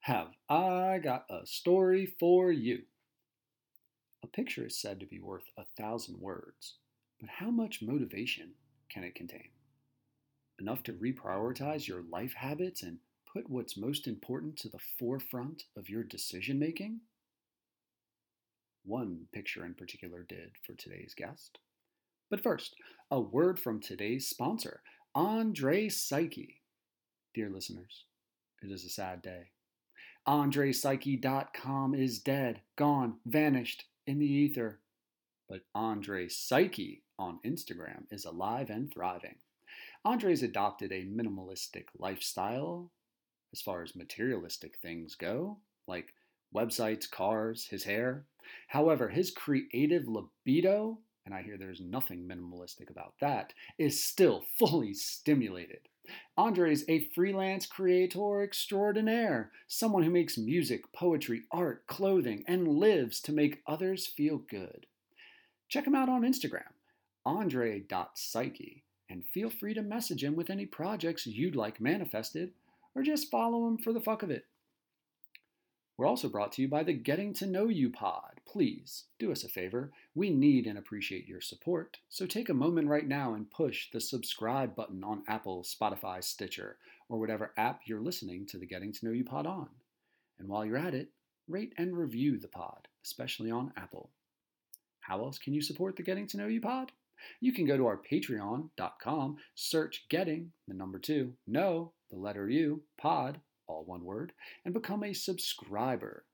have I got a story for you. A picture is said to be worth a thousand words, but how much motivation can it contain? Enough to reprioritize your life habits and put what's most important to the forefront of your decision making? One picture in particular did for today's guest. But first, a word from today's sponsor, Andre Psyche. Dear listeners, it is a sad day. AndrePsyche.com is dead, gone, vanished in the ether. But Andre Psyche on Instagram is alive and thriving. Andre's adopted a minimalistic lifestyle as far as materialistic things go, like websites, cars, his hair. However, his creative libido, and I hear there's nothing minimalistic about that, is still fully stimulated. Andre is a freelance creator extraordinaire, someone who makes music, poetry, art, clothing, and lives to make others feel good. Check him out on Instagram, andre.psyche, and feel free to message him with any projects you'd like manifested, or just follow him for the fuck of it. We're also brought to you by the Getting to Know You pod. Please do us a favor. We need and appreciate your support. So take a moment right now and push the subscribe button on Apple, Spotify, Stitcher, or whatever app you're listening to the Getting to Know You pod on. And while you're at it, rate and review the pod, especially on Apple. How else can you support the Getting to Know You pod? You can go to our patreon.com, search Getting, the number two, Know, the letter U, pod, all one word, and become a subscriber.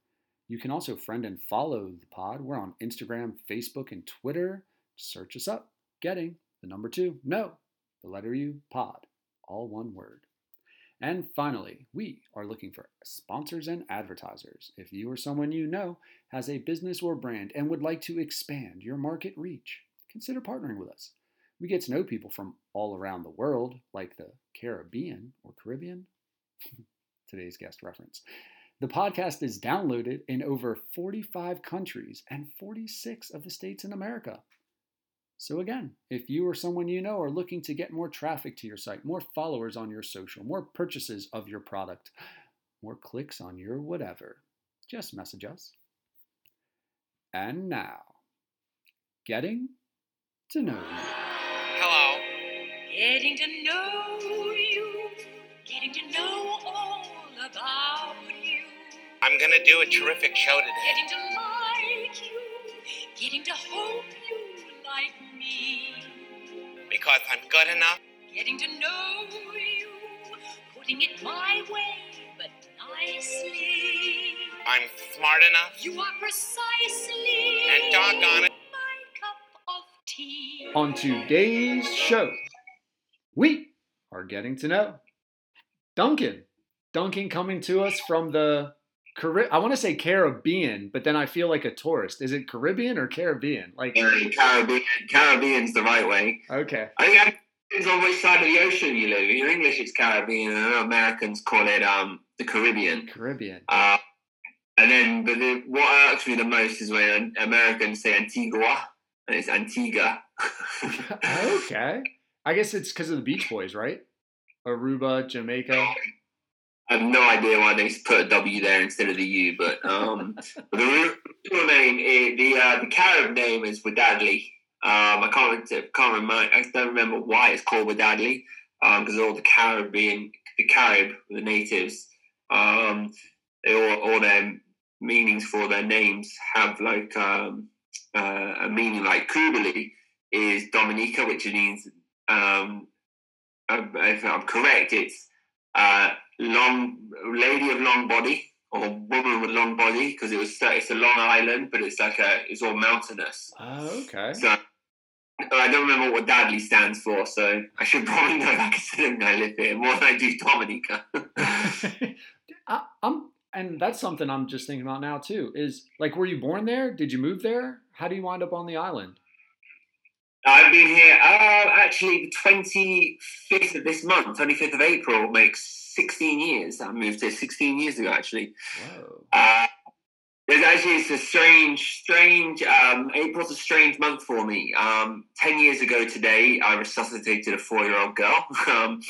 You can also friend and follow the pod. We're on Instagram, Facebook, and Twitter. Search us up. Getting the number two, no, the letter U, pod, all one word. And finally, we are looking for sponsors and advertisers. If you or someone you know has a business or brand and would like to expand your market reach, consider partnering with us. We get to know people from all around the world, like the Caribbean or Caribbean. today's guest reference. The podcast is downloaded in over 45 countries and 46 of the states in America. So, again, if you or someone you know are looking to get more traffic to your site, more followers on your social, more purchases of your product, more clicks on your whatever, just message us. And now, getting to know you. Hello. Getting to know you, getting to know you. I'm gonna do a terrific show today. Getting to like you, getting to hope you like me. Because I'm good enough. Getting to know you, putting it my way, but nicely. I'm smart enough. You are precisely And doggone it. my cup of tea. On today's show, we are getting to know Duncan. Duncan coming to us from the Cari- I want to say Caribbean, but then I feel like a tourist. Is it Caribbean or Caribbean? Like, Caribbean. Caribbean's the right way. okay, I think it depends on which side of the ocean you live. In English, it's Caribbean, and Americans call it um the Caribbean. Caribbean. Uh, and then, but the, what irks me the most is when Americans say Antigua, and it's Antigua. okay. I guess it's because of the Beach Boys, right? Aruba, Jamaica. I have no idea why they put a W there instead of the U, but um, the real, name, is, the uh, the Carib name is Wadadli. Um, I can't can't remember. I don't remember why it's called Wadadli because all the Caribbean, the Carib, the natives, um, they all all their meanings for their names have like um, uh, a meaning. Like Kubali is Dominica, which means um, if I'm correct, it's uh, long lady of long body or woman with long body because it was it's a long island, but it's like a it's all mountainous. Oh, okay. So I don't remember what Dadley stands for, so I should probably know that considering I live here more than I do Dominica. I, I'm, and that's something I'm just thinking about now too. Is like, were you born there? Did you move there? How do you wind up on the island? I've been here uh, actually the 25th of this month, 25th of April makes 16 years. I moved here 16 years ago actually. Uh, there's actually it's a strange, strange. Um, April's a strange month for me. Um, Ten years ago today, I resuscitated a four-year-old girl. Um,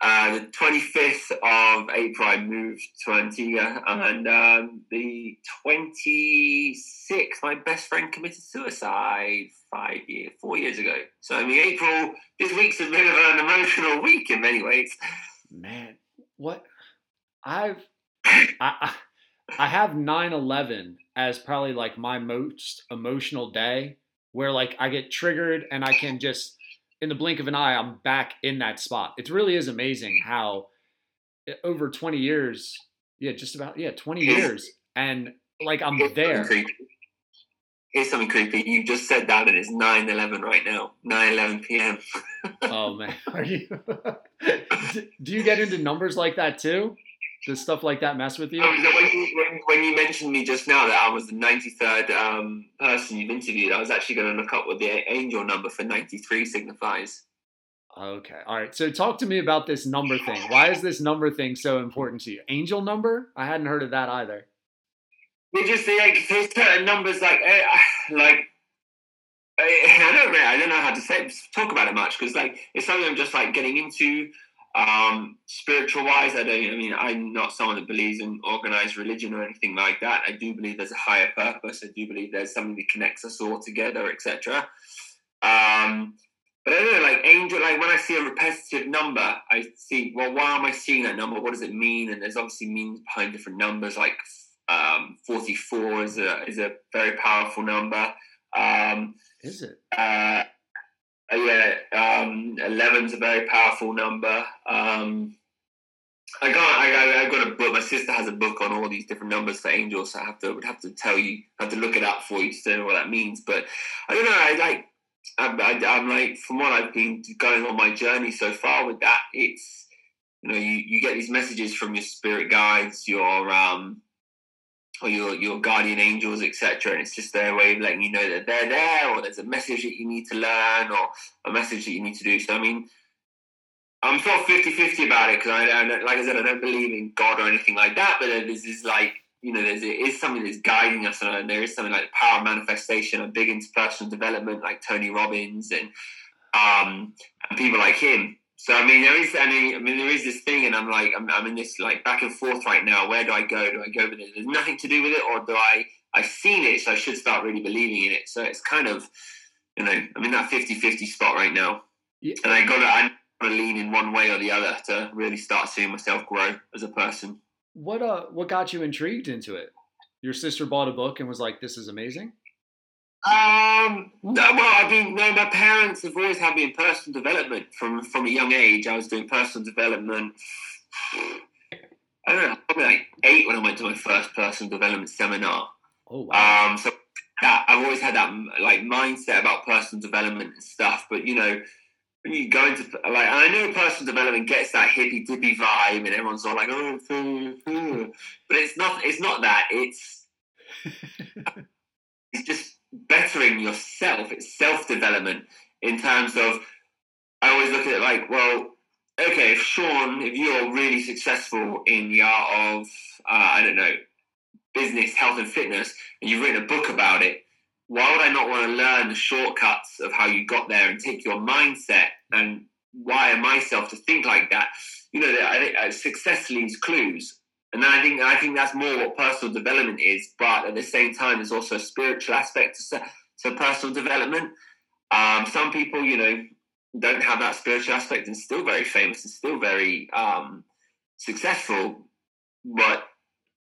Uh, the 25th of April, I moved to Antigua, and um, the 26th, my best friend committed suicide five years, four years ago. So, I mean, April, this week's a bit of an emotional week in many ways. Man, what I've I I have 9/11 as probably like my most emotional day where like I get triggered and I can just in the blink of an eye I'm back in that spot. It really is amazing how eh, over 20 years, yeah, just about yeah, 20 years and like I'm there. Here's something creepy. You just said that, and it's 9 11 right now, 9 11 p.m. Oh man, are you do- you get into numbers like that too? Does stuff like that mess with you? Um, when, you, when, when you mentioned me just now that I was the 93rd um, person you've interviewed, I was actually going to look up what the angel number for 93 signifies. Okay. All right. So talk to me about this number thing. Why is this number thing so important to you? Angel number? I hadn't heard of that either. They just say like certain numbers like eh, like eh, I don't know, I don't know how to say talk about it much because like it's something I'm just like getting into. Um, spiritual wise, I don't. I mean, I'm not someone that believes in organized religion or anything like that. I do believe there's a higher purpose. I do believe there's something that connects us all together, etc. Um, but I don't know, like angel, like when I see a repetitive number, I see, well, why am I seeing that number? What does it mean? And there's obviously meanings behind different numbers, like um, 44 is a, is a very powerful number. Um, Is it? uh, yeah, um, 11's a very powerful number. Um, I got, I, I, got a book. My sister has a book on all these different numbers for angels. So I have to, would have to tell you, have to look it up for you to know what that means. But I don't know. I like, I'm, I, I'm like, from what I've been going on my journey so far with that, it's, you know, you, you get these messages from your spirit guides, your, um, or your your guardian angels, etc. And it's just their way of letting you know that they're there, or there's a message that you need to learn, or a message that you need to do. So I mean, I'm sort of 50-50 about it because I, I like I said, I don't believe in God or anything like that. But this like you know, there's it is something that's guiding us, and there is something like the power of manifestation. I'm big into personal development, like Tony Robbins and um and people like him. So I mean, there is, I mean, I mean, there is this thing, and I'm like, I'm, I'm in this like back and forth right now. Where do I go? Do I go with it? There's nothing to do with it, or do I? I've seen it, so I should start really believing in it. So it's kind of, you know, I'm in that 50-50 spot right now, Yeah. and I got to, I got to lean in one way or the other to really start seeing myself grow as a person. What uh what got you intrigued into it? Your sister bought a book and was like, This is amazing? Um, no, well, I mean, no, my parents have always had me in personal development from from a young age. I was doing personal development. I don't know, probably like eight when I went to my first personal development seminar. Oh wow. Um, so that I've always had that like mindset about personal development and stuff. But you know, when you go into like, I know personal development gets that hippy dippy vibe, and everyone's all like, "Oh," it's, uh, uh," but it's not. It's not that. It's it's just bettering yourself. It's self development in terms of. I always look at it like, well, okay, if Sean, if you're really successful in the art of, uh, I don't know, business, health, and fitness, and you've written a book about it, why would I not want to learn the shortcuts of how you got there and take your mindset and wire myself to think like that? You know, I think uh, success leaves clues, and I think I think that's more what personal development is. But at the same time, there's also a spiritual aspect to, to personal development. Um, some people, you know, don't have that spiritual aspect and still very famous and still very um, successful, but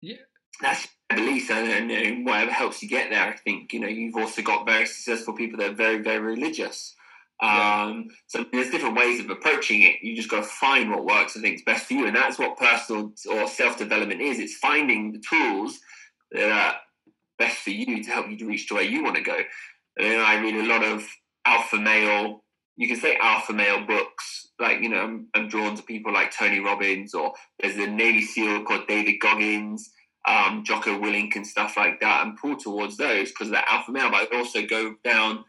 Yeah. that's my beliefs and, and whatever helps you get there. I think you know you've also got very successful people that are very very religious. Um, so there's different ways of approaching it. You just got to find what works. I think best for you, and that's what personal or self development is. It's finding the tools that are best for you to help you to reach to where you want to go. And then I read a lot of alpha male. You can say alpha male books. Like you know, I'm, I'm drawn to people like Tony Robbins, or there's a Navy SEAL called David Goggins um, Jocko Willink and stuff like that, and pull towards those because they're alpha male. But I also go down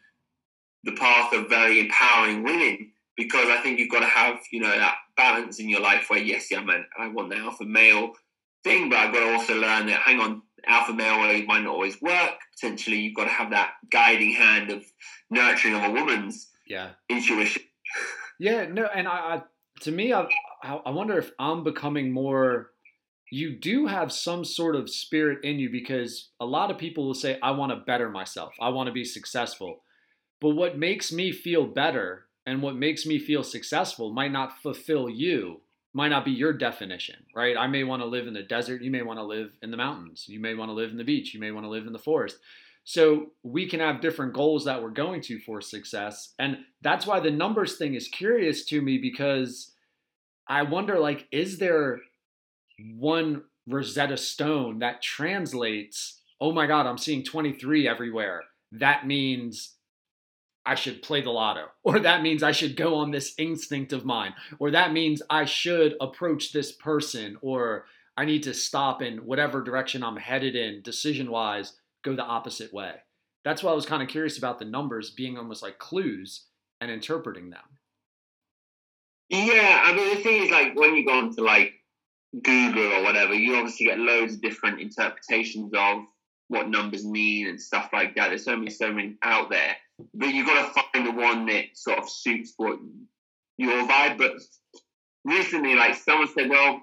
the path of very empowering women because I think you've got to have you know that balance in your life where yes, yeah, man, I want the alpha male thing, but I've got to also learn that hang on, alpha male might not always work. Potentially, you've got to have that guiding hand of nurturing of a woman's yeah. intuition. Yeah, no, and I, I to me, I I wonder if I'm becoming more. You do have some sort of spirit in you because a lot of people will say, I want to better myself, I want to be successful. But what makes me feel better and what makes me feel successful might not fulfill you, might not be your definition, right? I may want to live in the desert, you may want to live in the mountains, you may want to live in the beach, you may want to live in the forest. So we can have different goals that we're going to for success. And that's why the numbers thing is curious to me because I wonder like is there one Rosetta Stone that translates, "Oh my god, I'm seeing 23 everywhere." That means I should play the lotto, or that means I should go on this instinct of mine, or that means I should approach this person, or I need to stop in whatever direction I'm headed in, decision wise, go the opposite way. That's why I was kind of curious about the numbers being almost like clues and interpreting them. Yeah, I mean the thing is like when you go onto like Google or whatever, you obviously get loads of different interpretations of what numbers mean and stuff like that. There's so many, so many out there, but you've got to find the one that sort of suits what your vibe. But recently, like someone said, well,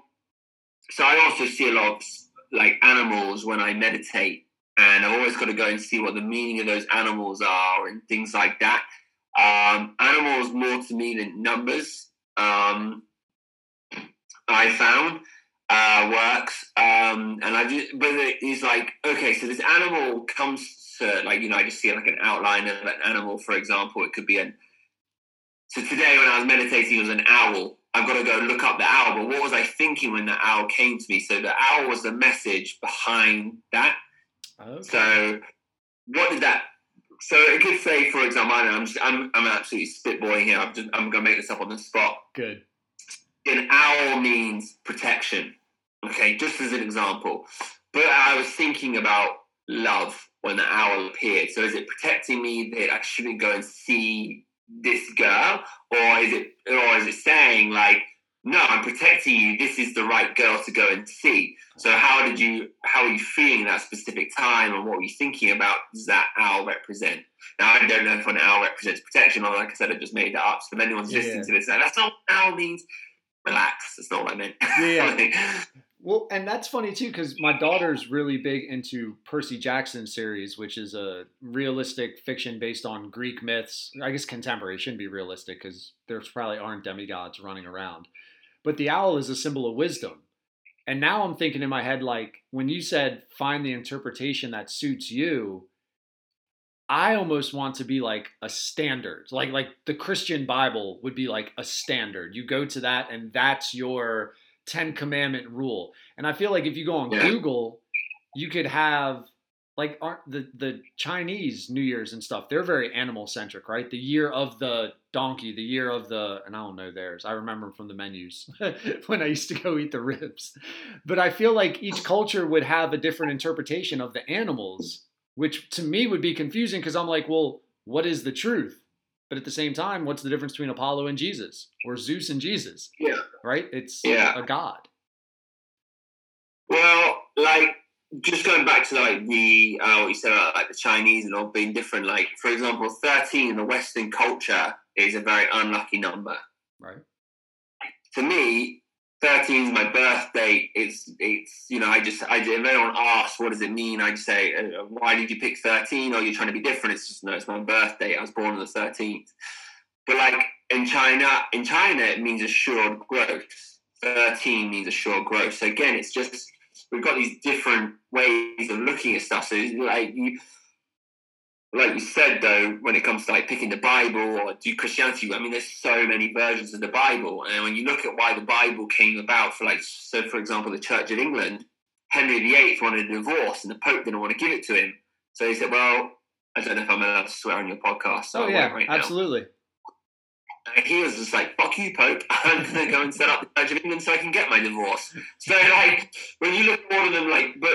so I also see a lot of like animals when I meditate, and I've always got to go and see what the meaning of those animals are and things like that. Um, animals more to me than numbers. Um, I found uh, works, um, and I just but it's like okay, so this animal comes to like you know I just see like an outline of an animal, for example. It could be an so today when I was meditating, it was an owl. I've got to go look up the owl. But what was I thinking when the owl came to me? So the owl was the message behind that. Okay. So what did that? So it could say, for example, I am just, I'm, I'm absolutely spitballing here. I'm, just, I'm going to make this up on the spot. Good. An owl means protection. Okay, just as an example. But I was thinking about love when the owl appeared. So is it protecting me that I shouldn't go and see this girl, or is it, or is it saying like, no, I'm protecting you. This is the right girl to go and see. So how did you, how are you feeling that specific time, and what were you thinking about? Does that owl represent? Now I don't know if an owl represents protection, or like I said, I just made that up. So if anyone's yeah. listening to this, that's not what owl means. Relax. That's not what I meant. Yeah. Well, and that's funny too because my daughter's really big into Percy Jackson series, which is a realistic fiction based on Greek myths. I guess contemporary shouldn't be realistic because there probably aren't demigods running around. But the owl is a symbol of wisdom. And now I'm thinking in my head, like when you said find the interpretation that suits you, I almost want to be like a standard. Like like the Christian Bible would be like a standard. You go to that and that's your Ten Commandment rule. And I feel like if you go on yeah. Google, you could have like aren't the the Chinese New Year's and stuff. They're very animal centric, right? The year of the donkey, the year of the and I don't know theirs. I remember from the menus when I used to go eat the ribs. But I feel like each culture would have a different interpretation of the animals, which to me would be confusing because I'm like, well, what is the truth? But at the same time, what's the difference between Apollo and Jesus or Zeus and Jesus? Yeah. Right? It's yeah. a god. Well, like just going back to like the uh, what you said about like the Chinese and all being different. Like for example, thirteen in the Western culture is a very unlucky number. Right. To me, 13 is my birthday. It's it's you know I just I if anyone asks what does it mean, I just say uh, why did you pick 13? Or you're trying to be different? It's just no, it's my birthday. I was born on the 13th. But like in China, in China it means assured growth. 13 means assured growth. So again, it's just we've got these different ways of looking at stuff. So like you like you said though, when it comes to like picking the Bible or do Christianity, I mean, there's so many versions of the Bible, and when you look at why the Bible came about, for like, so for example, the Church of England, Henry VIII wanted a divorce, and the Pope didn't want to give it to him, so he said, "Well, I don't know if I'm allowed to swear on your podcast." So oh yeah, right absolutely. And he was just like, "Fuck you, Pope! I'm gonna go and set up the Church of England so I can get my divorce." So like, when you look at all of them, like, but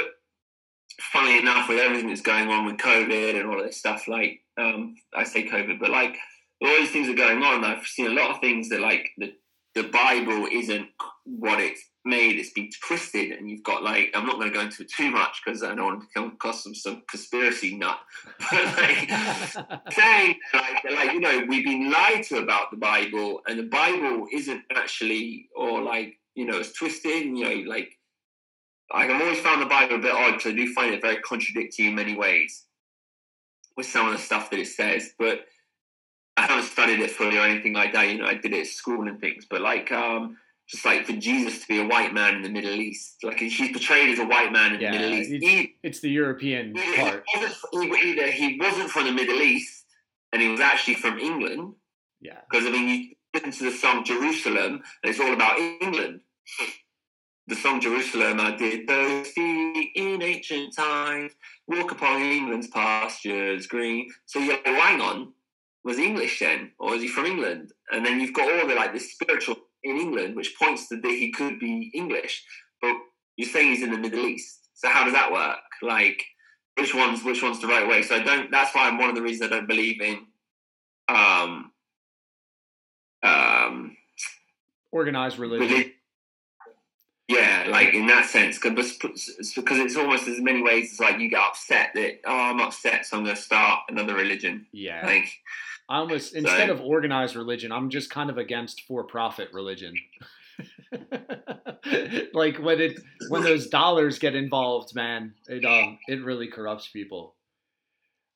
funny enough, with everything that's going on with COVID and all of this stuff, like um, I say COVID, but like all these things are going on. I've seen a lot of things that like the the Bible isn't what it's made, it's been twisted, and you've got like I'm not going to go into it too much because I don't want to become cost some some conspiracy nut. But like saying like like you know we've been lied to about the Bible, and the Bible isn't actually or like you know it's twisted. And, you know like I've always found the Bible a bit odd because I do find it very contradictory in many ways with some of the stuff that it says, but. I haven't studied it fully or anything like that. You know, I did it at school and things, but like, um, just like for Jesus to be a white man in the Middle East, like he's portrayed as a white man in Yeah, the Middle East. it's- He- It's the European he part. either he wasn't from the Middle East and he was actually from England, Yeah. because I mean, you listen to the song Jerusalem, and it's all about England. The song Jerusalem, I did those feet in ancient times, walk upon England's pastures green. So you're like, hang on, was English then, or is he from England? And then you've got all the like the spiritual in England, which points to that he could be English, but you're saying he's in the Middle East. So how does that work? Like, which one's which one's the right way? So I don't. That's why I'm one of the reasons I don't believe in um um Organized religion. religion. Yeah, like in that sense, because it's almost as many ways as like you get upset that oh I'm upset, so I'm going to start another religion. Yeah. Like I almost instead of organized religion, I'm just kind of against for-profit religion. like when it when those dollars get involved, man, it um it really corrupts people.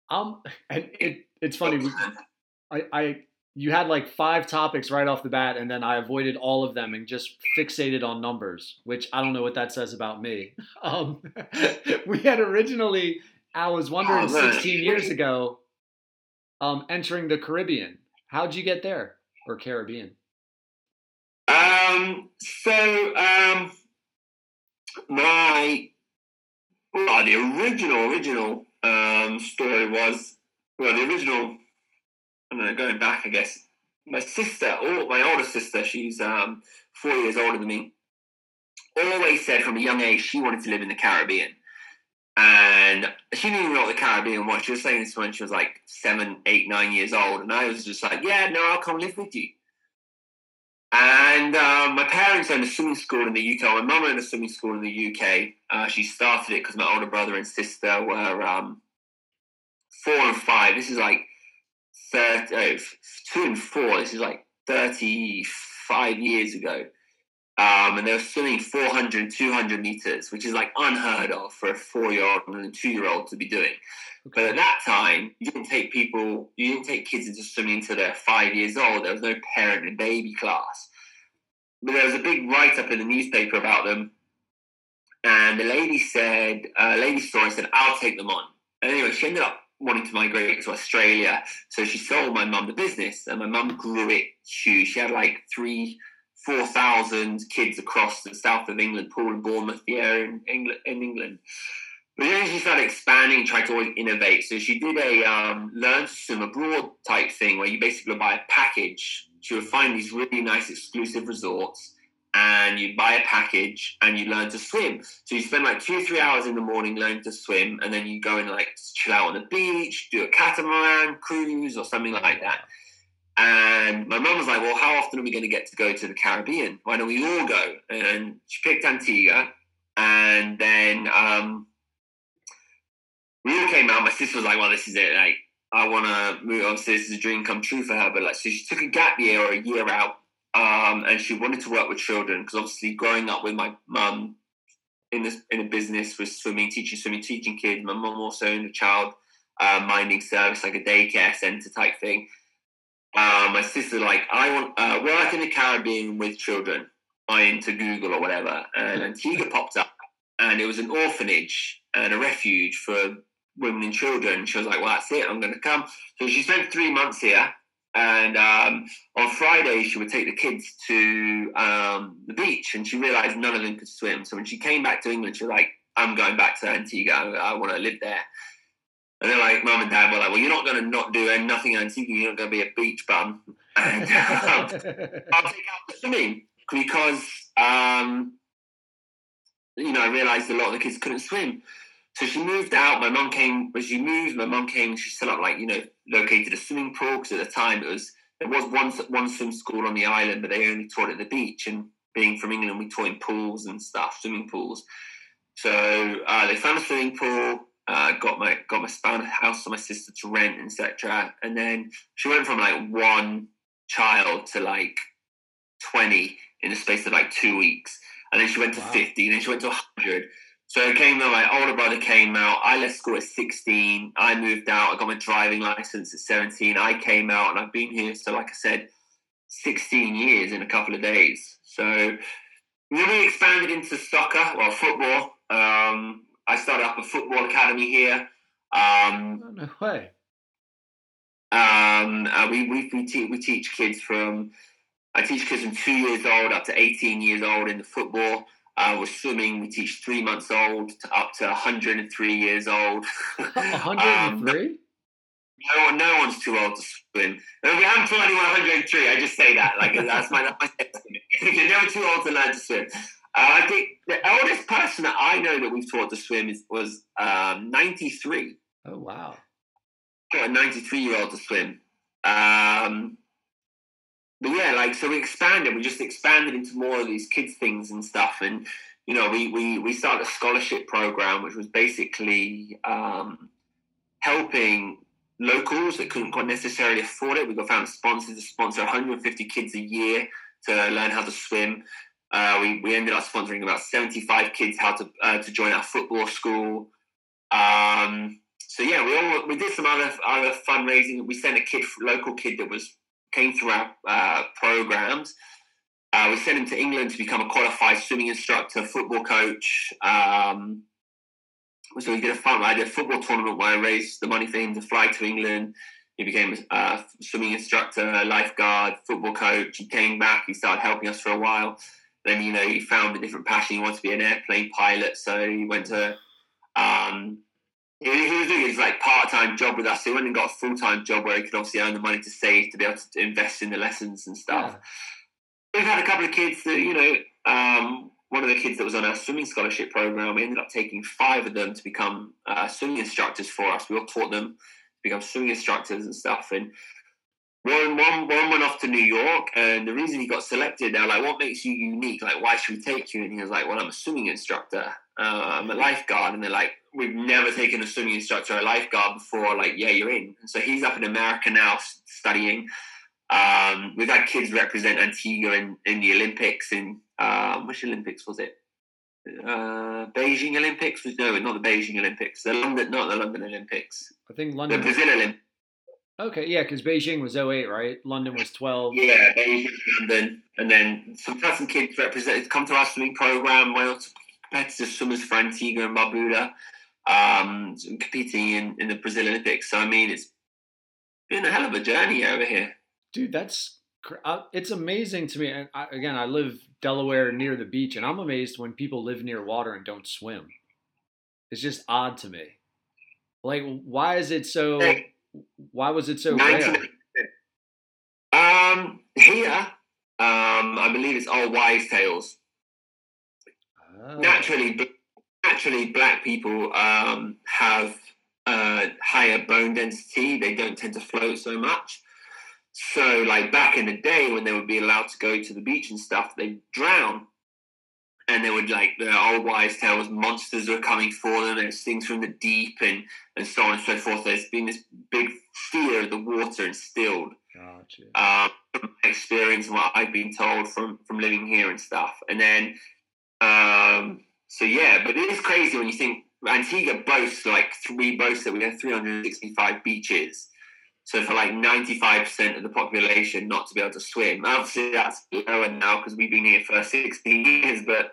Um, and it it's funny. we- I I you had like five topics right off the bat, and then I avoided all of them and just fixated on numbers, which I don't know what that says about me. Um, we had originally, I was wondering oh, 16 years ago, um, entering the Caribbean. How'd you get there, or Caribbean? Um. So, um, my well, the original original um story was well, the original. Don't know, going back, I guess my sister, or my older sister, she's um four years older than me. Always said from a young age she wanted to live in the Caribbean. And she didn't even know what the Caribbean was. She was saying this when she was like seven, eight, nine years old. And I was just like, yeah, no, I'll come live with you. And um, my parents owned a swimming school in the UK. My mum owned a swimming school in the UK. Uh, she started it because my older brother and sister were um, four and five. This is like 30, two and four. This is like 35 years ago. Um, and they were swimming 400 and 200 meters, which is like unheard of for a four year old and a two year old to be doing. But at that time, you didn't take people, you didn't take kids into swimming until they're five years old. There was no parent and baby class. But there was a big write up in the newspaper about them. And the lady said, uh, lady saw and said, I'll take them on. And anyway, she ended up wanting to migrate to Australia. So she sold my mum the business, and my mum grew it huge. She had like three, 4,000 kids across the south of England, Poole and Bournemouth, area in England. In England. But then she started expanding, tried to always innovate. So she did a um, learn to swim abroad type thing where you basically buy a package. She would find these really nice exclusive resorts and you buy a package and you learn to swim. So you spend like two, three hours in the morning learning to swim and then you go and like chill out on the beach, do a catamaran cruise or something like that. And my mum was like, well, how often are we going to get to go to the Caribbean? Why don't we all go? And she picked Antigua and then um, we all came out. My sister was like, "Well, this is it. Like, I want to move. Obviously, this is a dream come true for her." But like, so she took a gap year or a year out, um, and she wanted to work with children because obviously, growing up with my mum in this in a business with swimming, teaching swimming, teaching kids. My mum also owned a child uh, minding service, like a daycare center type thing. Uh, my sister like, I want uh, work in the Caribbean with children. I into Google or whatever, and Antigua popped up, and it was an orphanage and a refuge for women and children. She was like, "Well, that's it. I'm going to come." So she spent three months here, and um, on Friday she would take the kids to um, the beach, and she realised none of them could swim. So when she came back to England, she was like, "I'm going back to Antigua. I, I want to live there." And they're like, "Mum and Dad were like, well, you're not going to not do nothing in Antigua. You're not going to be a beach bum." And um, I'll take out the swimming because um, you know I realised a lot of the kids couldn't swim. So she moved out. My mum came. When she moved, my mum came. She set up like you know located a swimming pool because at the time it was there was one one swim school on the island, but they only taught at the beach. And being from England, we taught in pools and stuff, swimming pools. So uh, they found a swimming pool. Uh, got my got my a house for my sister to rent, etc. And then she went from like one child to like twenty in the space of like two weeks, and then she went to Wow. fifty, then she went to hundred. So it came out. My older brother came out. I left school at sixteen. I moved out. I got my driving license at seventeen. I came out, and I've been here. So like I said, sixteen years in a couple of days. So we expanded into soccer, well, football. Um, I started up a football academy here. Um, Oh, no way. um, uh, we we we, te- we teach kids from I teach kids from two years old up to eighteen years old in the football. Uh, with swimming, we teach three months old to up to 103 years old. Um, 103? no, one, no one's too old to swim. I mean, I'm 21, 103. I just say that like that's my that's my estimate. You're never too old to learn to swim. Uh, I think the oldest person that I know that we've taught to swim is, was um, 93. Oh, wow. a 93 year old to swim. Um, but yeah, like so we expanded. We just expanded into more of these kids things and stuff. And you know, we we we started a scholarship program, which was basically um, helping locals that couldn't quite necessarily afford it. We got found sponsors to sponsor 150 kids a year to learn how to swim. Uh, we, we ended up sponsoring about 75 kids how to uh, to join our football school. Um, so yeah, we all we did some other other fundraising. We sent a kid, local kid that was came through our uh, programs. Uh, we sent him to England to become a qualified swimming instructor, football coach. Um, so he did a fun. I did a football tournament where I raised the money for him to fly to England. He became a swimming instructor, lifeguard, football coach. He came back. He started helping us for a while. Then you know he found a different passion. He wanted to be an airplane pilot, so he went to. Um, he, he was doing his like part-time job with us. He went and got a full-time job where he could obviously earn the money to save to be able to invest in the lessons and stuff. Yeah. We've had a couple of kids that you know. Um, one of the kids that was on our swimming scholarship program, we ended up taking five of them to become uh, swimming instructors for us. We all taught them to become swimming instructors and stuff. And one, one, one went off to New York, and the reason he got selected, they were like, "What makes you unique? Like, why should we take you?" And he was like, "Well, I'm a swimming instructor. Uh, I'm a lifeguard." And they're like, "We've never taken a swimming instructor or a lifeguard before. Like, yeah, you're in." And so he's up in America now studying. Um, we've had kids represent Antigua in, in the Olympics. In um, which Olympics was it? Uh, Beijing Olympics was no, not the Beijing Olympics. The London, not the London Olympics. I think The London. Brazil Olympics. Okay, yeah, because Beijing was 08, right? London was 12. Yeah, Beijing, London, and then some some kids represented come to our swimming program. Well, competitive swimmers for Antigua and Barbuda, um, competing in, in the Brazil Olympics. So I mean, it's been a hell of a journey over here. Dude, that's uh, it's amazing to me. And I, again, I live Delaware near the beach, and I'm amazed when people live near water and don't swim. It's just odd to me. Like, why is it so? Why was it so rare? Um, here, um, I believe it's all wise tales. Oh. naturally naturally black people um, have uh, higher bone density they don't tend to float so much so like back in the day when they would be allowed to go to the beach and stuff they'd drown and they would like the old wives' tales monsters were coming for them there's things from the deep and and so on and so forth there's been this big fear of the water instilled Gotcha. um, from my experience and what I've been told from from living here and stuff. And then, um, so yeah, but it is crazy when you think Antigua boasts like three boasts that we have 365 beaches. So for like 95% of the population not to be able to swim, obviously that's lower now because we've been here for 16 years, but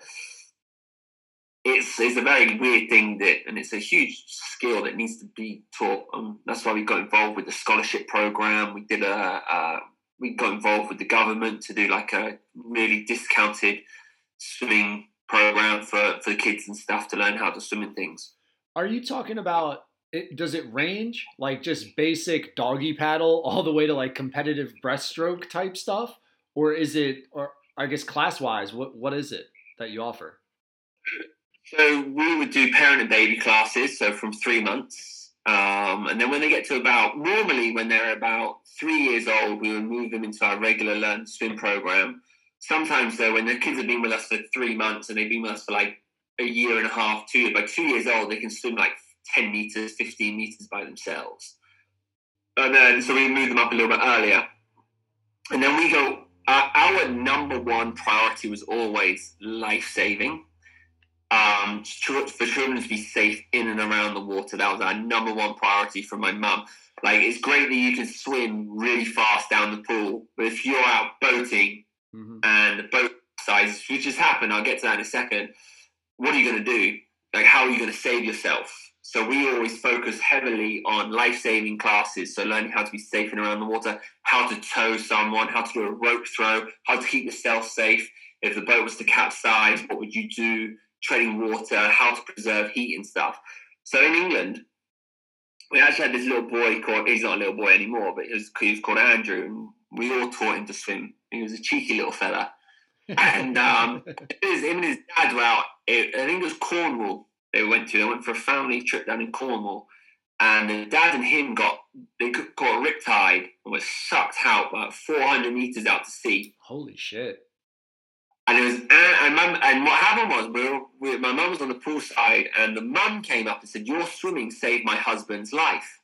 it's it's a very weird thing that, and it's a huge skill that needs to be taught. Um, that's why we got involved with the scholarship program. We did a, uh, we got involved with the government to do like a really discounted swimming program for for kids and stuff to learn how to swim and things. Are you talking about? It, does it range like just basic doggy paddle all the way to like competitive breaststroke type stuff, or is it, or I guess class wise, what what is it that you offer? So we would do parent and baby classes, so from three months. Um, and then when they get to about, normally when they're about three years old, we would move them into our regular learn swim program. Sometimes though, when the kids have been with us for three months and they've been with us for like a year and a half, two by two years old, they can swim like 10 meters, 15 meters by themselves. And then, so we move them up a little bit earlier. And then we go, uh, our number one priority was always life saving. Um, for children to be safe in and around the water. That was our number one priority from my mum. Like, it's great that you can swim really fast down the pool, but if you're out boating hmm and boat size, which has happened, I'll get to that in a second. What are you going to do? Like, how are you going to save yourself? So we always focus heavily on life-saving classes. So learning how to be safe and around the water, how to tow someone, how to do a rope throw, how to keep yourself safe. If the boat was to capsize, what would you do? Treading water, how to preserve heat and stuff. So in England, we actually had this little boy called, he's not a little boy anymore, but he was, he was called Andrew. We all taught him to swim. He was a cheeky little fella. And um, was him and his dad were out. It, I think it was Cornwall. They went to. They went for a family trip down in Cornwall, and the dad and him got they got got riptide and were sucked out about 400 meters out to sea. Holy shit. And it was and, and, mum, and what happened was we were, we, my mum was on the poolside, and the mum came up and said, "Your swimming saved my husband's life."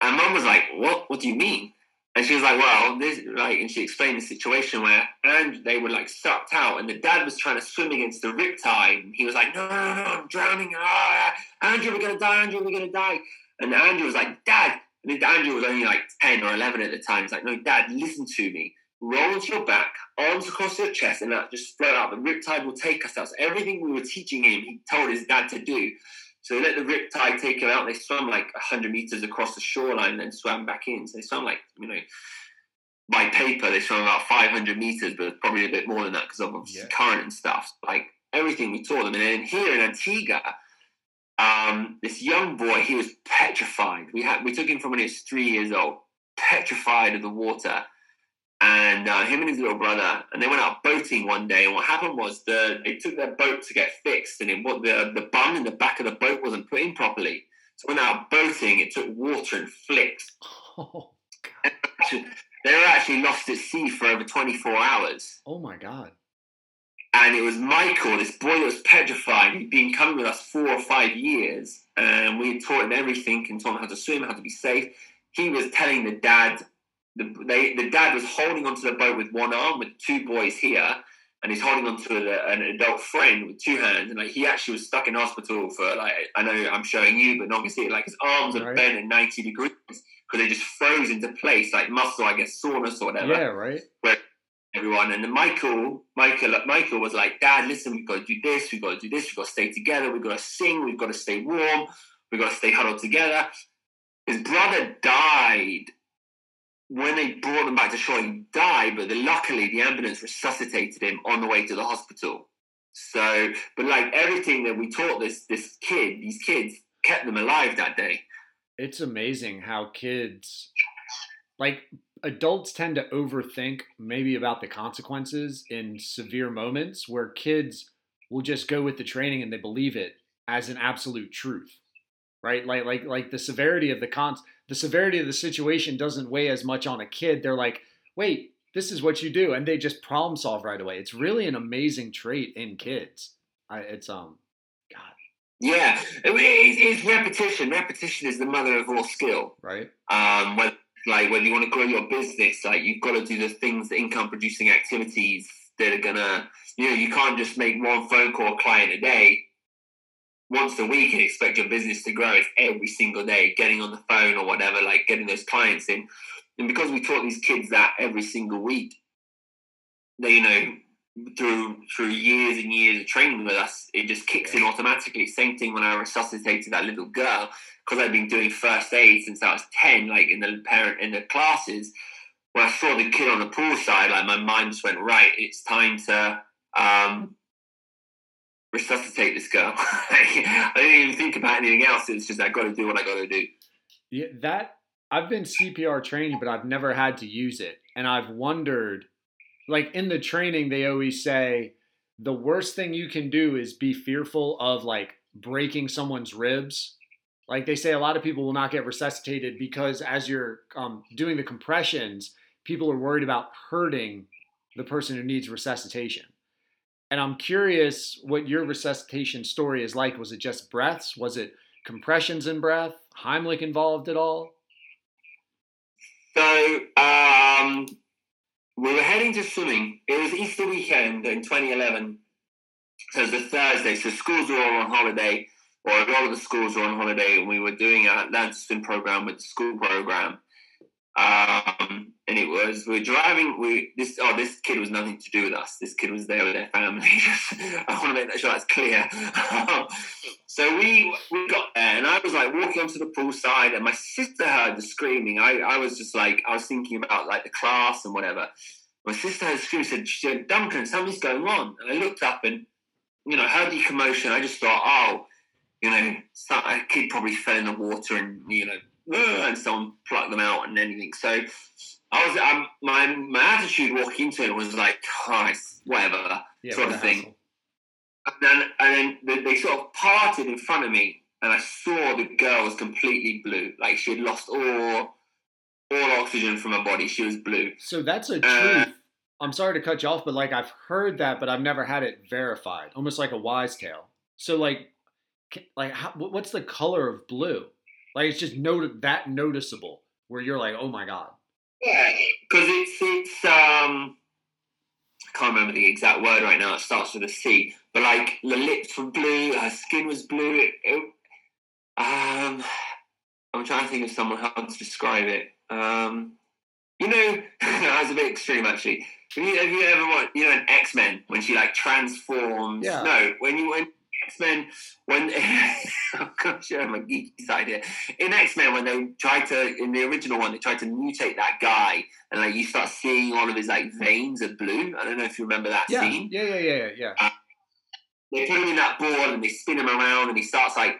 And mum was like, "What? What do you mean?" And she was like, "Well, this like," and she explained the situation where and they were like sucked out, and the dad was trying to swim against the riptide, and he was like, "No, no, no, I'm drowning! Ah, Andrew, we're gonna die! Andrew, we're gonna die!" And Andrew was like, "Dad," and Andrew was only like ten or eleven at the time. He's like, "No, Dad, listen to me. Roll onto your back, arms across your chest, and that just float out. The riptide will take us out." So everything we were teaching him, he told his dad to do. So they let the riptide take him out. They swam like 100 meters across the shoreline and then swam back in. So they swam like, you know, by paper, they swam about 500 meters, but probably a bit more than that because of Yeah. current and stuff. Like everything we taught them. And then here in Antigua, um, this young boy, he was petrified. We had we took him from when he was three years old, petrified of the water. And uh, him and his little brother, and they went out boating one day. And what happened was the they took their boat to get fixed, and it, what the the bung in the back of the boat wasn't put in properly. So when they were out boating, it took water and flicked. Oh, They were actually lost at sea for over 24 hours. oh my god. And it was Michael, this boy that was petrified. He'd been coming with us four or five years, and we had taught him everything and taught him how to swim, how to be safe. He was telling the dad, the, they, the dad was holding onto the boat with one arm, with two boys here, and he's holding onto a, an adult friend with two hands. And like he actually was stuck in hospital for like I know I'm showing you, but not gonna see it. Like his arms are bent at 90 degrees because they just froze into place, like muscle, I guess, soreness or whatever Yeah, right? But everyone. And then Michael, Michael, Michael was like, "Dad, listen, we've got to do this. We've got to do this. We've got to stay together. We've got to sing. We've got to stay warm. We've got to stay huddled together." His brother died when they brought him back to shore. He died, but then luckily the ambulance resuscitated him on the way to the hospital. So, but like everything that we taught this this kid, these kids kept them alive that day. It's amazing how kids, like adults, tend to overthink maybe about the consequences in severe moments where kids will just go with the training and they believe it as an absolute truth, right? Like, like, like the severity of the cons, the severity of the situation doesn't weigh as much on a kid. They're like, wait, this is what you do, and they just problem solve right away. It's really an amazing trait in kids. I, it's um, God, Yeah, it, it's, it's repetition. Repetition is the mother of all skill. right? um, whether, like whether you want to grow your business, like you've got to do the things, the income producing activities that are gonna, you know, you can't just make one phone call client a day once a week and expect your business to grow. It's every single day, getting on the phone or whatever, like getting those clients in. And because we taught these kids that every single week, they, you know, through through years and years of training with us, it just kicks in automatically. Same thing when I resuscitated that little girl because I've been doing first aid since I was ten, like in the parent in the classes. When I saw the kid on the pool side, like my mind just went right. It's time to um, resuscitate this girl. I didn't even think about anything else. It's just I got to do what I got to do. Yeah, that I've been CPR trained, but I've never had to use it. And I've wondered, like in the training, they always say the worst thing you can do is be fearful of like breaking someone's ribs. Like they say, a lot of people will not get resuscitated because as you're um, doing the compressions, people are worried about hurting the person who needs resuscitation. And I'm curious what your resuscitation story is like. Was it just breaths? Was it compressions in breath? Heimlich involved at all? So um, we were heading to swimming. It was Easter weekend in 2011. So it was a Thursday. So schools were all on holiday, or a lot of the schools were on holiday, and we were doing our Atlanta swim program with the school program. Um, and it was we were driving. We this oh this kid was nothing to do with us. This kid was there with their family. I want to make that sure that's clear. so we we got there, and I was like walking onto the pool side, and my sister heard the screaming. I I was just like I was thinking about like the class and whatever. My sister heard screaming. Said, she said Duncan, something's going on. And I looked up and you know heard the commotion. I just thought, oh, you know, a kid probably fell in the water and you know and someone plucked them out and anything. So I was, um, my my attitude walking into it was like, oh, it's whatever Yeah, sort of thing. hassle. And then, and then they, they sort of parted in front of me, and I saw the girl was completely blue, like she had lost all all oxygen from her body. She was blue. So that's a Uh, truth. I'm sorry to cut you off, but like I've heard that, but I've never had it verified. Almost like a wise tale. So like, like how, what's the color of blue? Like it's just not- that noticeable where you're like, oh my god. Yeah, because it's it's um. I can't remember the exact word right now. It starts with a C, but like the lips were blue, her skin was blue. It, it, um, I'm trying to think of someone how to describe it. Um, you know, that was a bit extreme actually. Have you, have you ever watched, you know, in X Men when she like transforms? Yeah. No, when you when X Men when oh gosh, yeah, my geeky side here. In X Men when they tried to in the original one they tried to mutate that guy and like you start seeing all of his like veins are blue. I don't know if you remember that Yeah, scene yeah, yeah, yeah, yeah, yeah. they put him in that board and they spin him around and he starts like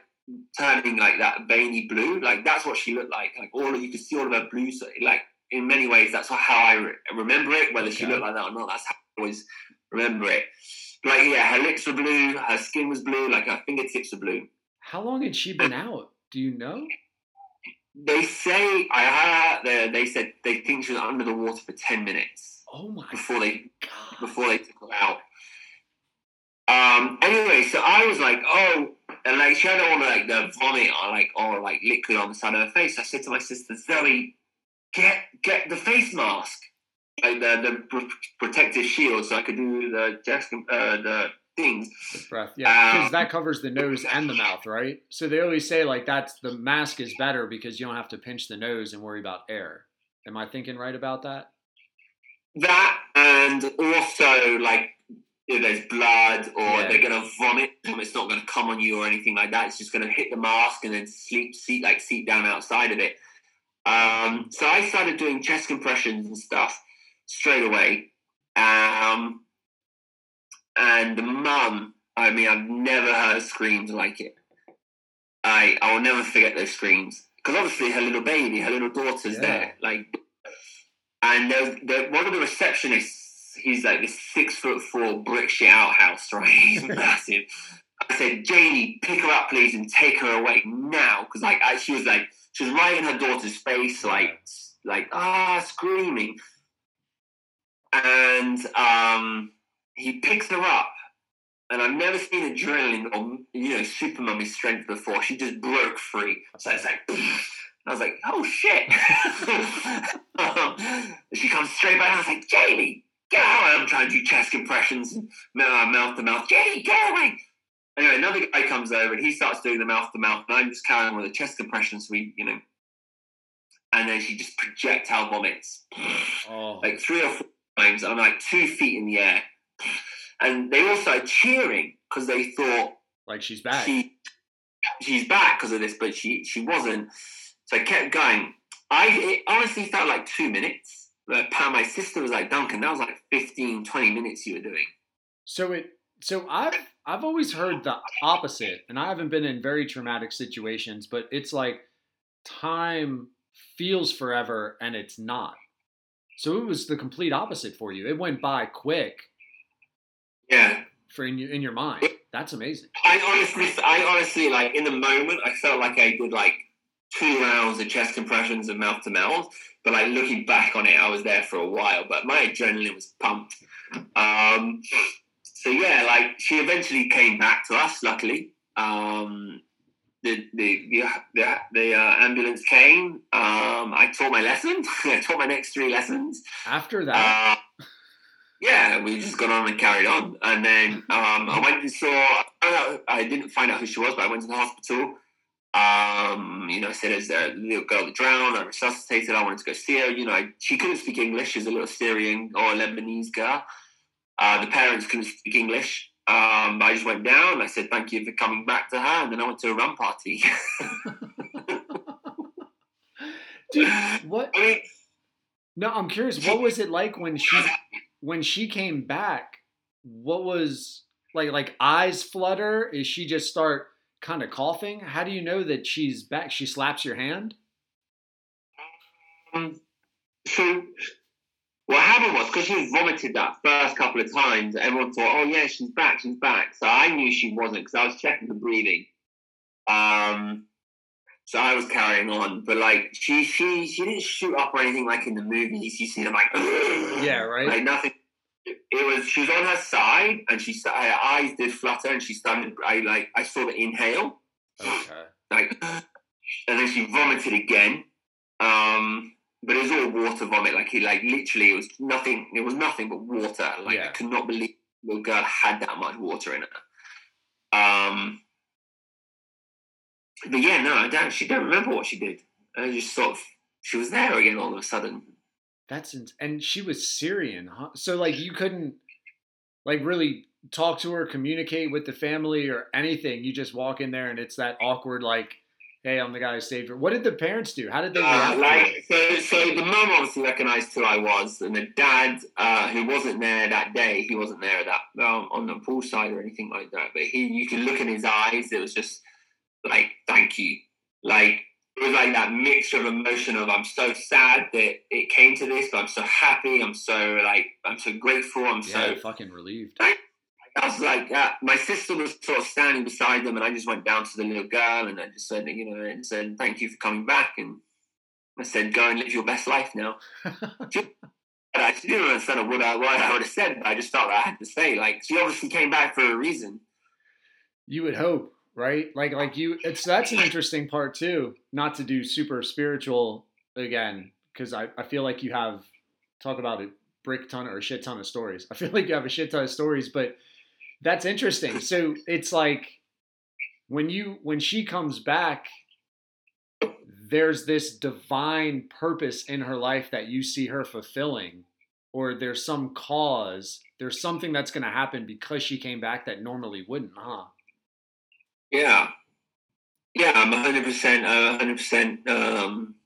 turning like that veiny blue. Like that's what she looked like. Like all of you could see all of her blue. So like in many ways, that's how I re- remember it. Whether she looked like that or not, that's how I always remember it. Like yeah, her lips were blue, her skin was blue, like her fingertips were blue. How long had she been out? Do you know? They say I heard they, they said they think she was under the water for ten minutes Oh my before they god. before they took her out. Um. Anyway, so I was like, oh, and like she had all like the vomit or like or like liquid on the side of her face. I said to my sister Zoe, get get the face mask, like the the pr- protective shield, so I could do the chest uh, the things. The breath, yeah, because Um, that covers the nose and the mouth, right? So they always say like that's the mask is better because you don't have to pinch the nose and worry about air. Am I thinking right about that? That and also like if there's blood or Yeah. they're gonna vomit, it's not gonna come on you or anything like that. It's just gonna hit the mask and then sleep seat like seat down outside of it. Um, so I started doing chest compressions and stuff straight away. Um, and the mum, I mean, I've never heard screams like it. I I will never forget those screams because obviously her little baby, her little daughter's Yeah. there, like, and there's the, one of the receptionists. He's like this six foot four brick shit outhouse, right? He's massive. I said, Jamie, pick her up, please, and take her away now, because like I, she was like she was right in her daughter's face, like like ah screaming, and um, he picks her up, and I've never seen adrenaline or you know super mummy strength before. She just broke free, so it's like. I was like, "Oh shit!" um, she comes straight back. I was like, "Jamie, get out!" I'm trying to do chest compressions, and mouth to mouth. Jamie, get away! Anyway, another guy comes over and he starts doing the mouth to mouth, and I'm just carrying on with the chest compressions. We, you know, and then she just projectile vomits Oh, like three or four times. I'm like two feet in the air, and they all started cheering because they thought like she's back. she she's back because of this, but she she wasn't. So I kept going. I it honestly felt like two minutes. But Pam, my sister was like, Duncan, that was like 15, 20 minutes you were doing. So it so I've I've always heard the opposite, and I haven't been in very traumatic situations, but it's like time feels forever and it's not. So it was the complete opposite for you. It went by quick Yeah. for in your in your mind. That's amazing. I honestly, I honestly, like in the moment, I felt like I did like two rounds of chest compressions and mouth to mouth. But like looking back on it, I was there for a while, but my adrenaline was pumped. Um, so yeah, like she eventually came back to us. Luckily, um, the the the, the, the uh, ambulance came. Um, I taught my lesson. I taught my next three lessons. After that, Uh, yeah, we just got on and carried on. And then um, I went and saw. I, didn't find out who she was, but I went to the hospital. Um, you know, I said, "Is there a little girl that drowned?" I resuscitated. I wanted to go see her. You know, I, she couldn't speak English. She's a little Syrian or Lebanese girl. Uh, the parents couldn't speak English. Um, I just went down. I said, "Thank you for coming back to her," and then I went to a run party. dude, what? I mean, No, I'm curious. What was it like when she when she came back? What was like like eyes flutter? Is she just start kind of coughing? How do you know that she's back? She slaps your hand. Um, so what happened was because she vomited that first couple of times, everyone thought, "Oh yeah, she's back, she's back." So I knew she wasn't because I was checking the breathing. Um, so I was carrying on, but like she she she didn't shoot up or anything like in the movies. You see them like Yeah, right. like nothing. It was she was on her side and she her eyes did flutter and she started. I like I saw the inhale Okay. like, and then she vomited again. Um, but it was all water vomit. Like, he, like literally, it was nothing. It was nothing but water. Like, Yeah. I could not believe the girl had that much water in her. Um, but yeah, no, I don't. She don't remember what she did. I just sort of, she was there again all of a sudden. That's ins- and she was Syrian, huh? So like you couldn't like really talk to her, communicate with the family or anything. You just walk in there and it's that awkward like, "Hey, I'm the guy who saved her." What did the parents do? How did they Uh, react? to like so, so the mum obviously recognised who I was, and the dad, uh, who wasn't there that day, he wasn't there that um, on the poolside or anything like that. But he, you could look in his eyes. It was just like, "Thank you." Like it was like that mixture of emotion of I'm so sad that it came to this, but I'm so happy. I'm so like I'm so grateful. I'm Yeah, so fucking relieved. I was like, uh, my sister was sort of standing beside them, and I just went down to the little girl and I just said, you know, and said, thank you for coming back. And I said, go and live your best life now. And I she didn't understand what I, what I would have said, but I just thought I had to say, like, she obviously came back for a reason. You would hope, right? Like like you it's that's an interesting part too. Not to do super spiritual again, because I, I feel like you have talk about a brick ton or a shit ton of stories. I feel like you have a shit ton of stories, but that's interesting. So it's like when you when she comes back, there's this divine purpose in her life that you see her fulfilling, or there's some cause, there's something that's gonna happen because she came back that normally wouldn't, huh? Yeah. Yeah, I'm 100%, uh, 100%. Um,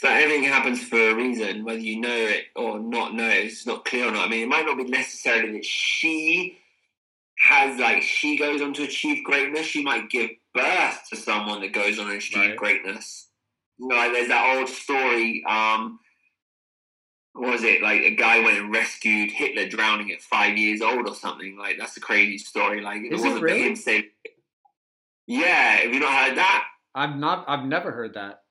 so everything happens for a reason, whether you know it or not know it, it's not clear or not. I mean, it might not be necessarily that she has, like, she goes on to achieve greatness. She might give birth to someone that goes on to achieve Right. greatness. You know, like, there's that old story, um, what was it? Like, a guy went and rescued Hitler drowning at five years old or something. Like, that's a crazy story. Like, it Is it wasn't really? him saying, yeah, have you not heard that? I've not I've never heard that.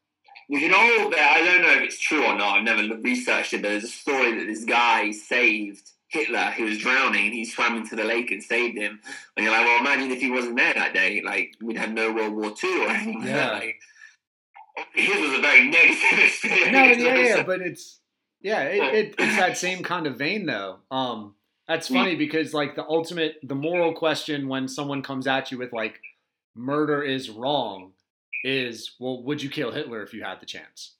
You can all bet. I don't know if it's true or not. I've never researched it, but there's a story that this guy saved Hitler, who was drowning, and he swam into the lake and saved him. And you're like, well, imagine if he wasn't there that day. Like, we'd have no World War II or anything. Yeah. Like, his was a very negative experience. No, yeah, yeah, but it's yeah, it, it, it's that same kind of vein though. Um, that's funny because like the ultimate, the moral question when someone comes at you with like murder is wrong is well, would you kill Hitler if you had the chance,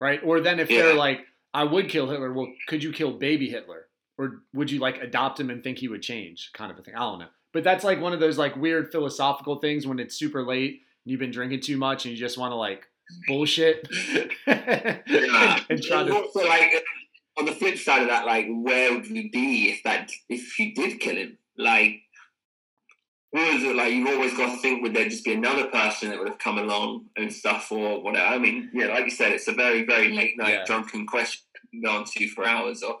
right? Or then if they're like, I would kill Hitler, well, could you kill baby Hitler, or would you like adopt him and think he would change, kind of a thing? I don't know, but that's like one of those like weird philosophical things when it's super late and you've been drinking too much and you just want to like bullshit Yeah. and, and try And to also, like, on the flip side of that, like, where would we be if that if you did kill him? Like, what was it like? You've always got to think, would there just be another person that would have come along and stuff, or whatever? I mean, yeah, like you said, it's a very, very late night Yeah. drunken question to go on to for hours, or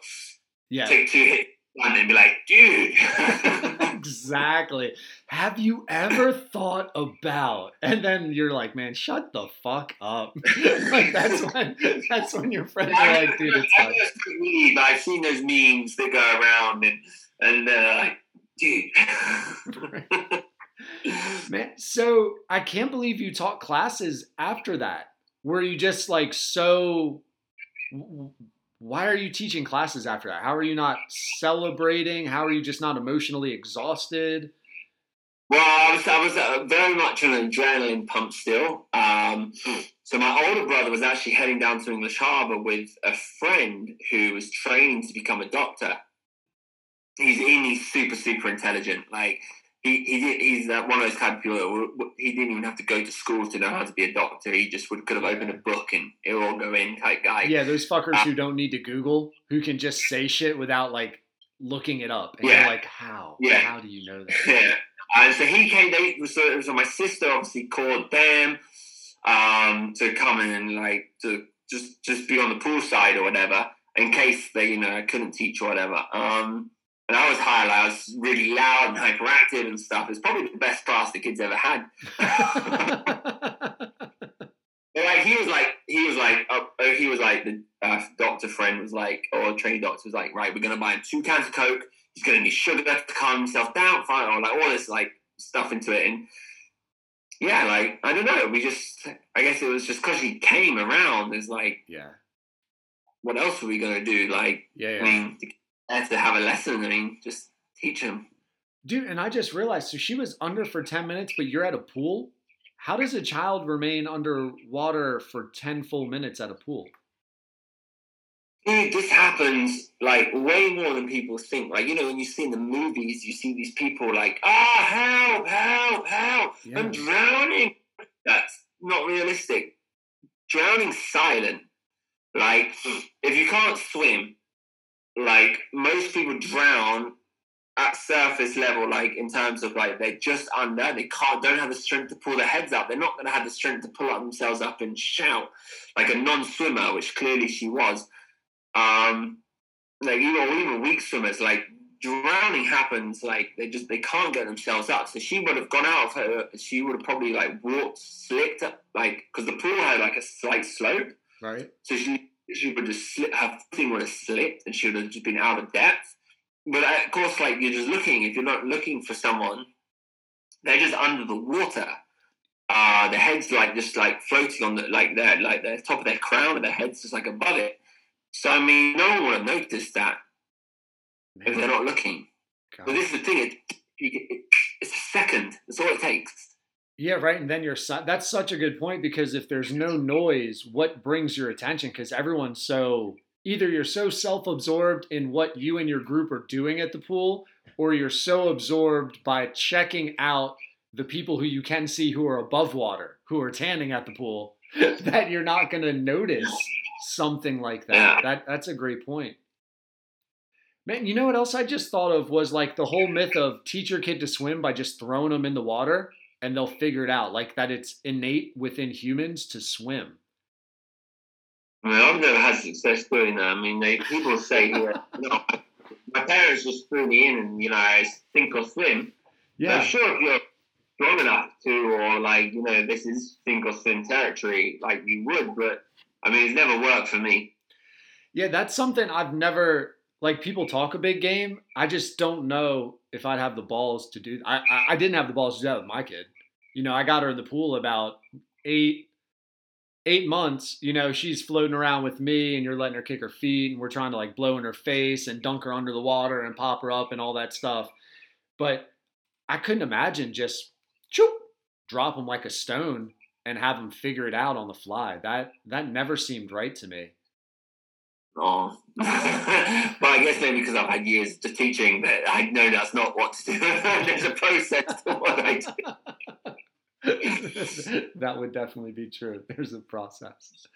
yeah take two hits and they'd be like, dude. exactly. Have you ever thought about? And then you're like, man, shut the fuck up. like that's when that's when your friends are like, dude, it's I fine. just believe I've seen those memes that go around and and uh, like, dude. Man, so I can't believe you taught classes after that. Were you just like so? Why are you teaching classes after that? How are you not celebrating? How are you just not emotionally exhausted? Well, I was, I was uh, very much on an adrenaline pump still. Um, so my older brother was actually heading down to English Harbour with a friend who was training to become a doctor. He's he's super super intelligent. Like he, he he's uh, one of those kind of people that he didn't even have to go to school to know how to be a doctor. He just would could have opened a book and it all go in type guy. Yeah, those fuckers who don't need to Google, who can just say shit without like looking it up. And Yeah. like, how? Yeah. How do you know that? Yeah. And so he came. They so, so my sister obviously called them um, to come in and like to just just be on the pool side or whatever in case they you know couldn't teach or whatever. Um, and I was high, like, I was really loud and hyperactive and stuff. It's probably the best class the kids ever had. But like he was like he was like uh, uh, he was like the uh, doctor friend was like or trainee doctor was like right we're gonna buy him two cans of coke he's gonna need sugar to calm himself down fine or like all this like stuff into it and yeah like I don't know we just I guess it was just because he came around it's like yeah. what else were we gonna do like Yeah, I mean have to have a lesson I mean just teach him Dude, and I just realized so she was under for 10 minutes, but you're at a pool? How does a child remain underwater for 10 full minutes at a pool? Dude, this happens like way more than people think. Like, you know, when you see in the movies, you see these people like, ah, help, help, help, Yeah. I'm drowning. That's not realistic. Drowning silent. Like, if you can't swim, like, most people drown at surface level, like, in terms of like, they're just under, they can't, don't have the strength to pull their heads up. They're not going to have the strength to pull up themselves up and shout like a non swimmer, which clearly she was um like even even weak swimmers like drowning happens like they just they can't get themselves up so she would have gone out of her she would have probably like walked slipped up like because the pool had like a slight slope Right? so she she would just slip her thing would have slipped and she would have just been out of depth but of course like you're just looking if you're not looking for someone they're just under the water uh the head's like just like floating on the like their like the top of their crown and their head's just like above it so I mean, no one would have noticed that if they're not looking. God. But this is the thing: it, it, it's a second. That's all it takes. Yeah, right. And then you're si- that's such a good point because if there's no noise, what brings your attention? Because everyone's so either you're so self-absorbed in what you and your group are doing at the pool, or you're so absorbed by checking out the people who you can see who are above water, who are tanning at the pool, that you're not going to notice something like that. That that's a great point. Man, you know what else I just thought of was like the whole myth of teach your kid to swim by just throwing them in the water and they'll figure it out. Like that it's innate within humans to swim. I mean, I've never had success doing that. I mean, they, people say, yeah, no, my parents just threw me in and, you know, I sink or swim. I'm sure if you're strong enough to, or like, you know, this is sink or swim territory, like you would, but I mean, it's never worked for me. Yeah, that's something I've never like people talk a big game. I just don't know if I'd have the balls to do I I, I didn't have the balls to do that with my kid. You know, I got her in the pool about eight eight months, you know, she's floating around with me and you're letting her kick her feet and we're trying to like blow in her face and dunk her under the water and pop her up and all that stuff. But I couldn't imagine just choop, drop them like a stone and have them figure it out on the fly. That that never seemed right to me. Oh, but I guess maybe because I've had years of teaching that I know that's not what to do. There's a process to what I do. that would definitely be true. There's a process.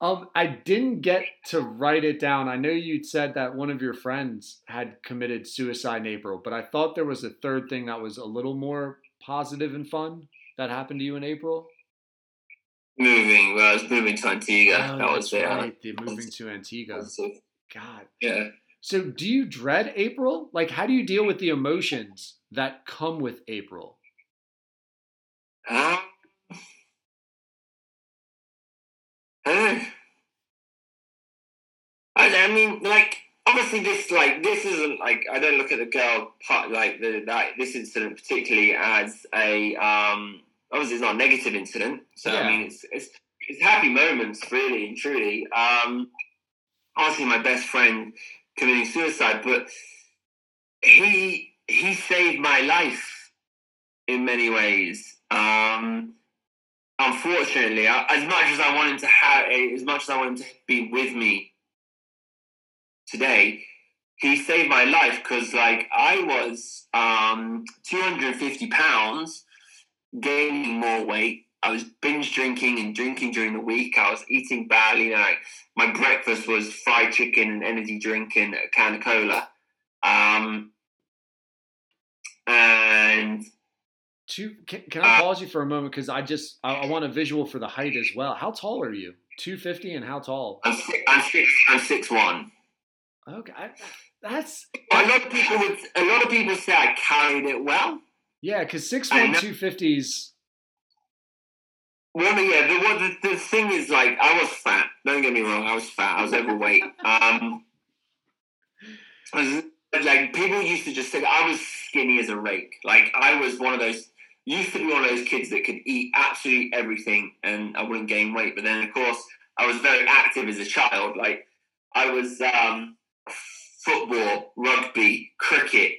Um, I didn't get to write it down. I know you'd said that one of your friends had committed suicide in April, but I thought there was a third thing that was a little more positive and fun that happened to you in April. Moving, well, I was moving to Antigua. Oh, that was there. right. The moving to Antigua. God. Yeah. So, do you dread April? Like, how do you deal with the emotions that come with April? Uh, I, I mean, like, obviously, this like this isn't like I don't look at the girl part like the that this incident particularly as a um. Obviously, it's not a negative incident, so Yeah. I mean, it's it's it's happy moments, really and truly. Um, obviously, my best friend committing suicide, but he he saved my life in many ways. Um, unfortunately, I- as much as I wanted to have, as much as I wanted to be with me today, he saved my life because, like, I was um, 250 pounds, gaining more weight. I was binge drinking and drinking during the week. I was eating badly. Like my breakfast was fried chicken and energy drink and a can of cola. Um, and Two, can, can I pause you for a moment because I just I, I want a visual for the height as well. How tall are you? Two fifty and how tall? I'm six, I'm six, I'm six one. Okay, I, that's A lot of people would, a lot of people say I carried it well. yeah, because six one two fifties. Well, yeah, the, the, the thing is, like, I was fat. Don't get me wrong, I was fat. I was overweight. Um, was, like, people used to just say I was skinny as a rake. Like, I was one of those, used to be one of those kids that could eat absolutely everything and I wouldn't gain weight. But then, of course, I was very active as a child. Like, I was um, football, rugby, cricket,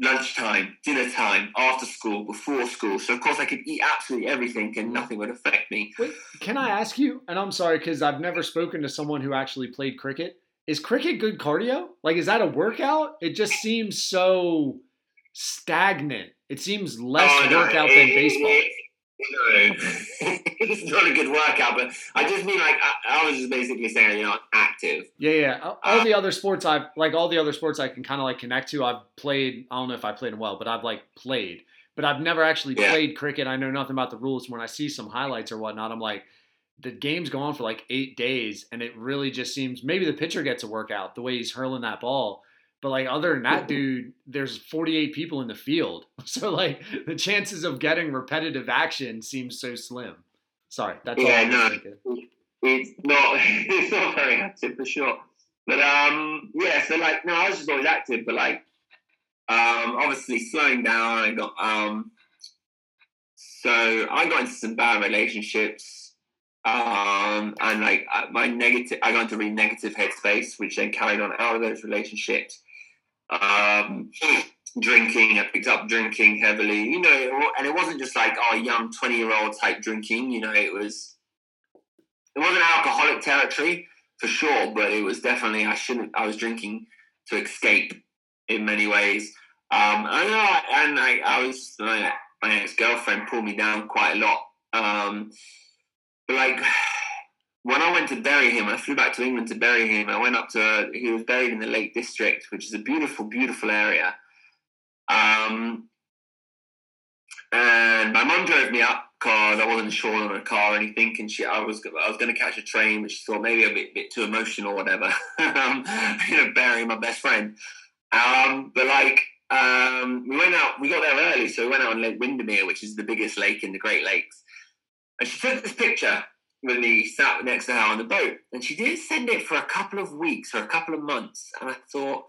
lunchtime, dinner time, after school, before school. So of course I could eat absolutely everything and nothing would affect me. Wait, can I ask you? And I'm sorry because I've never spoken to someone who actually played cricket. Is cricket good cardio? Like, is that a workout? It just seems so stagnant. It seems less Oh, no, workout it- than it- baseball. it- no. it's not a good workout, but I just mean like I, I was just basically saying you're not active. Yeah, yeah. All- All uh, the other sports I've like all the other sports I can kind of like connect to. I've played. I don't know if I played well, but I've like played. But I've never actually Yeah. played cricket. I know nothing about the rules. When I see some highlights or whatnot, I'm like, the game's go on for like eight days, and it really just seems maybe the pitcher gets a workout the way he's hurling that ball. But like other than that, dude, there's 48 people in the field, so like the chances of getting repetitive action seems so slim. Sorry, that's all Yeah, no. thinking. It's not it's not very active for sure. But um yeah, so like no, I was just always active, but like um obviously slowing down, I got um so I got into some bad relationships. Um and like uh, my negative I got into really negative headspace, which then carried on out of those relationships. Um drinking, I picked up drinking heavily, you know, and it wasn't just like oh young twenty year old type drinking, you know, it was it wasn't alcoholic territory for sure, but it was definitely I shouldn't. I was drinking to escape in many ways. Um, and I, and I, I was my, my ex girlfriend pulled me down quite a lot. Um, but like when I went to bury him, I flew back to England to bury him. I went up to he was buried in the Lake District, which is a beautiful, beautiful area. Um, and my mum drove me up because I wasn't sure on a car or anything, and she I was I was going to catch a train, but she thought maybe a bit bit too emotional or whatever. um, you know, burying my best friend. Um, but like um, we went out, we got there early, so we went out on Lake Windermere, which is the biggest lake in the Great Lakes. And she took this picture when we sat next to her on the boat, and she didn't send it for a couple of weeks or a couple of months. And I thought,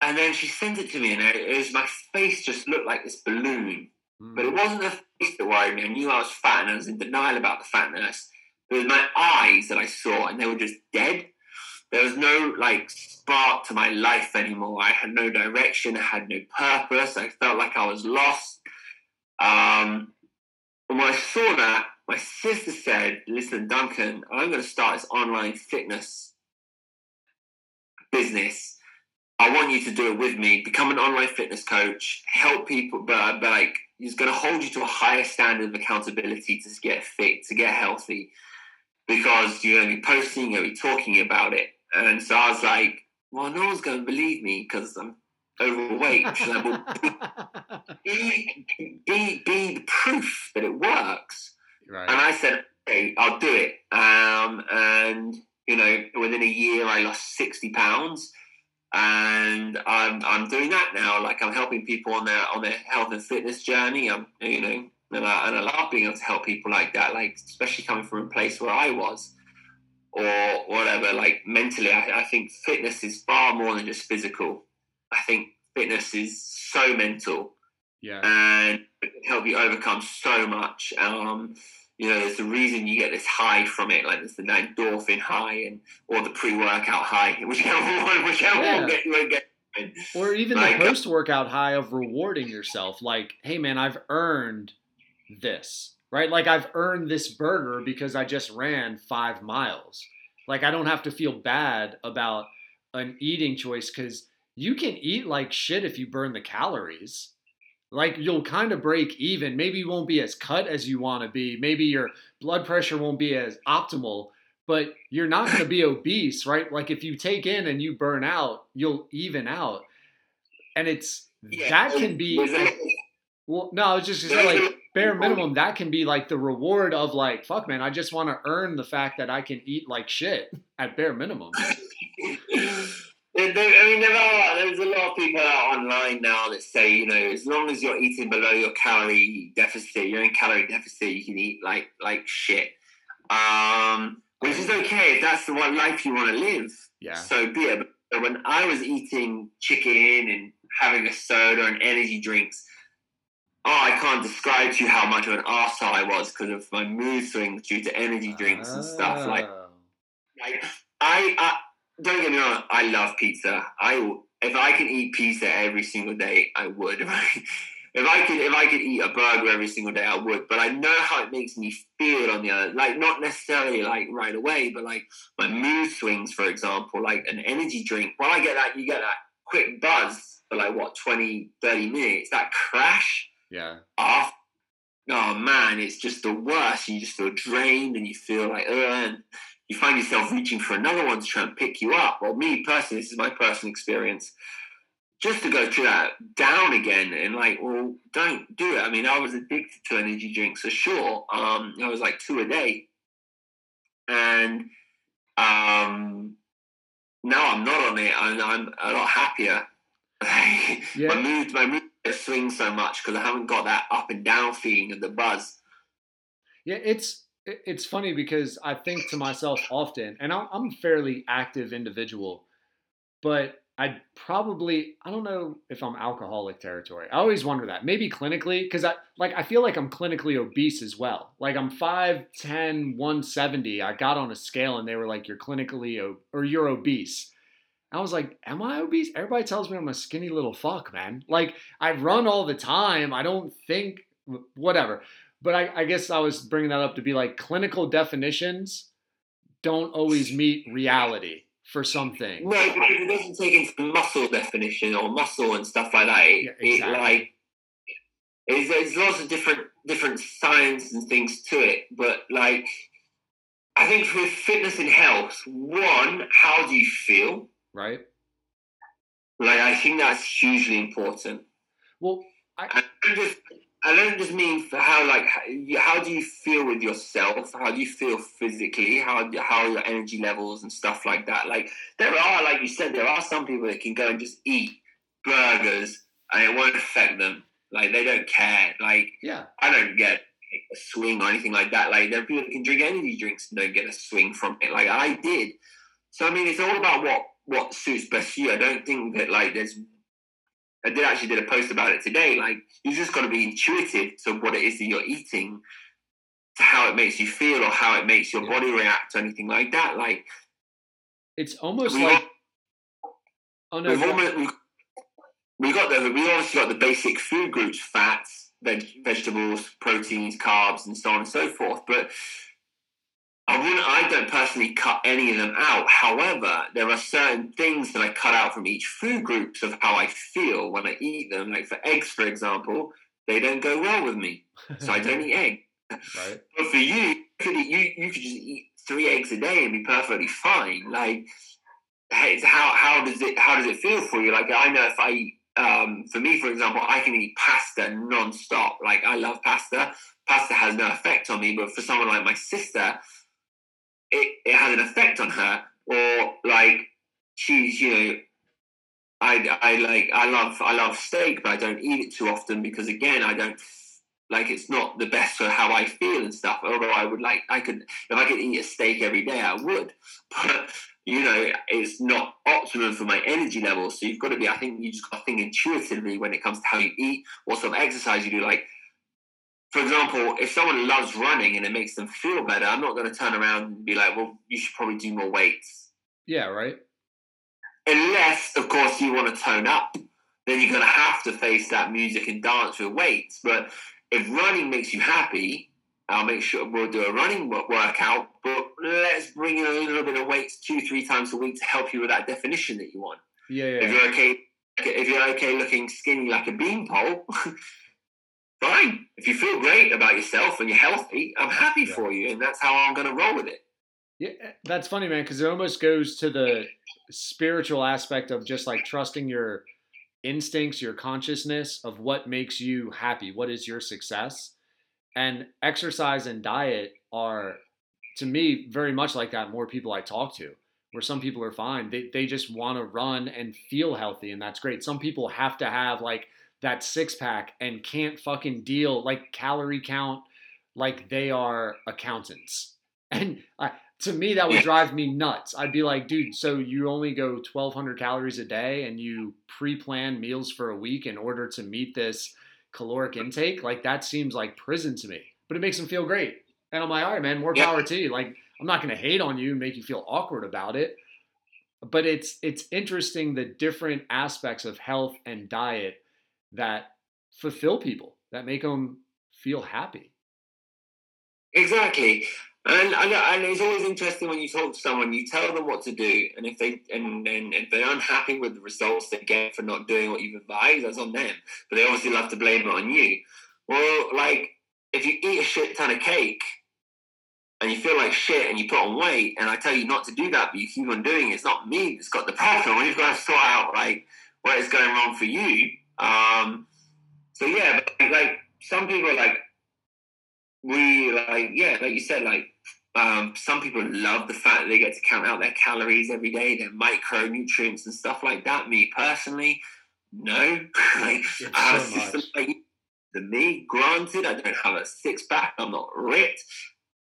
and then she sent it to me, and it, was my face just looked like this balloon. But it wasn't the face that worried me. I knew I was fat and I was in denial about the fatness. It was my eyes that I saw and they were just dead. There was no like spark to my life anymore. I had no direction. I had no purpose. I felt like I was lost. Um, and when I saw that, my sister said, "Listen, Duncan, I'm going to start this online fitness business. I want you to do it with me. Become an online fitness coach. Help people, but, but like he's going to hold you to a higher standard of accountability to get fit, to get healthy, because you're going to be posting, you're going to be talking about it. And so I was like, well, no one's going to believe me because I'm overweight. Like, well, be, be, be the proof that it works. Right. And I said, okay, I'll do it. Um, and, you know, within a year, I lost 60 pounds. and I'm I'm doing that now. Like I'm helping people on their on their health and fitness journey. I'm you know, and I, and I love being able to help people like that. Like especially coming from a place where I was, or whatever. Like mentally, I, I think fitness is far more than just physical. I think fitness is so mental Yeah. and it can help you overcome so much. Um, you know, there's a reason you get this high from it, like there's the endorphin high and or the pre-workout high, whichever one, whichever Yeah. one get you get. Or even Like- the post workout high of rewarding yourself. Like, hey man, I've earned this, right? Like I've earned this burger because I just ran five miles. Like I don't have to feel bad about an eating choice because you can eat like shit if you burn the calories. Like you'll kind of break even. Maybe you won't be as cut as you want to be. Maybe your blood pressure won't be as optimal, but you're not going to be obese, right? Like if you take in and you burn out, you'll even out. And it's that can be well, no, I was just gonna say like bare minimum that can be like the reward of like fuck man, I just want to earn the fact that I can eat like shit at bare minimum. There- there- I mean, there are there's a lot of people out online now that say, you know, as long as you're eating below your calorie deficit, you're in calorie deficit, you can eat like like shit. Um, which is okay if that's the one life you want to live. Yeah. So be it. But when I was eating chicken and having a soda and energy drinks, oh, I can't describe to you how much of an arsehole I was because of my mood swings due to energy drinks and stuff. Like, Oh. like I, I don't get me wrong, I love pizza. I if I can eat pizza every single day, I would. If I, if I could if I could eat a burger every single day, I would. But I know how it makes me feel on the other like not necessarily like right away, but like my mood swings, for example, like an energy drink. When I get that, you get that quick buzz for like what 20, 30 minutes. That crash yeah. off. Oh man, it's just the worst. You just feel drained and you feel like, Ugh, and you find yourself reaching for another one to try and pick you up. Well, me personally, this is my personal experience. Just to go through that down again and like, well, don't do it. I mean, I was addicted to energy drinks for sure. Um, I was like two a day, and um, now I'm not on it, and I'm a lot happier. Yeah. My mood, my mood swings so much because I haven't got that up and down feeling of the buzz. Yeah, it's it- it's funny because I think to myself often, and I'm I'm a fairly active individual, but I probably I don't know if I'm alcoholic territory. I always wonder that. Maybe clinically, because I like I feel like I'm clinically obese as well. Like I'm 5'10", 170. I got on a scale and they were like, "You're clinically o- or you're obese." I was like, "Am I obese?" Everybody tells me I'm a skinny little fuck, man. Like I run all the time. I don't think whatever. But I, I guess I was bringing that up to be like clinical definitions don't always meet reality for something. No, because it doesn't take into muscle definition or muscle and stuff like that. It, Yeah, it exactly. like it's, there's lots of different different science and things to it, but like I think with fitness and health, one, how do you feel? Right? Like I think that's hugely important. Well, I don't just I don't just mean for how like how, do you feel with yourself? How do you feel physically? How how are your energy levels and stuff like that? Like there are, like you said, there are some people that can go and just eat burgers and it won't affect them. Like they don't care. Like yeah. I don't get a swing or anything like that. Like there are people that can drink energy drinks and don't get a swing from it. Like I did. So I mean, it's all about what what suits best you. I don't think that like there's. I did actually did a post about it today. Like you just got to be intuitive to what it is that you're eating, to how it makes you feel or how it makes your Yeah. body react or anything like that. Like It's almost we like oh no, we've almost we, we got the we obviously got the basic food groups: fats, veg, vegetables, proteins, carbs, and so on and so forth. But I wouldn't. I don't personally cut any of them out. However, there are certain things that I cut out from each food groups of how I feel when I eat them. Like for eggs, for example, they don't go well with me, so I don't eat egg. right? But for you, you could eat, you you could just eat three eggs a day and be perfectly fine. Like, how how does it how does it feel for you? Like, I know if I eat, um, for me, for example, I can eat pasta non-stop. Like, I love pasta. Pasta has no effect on me, but for someone like my sister, it, it has an effect on her. Or like she's you know I, I like I love I love steak, but I don't eat it too often because again I don't like it's not the best for how I feel and stuff. Although I would like I could if I could eat a steak every day, I would. But you know, it's not optimum for my energy levels. So you've got to be. I think you just got to think intuitively when it comes to how you eat, what sort of exercise you do. Like for example, if someone loves running and it makes them feel better, I'm not going to turn around and be like, well, you should probably do more weights. Yeah, right. Unless, of course, you want to tone up, then you're going to have to face that music and dance with weights. But if running makes you happy, I'll make sure we'll do a running workout, but let's bring in a little bit of weights two, three times a week to help you with that definition that you want. Yeah, yeah. If you're okay, if you're okay looking skinny like a beanpole, fine. If you feel great about yourself and you're healthy, I'm happy Yeah. for you, and that's how I'm going to roll with it. Yeah, eh, that's funny, man, because it almost goes to the spiritual aspect of just like trusting your instincts, your consciousness of what makes you happy, what is your success. And exercise and diet are, to me, very much like that. More people I talk to, where some people are fine, they, they just want to run and feel healthy, and that's great. Some people have to have like that six pack and can't fucking deal like calorie count like they are accountants. And I, to me that would drive me nuts. I'd be like dude so you only go 1200 calories a day and you pre-plan meals for a week in order to meet this caloric intake? Like that seems like prison to me but it makes them feel great. And i'm like all right man more power to you. Like i'm not going to hate on you and make you feel awkward about it but it's it's interesting the different aspects of health and diet that fulfill people that make them feel happy Exactly. And, and and it's always interesting when you talk to someone, you tell them what to do, and if they and, and if they're unhappy with the results they get for not doing what you've advised, that's on them. But they obviously love to blame it on you. Well, like if you eat a shit ton of cake and you feel like shit and you put on weight, and I tell you not to do that, but you keep on doing it, it's not me that's got the problem. We've got to sort out like what is going wrong for you. Um, so yeah, but, like some people like we like yeah, like you said, like um, some people love the fact that they get to count out their calories every day, their micronutrients and stuff like that. Me personally, no. like It's I have a so system like me, granted, I don't have a six pack, I'm not ripped.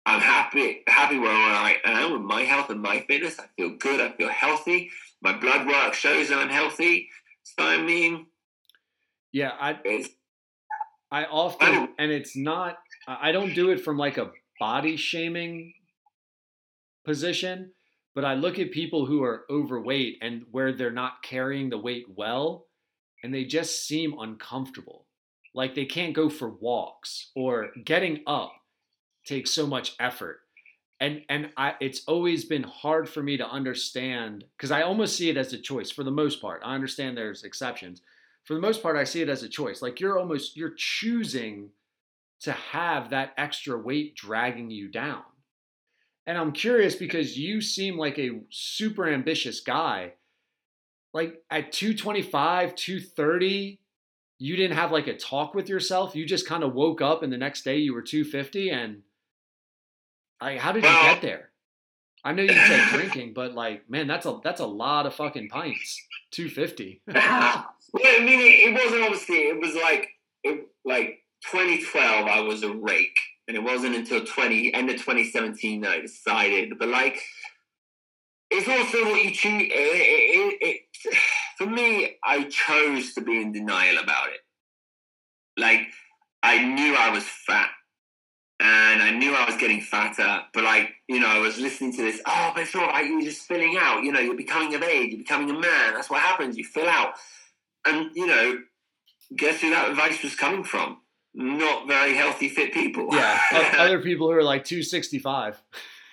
I'm happy happy where I am with my health and my fitness. I feel good, I feel healthy. My blood work shows that I'm healthy. So I mean yeah i I often, oh. and it's not, I don't do it from like a body shaming position, but I look at people who are overweight and where they're not carrying the weight well, and they just seem uncomfortable. Like they can't go for walks or getting up takes so much effort. And, and I, it's always been hard for me to understand because I almost see it as a choice for the most part. I understand there's exceptions, for the most part, I see it as a choice. Like you're almost you're choosing to have that extra weight dragging you down. And I'm curious because you seem like a super ambitious guy. Like at 225, 230, you didn't have like a talk with yourself. You just kind of woke up and the next day you were 250 and like how did you get there? I know you said drinking, but like, man, that's a that's a lot of fucking pints. 250. Well, I mean, it, wasn't obviously. It was like, it, like 2012. I was a rake, and it wasn't until 20 end of 2017 that I decided. But like, it's also what you choose. It, for me, I chose to be in denial about it. Like, I knew I was fat. And I knew I was getting fatter, but like, you know, I was listening to this, oh, but it's all right, you're just filling out, you know, you're becoming of age, you're becoming a man, that's what happens, you fill out. And, you know, guess who that advice was coming from? Not very healthy, fit people. yeah, other people who are like 265.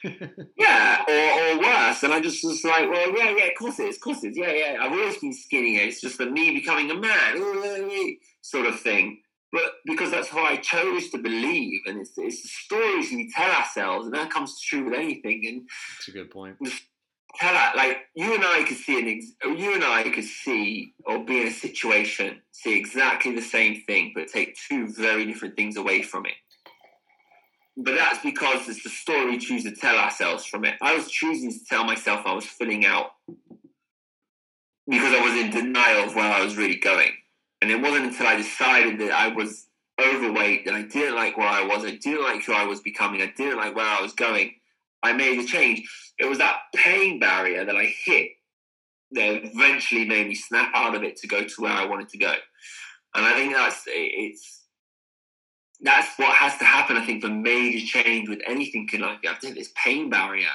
yeah, or, or worse. And I just was like, well, yeah, yeah, of course it is, of course it is. Yeah, yeah, I've always been skinny. It's just that me becoming a man, sort of thing. But because that's how I chose to believe, and it's, it's the stories we tell ourselves, and that comes true with anything. And That's a good point. tell that like you and I could see an ex- you and I could see or be in a situation see exactly the same thing but take two very different things away from it but that's because it's the story we choose to tell ourselves from it I was choosing to tell myself I was filling out because I was in denial of where I was really going. And it wasn't until I decided that I was overweight, that I didn't like where I was, I didn't like who I was becoming, I didn't like where I was going. I made a change. It was that pain barrier that I hit that eventually made me snap out of it to go to where I wanted to go. And I think that's it's that's what has to happen. I think for major change with anything in life, you have to hit this pain barrier.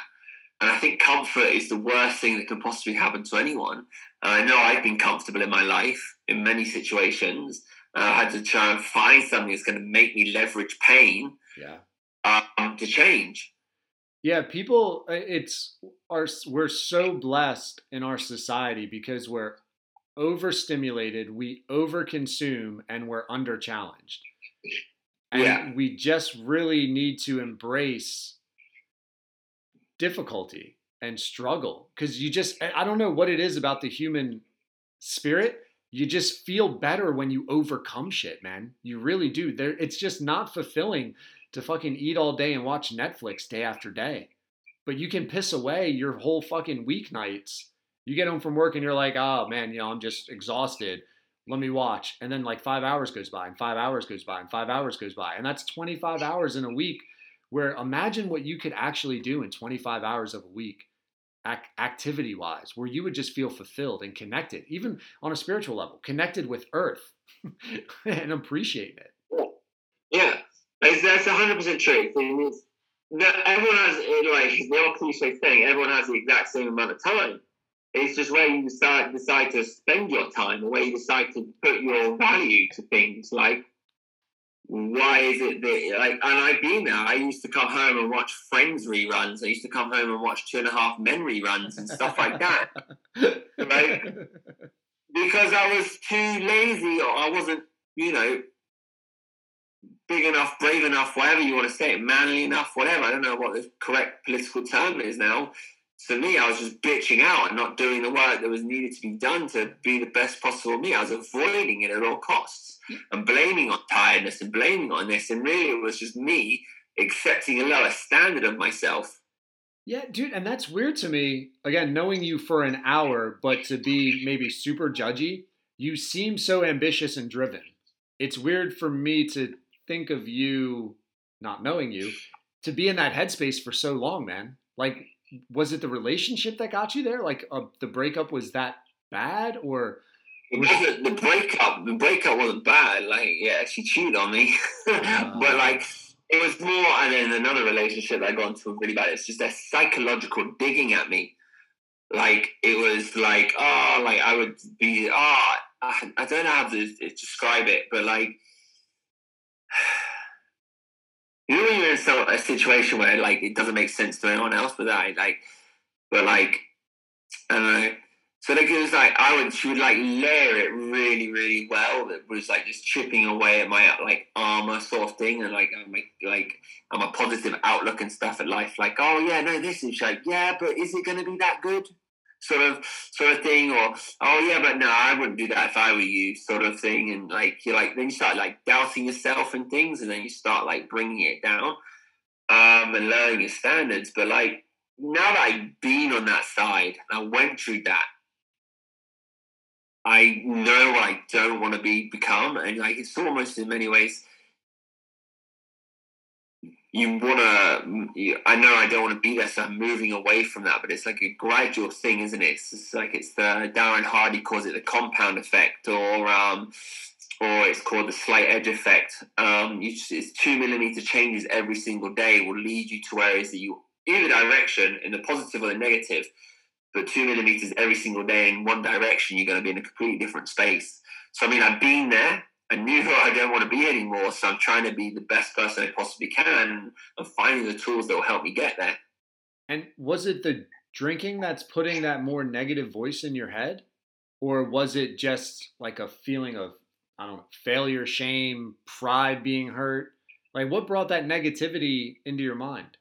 And I think comfort is the worst thing that can possibly happen to anyone. And I know I've been comfortable in my life in many situations. I had to try and find something that's going to make me leverage pain Yeah. um, to change. Yeah, people uh, it's are we're so blessed in our society because we're overstimulated, we overconsume and we're under challenged. And Yeah. we just really need to embrace difficulty and struggle because you just I don't know what it is about the human spirit. You just feel better when you overcome shit, man. You really do. There it's just not fulfilling to fucking eat all day and watch Netflix day after day. But you can piss away your whole fucking weeknights. You get home from work and you're like, oh man, you know, I'm just exhausted. Let me watch. And then like five hours goes by and five hours goes by and five hours goes by. And that's 25 hours in a week where imagine what you could actually do in 25 hours of a week ac- activity wise where you would just feel fulfilled and connected even on a spiritual level connected with earth and appreciate it Yeah, that's, that's 100% true. That everyone has, like, the old cliche thing, everyone has the exact same amount of time. It's just where you decide, decide to spend your time, or where you decide to put your value to things. Like, why is it that, like, and I've been there. I used to come home and watch Friends reruns. I used to come home and watch Two and a Half Men reruns and stuff like that. Right. because I was too lazy or I wasn't, you know, big enough, brave enough, whatever you want to say it, manly enough, whatever. I don't know what the correct political term is now. To me, I was just bitching out and not doing the work that was needed to be done to be the best possible me. I was avoiding it at all costs and blaming on tiredness and blaming on this. And really, it was just me accepting a lower standard of myself. Yeah, dude, and that's weird to me. Again, knowing you for an hour, but to be maybe super judgy, you seem so ambitious and driven. It's weird for me to think of you, not knowing you, to be in that headspace for so long, man. Like, was it the relationship that got you there? Like, uh, the breakup was that bad, or wasn't the breakup. The breakup wasn't bad. Like, yeah, she cheated on me, but like, it was more. And then another relationship I got into really bad. It's just that psychological digging at me. Like it was like, oh, like I would be, oh, I, I don't know how to describe it, but like, you're in so, a situation where like it doesn't make sense to anyone else, but I like, but like, I don't know. So like it was like I would she would like layer it really really well. That was like just chipping away at my like armor sort of thing, and like I'm like like I'm a positive outlook and stuff at life. Like oh yeah no this is like yeah but is it going to be that good? Sort of sort of thing, or oh yeah but no I wouldn't do that if I were you sort of thing, and like you're like then you start like doubting yourself and things, and then you start like bringing it down, um, and lowering your standards. But like now that I've been on that side, I went through that. I know what I don't want to be become, and like it's almost in many ways. You want to. I know I don't want to be there, so I'm moving away from that. But it's like a gradual thing, isn't it? It's like it's the Darren Hardy calls it the compound effect, or um, or it's called the slight edge effect. Um, you just, it's two millimeter changes every single day will lead you to areas that you either direction in the positive or the negative but two millimeters every single day in one direction, you're going to be in a completely different space. So, I mean, I've been there. I knew I don't want to be anymore. So, I'm trying to be the best person I possibly can and finding the tools that will help me get there. and was it the drinking that's putting that more negative voice in your head, or was it just like a feeling of I don't know failure, shame, pride being hurt? Like, what brought that negativity into your mind?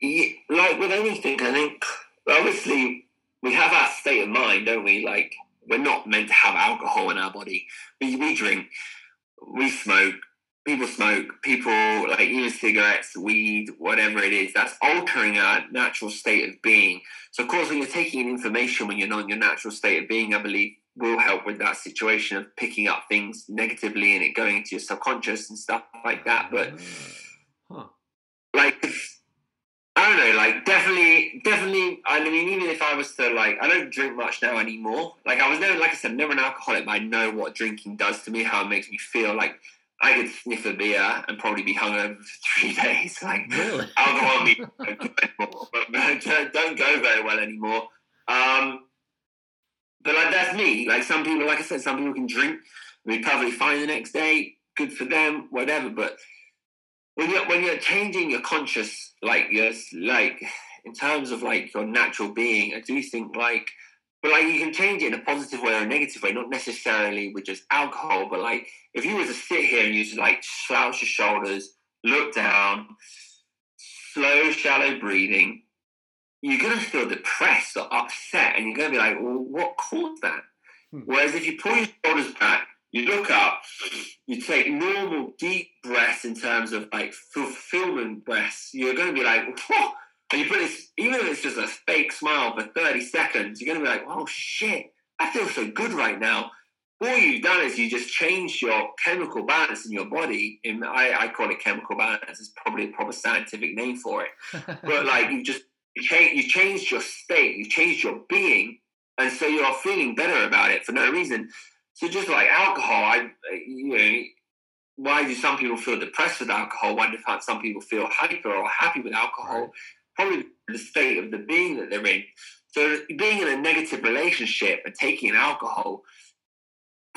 Yeah, Like with anything, I think, obviously, we have our state of mind, don't we? Like, we're not meant to have alcohol in our body. We, we drink, we smoke, people smoke, people like even cigarettes, weed, whatever it is, that's altering our natural state of being. So, of course, when you're taking in information when you're not in your natural state of being, I believe will help with that situation of picking up things negatively and it going into your subconscious and stuff like that. But ah, Huh. like don't know, like definitely, definitely. I mean, even if I was to like, I don't drink much now anymore. Like I was never, like I said, never an alcoholic, but I know what drinking does to me, how it makes me feel. Like I could sniff a beer and probably be hungover for three days. Like Really? alcohol me don't go don't, don't go very well anymore. Um, but like that's me. Like some people, like I said, some people can drink, and be perfectly fine the next day. Good for them, whatever. But when you're when you're changing your conscious, like you're like in terms of like your natural being, I do think like. But like you can change it in a positive way or a negative way, not necessarily with just alcohol. But like if you were to sit here and you to like slouch your shoulders, look down, slow, shallow breathing, you're going to feel depressed or upset and you're going to be like, well, what caused that? Hmm. Whereas if you pull your shoulders back, you look up, you take normal deep breaths in terms of like fulfillment breaths, you're going to be like, whoa. And you put this, even if it's just a fake smile for 30 seconds, you're going to be like, oh shit, I feel so good right now. All you've done is you just changed your chemical balance in your body. In, I, I call it chemical balance. It's probably a proper scientific name for it but like you just you change you changed your state, you changed your being, and so you're feeling better about it for no reason. So just like alcohol, I you know, why do some people feel depressed with alcohol? Why do some people feel hyper or happy with alcohol? Right. Probably the state of the being that they're in. So being in a negative relationship and taking alcohol,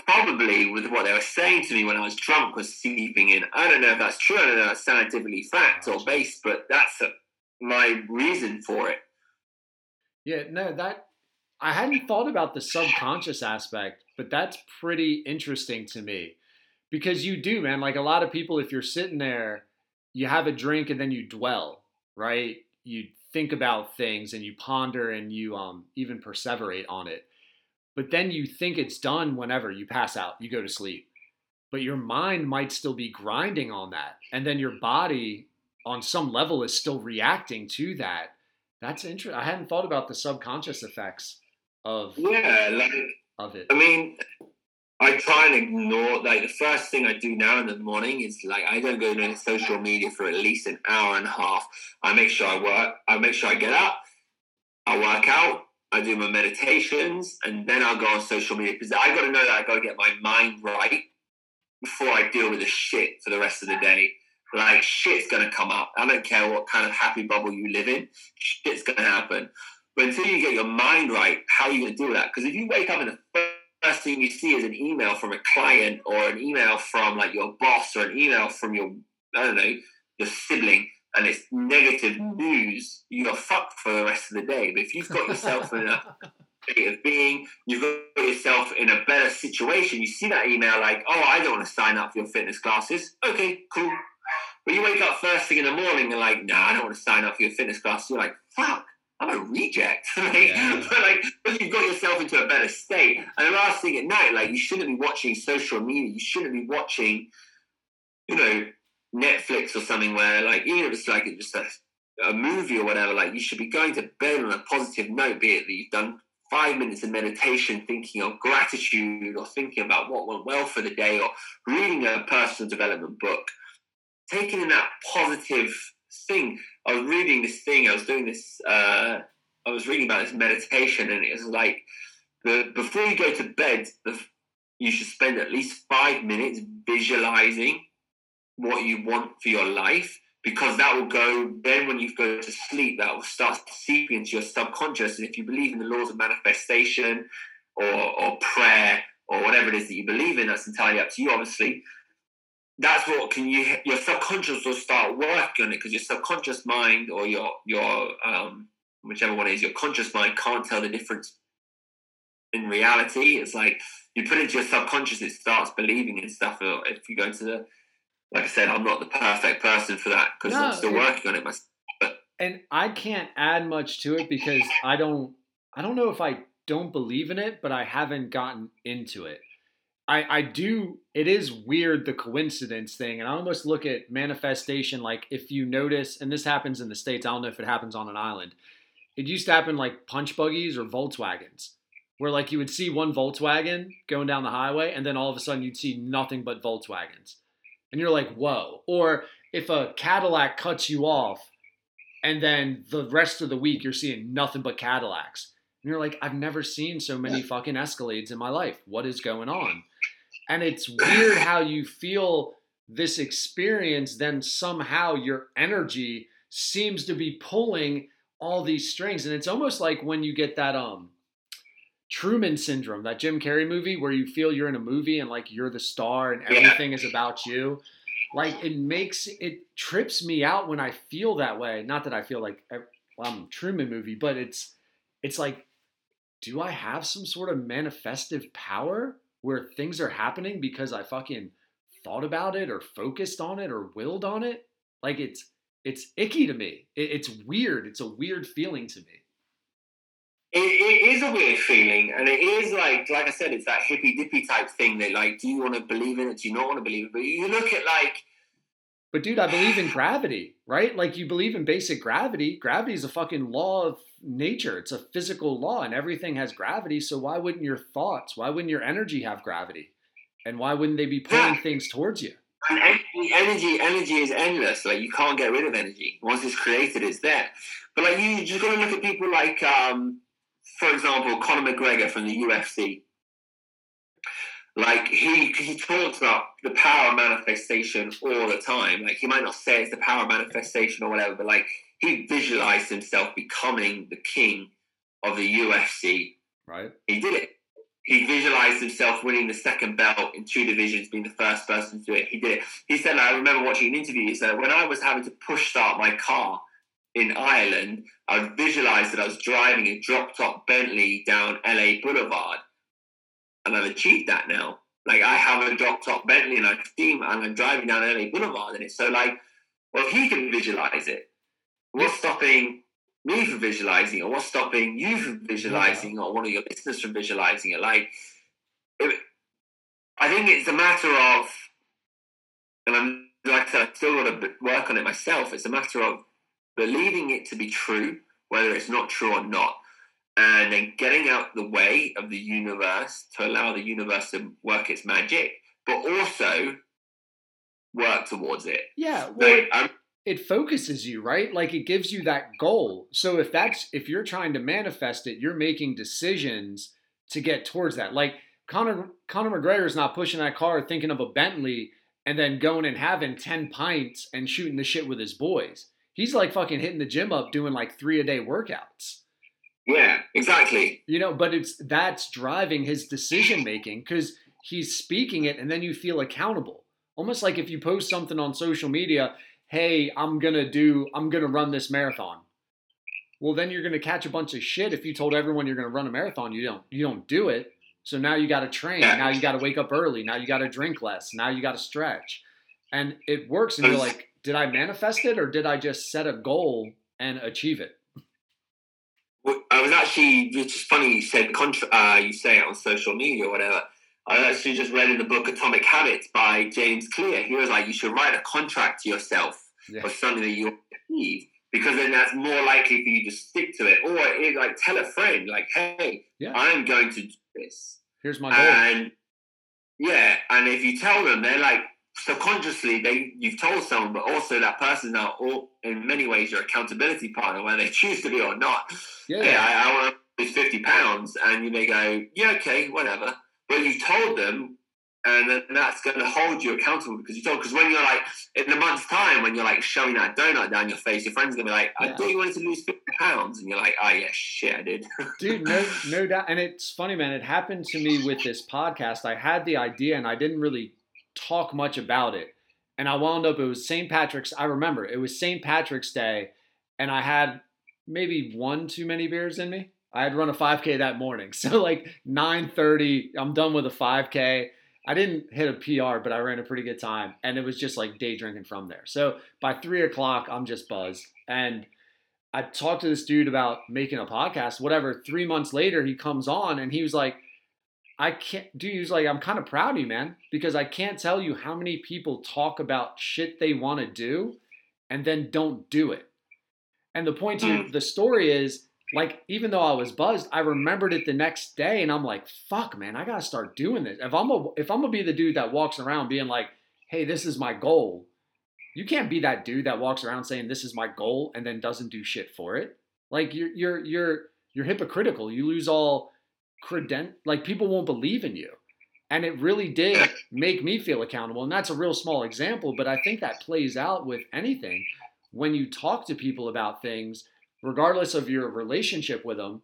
probably with what they were saying to me when I was drunk was seeping in. I don't know if that's true. I don't know if that's scientifically fact or based, but that's a, my reason for it. Yeah, no, that I hadn't thought about the subconscious aspect, but that's pretty interesting to me. Because you do, man. Like a lot of people, if you're sitting there, you have a drink and then you dwell, right? You think about things and you ponder and you um, even perseverate on it. But then you think it's done whenever you pass out, you go to sleep. But your mind might still be grinding on that. And then your body, on some level, is still reacting to that. That's interesting. I hadn't thought about the subconscious effects of Yeah, like of it. I mean, I try and ignore like the first thing I do now in the morning is like I don't go to social media for at least an hour and a half. I make sure I work. I make sure I get up. I work out. I do my meditations, and then I'll go on social media because I got to know that I got to get my mind right before I deal with the shit for the rest of the day. Like shit's gonna come up. I don't care what kind of happy bubble you live in. Shit's gonna happen. But until you get your mind right, how are you gonna do that? Because if you wake up and the first thing you see is an email from a client or an email from like your boss or an email from your I don't know your sibling, and it's negative hmm. news, you're fucked for the rest of the day. But if you've got yourself in a state of being, you've got yourself in a better situation. You see that email like, oh, I don't want to sign up for your fitness classes. Okay, cool. But you wake up first thing in the morning and like, nah, I don't want to sign up for your fitness class. You're like, fuck, I'm a reject. like, Yeah. but like, but you've got yourself into a better state. And the last thing at night, like, you shouldn't be watching social media. You shouldn't be watching, you know, Netflix or something where, like, even if it's like just a, a movie or whatever, like, you should be going to bed on a positive note, be it that you've done five minutes of meditation thinking of gratitude or thinking about what went well for the day or reading a personal development book taking in that positive thing. I was reading this thing. I was doing this. Uh, I was reading about this meditation, and it was like the before you go to bed, the, you should spend at least five minutes visualizing what you want for your life, because that will go. Then, when you go to sleep, that will start seeping into your subconscious. And if you believe in the laws of manifestation, or or prayer, or whatever it is that you believe in, that's entirely up to you, obviously that's what can you your subconscious will start working on it because your subconscious mind or your your um whichever one is your conscious mind can't tell the difference in reality. It's like you put it into your subconscious it starts believing in stuff. If you go into the like i said i'm not the perfect person for that because No, i'm still working on it myself and I can't add much to it because I don't I don't know if I don't believe in it, but I haven't gotten into it. I, I do it is weird the coincidence thing and i almost look at manifestation like if you notice and this happens in the states i don't know if it happens on an island. It used to happen like punch buggies or volkswagens where like you would see one volkswagen going down the highway and then all of a sudden you'd see nothing but volkswagens. And you're like whoa. Or if a cadillac cuts you off and then the rest of the week you're seeing nothing but cadillacs. And you're like i've never seen so many fucking escalades in my life. What is going on and it's weird how you feel this experience, then somehow your energy seems to be pulling all these strings. And it's almost like when you get that um Truman syndrome, that Jim Carrey movie where you feel you're in a movie and like you're the star and everything is about you. Like it makes it trips me out when I feel that way. Not that I feel like well, I'm a Truman movie, but it's it's like, do I have some sort of manifestive power? Where things are happening because I fucking thought about it or focused on it or willed on it. Like it's it's icky to me. It, it's weird. It's a weird feeling to me. It, it is a weird feeling, and it is like, like I said, it's that hippy dippy type thing. That like, do you want to believe in it? Do you not want to believe it? But you look at like, but dude, I believe in gravity, right? Like you believe in basic gravity. Gravity is a fucking law of nature. It's a physical law and everything has gravity. So why wouldn't your thoughts, why wouldn't your energy have gravity? And why wouldn't they be pulling yeah. things towards you? And energy, energy is endless. Like you can't get rid of energy. Once it's created, it's there. But like you just got to look at people like, um, for example, Conor McGregor from the UFC. Like he he talks about the power of manifestation all the time. Like he might not say it's the power of manifestation or whatever, but like he visualized himself becoming the king of the UFC. Right. He did it. He visualized himself winning the second belt in two divisions, being the first person to do it. He did it. He said, I remember watching an interview. He said, when I was having to push start my car in Ireland, I visualized that I was driving a drop top Bentley down LA Boulevard. And I've achieved that now. Like I have a drop top Bentley and I steam and I'm driving down LA Boulevard. And it's so like, well, if he can visualize it What's stopping me from visualizing or What's stopping you from visualizing or one of your listeners from visualizing it? Like, it, I think it's a matter of, and I'm like I said, I still want to work on it myself. It's a matter of believing it to be true, whether it's not true or not, and then getting out the way of the universe to allow the universe to work its magic, but also work towards it. Yeah, well, like, it focuses you, right? Like it gives you that goal. So if that's if you're trying to manifest it, you're making decisions to get towards that. Like Conor Conor McGregor is not pushing that car thinking of a Bentley and then going and having 10 pints and shooting the shit with his boys. He's like fucking hitting the gym up doing like 3 a day workouts. Yeah, exactly. You know, but it's that's driving his decision making cuz he's speaking it and then you feel accountable. Almost like if you post something on social media hey, I'm gonna do, I'm gonna run this marathon. Well, then you're gonna catch a bunch of shit if you told everyone you're gonna run a marathon. You don't, you don't do it. So now you got to train. Now you got to wake up early. Now you got to drink less. Now you got to stretch, and it works. And you're like, did I manifest it or did I just set a goal and achieve it? I was actually. It's just funny you said contra- uh, you say it on social media or whatever. I actually just read in the book Atomic Habits by James Clear. He was like, you should write a contract to yourself yeah. for something that you achieve because then that's more likely for you to stick to it. Or it, like tell a friend, like, hey, yeah. I'm going to do this. Here's my goal. And yeah, and if you tell them, they're like subconsciously they you've told someone, but also that person now, all in many ways, your accountability partner, whether they choose to be or not. Yeah, hey, I, I want to lose fifty pounds, and you may go, yeah, okay, whatever but you told them, and then that's going to hold you accountable because you told. Because when you're like in a month's time, when you're like showing that donut down your face, your friend's going to be like, "I yeah. thought you wanted to lose fifty pounds," and you're like, "Oh yeah, shit, I did." Dude, no, no doubt. And it's funny, man. It happened to me with this podcast. I had the idea, and I didn't really talk much about it. And I wound up. It was St. Patrick's. I remember it was St. Patrick's Day, and I had maybe one too many beers in me. I had run a 5K that morning. So like 9:30, I'm done with a 5K. I didn't hit a PR, but I ran a pretty good time, and it was just like day drinking from there. So by three o'clock, I'm just buzzed. And I talked to this dude about making a podcast, whatever. Three months later, he comes on and he was like, I can't, dude, like, I'm kind of proud of you, man, because I can't tell you how many people talk about shit they want to do and then don't do it. And the point to mm. the story is, like, even though I was buzzed, I remembered it the next day, and I'm like, fuck, man, I gotta start doing this. If I'm a, if I'm gonna be the dude that walks around being like, hey, this is my goal, you can't be that dude that walks around saying this is my goal and then doesn't do shit for it. Like, you're you're you're you're hypocritical. You lose all credent like people won't believe in you. And it really did make me feel accountable and that's a real small example but i think that plays out with anything. When you talk to people about things regardless of your relationship with them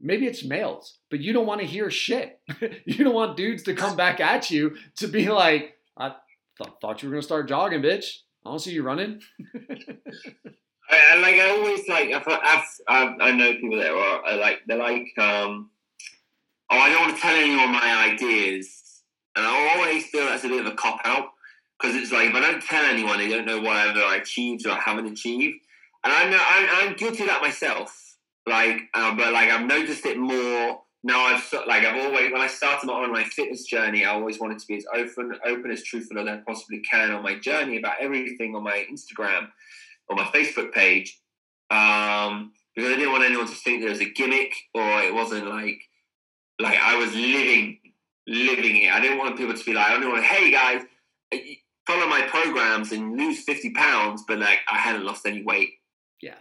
maybe it's males but you don't want to hear shit. You don't want dudes to come back at you to be like i th- thought you were going to start jogging bitch. I don't see you running. I, I like I always like I've, I've, I've, I know people that are, are like they're like um oh I don't want to tell anyone my ideas. And I always feel that's a bit of a cop out because it's like if I don't tell anyone they don't know whatever I achieved or haven't achieved. And I know I'm, I'm guilty of that myself. Like uh, but like I've noticed it more now I've like I've always when I started my online fitness journey I always wanted to be as open open as truthful as I possibly can on my journey about everything on my Instagram on my Facebook page um, because I didn't want anyone to think there was a gimmick or it wasn't like like I was living living it. I didn't want people to be like, I don't want, hey guys, follow my programs and lose fifty pounds, but like I hadn't lost any weight. yeah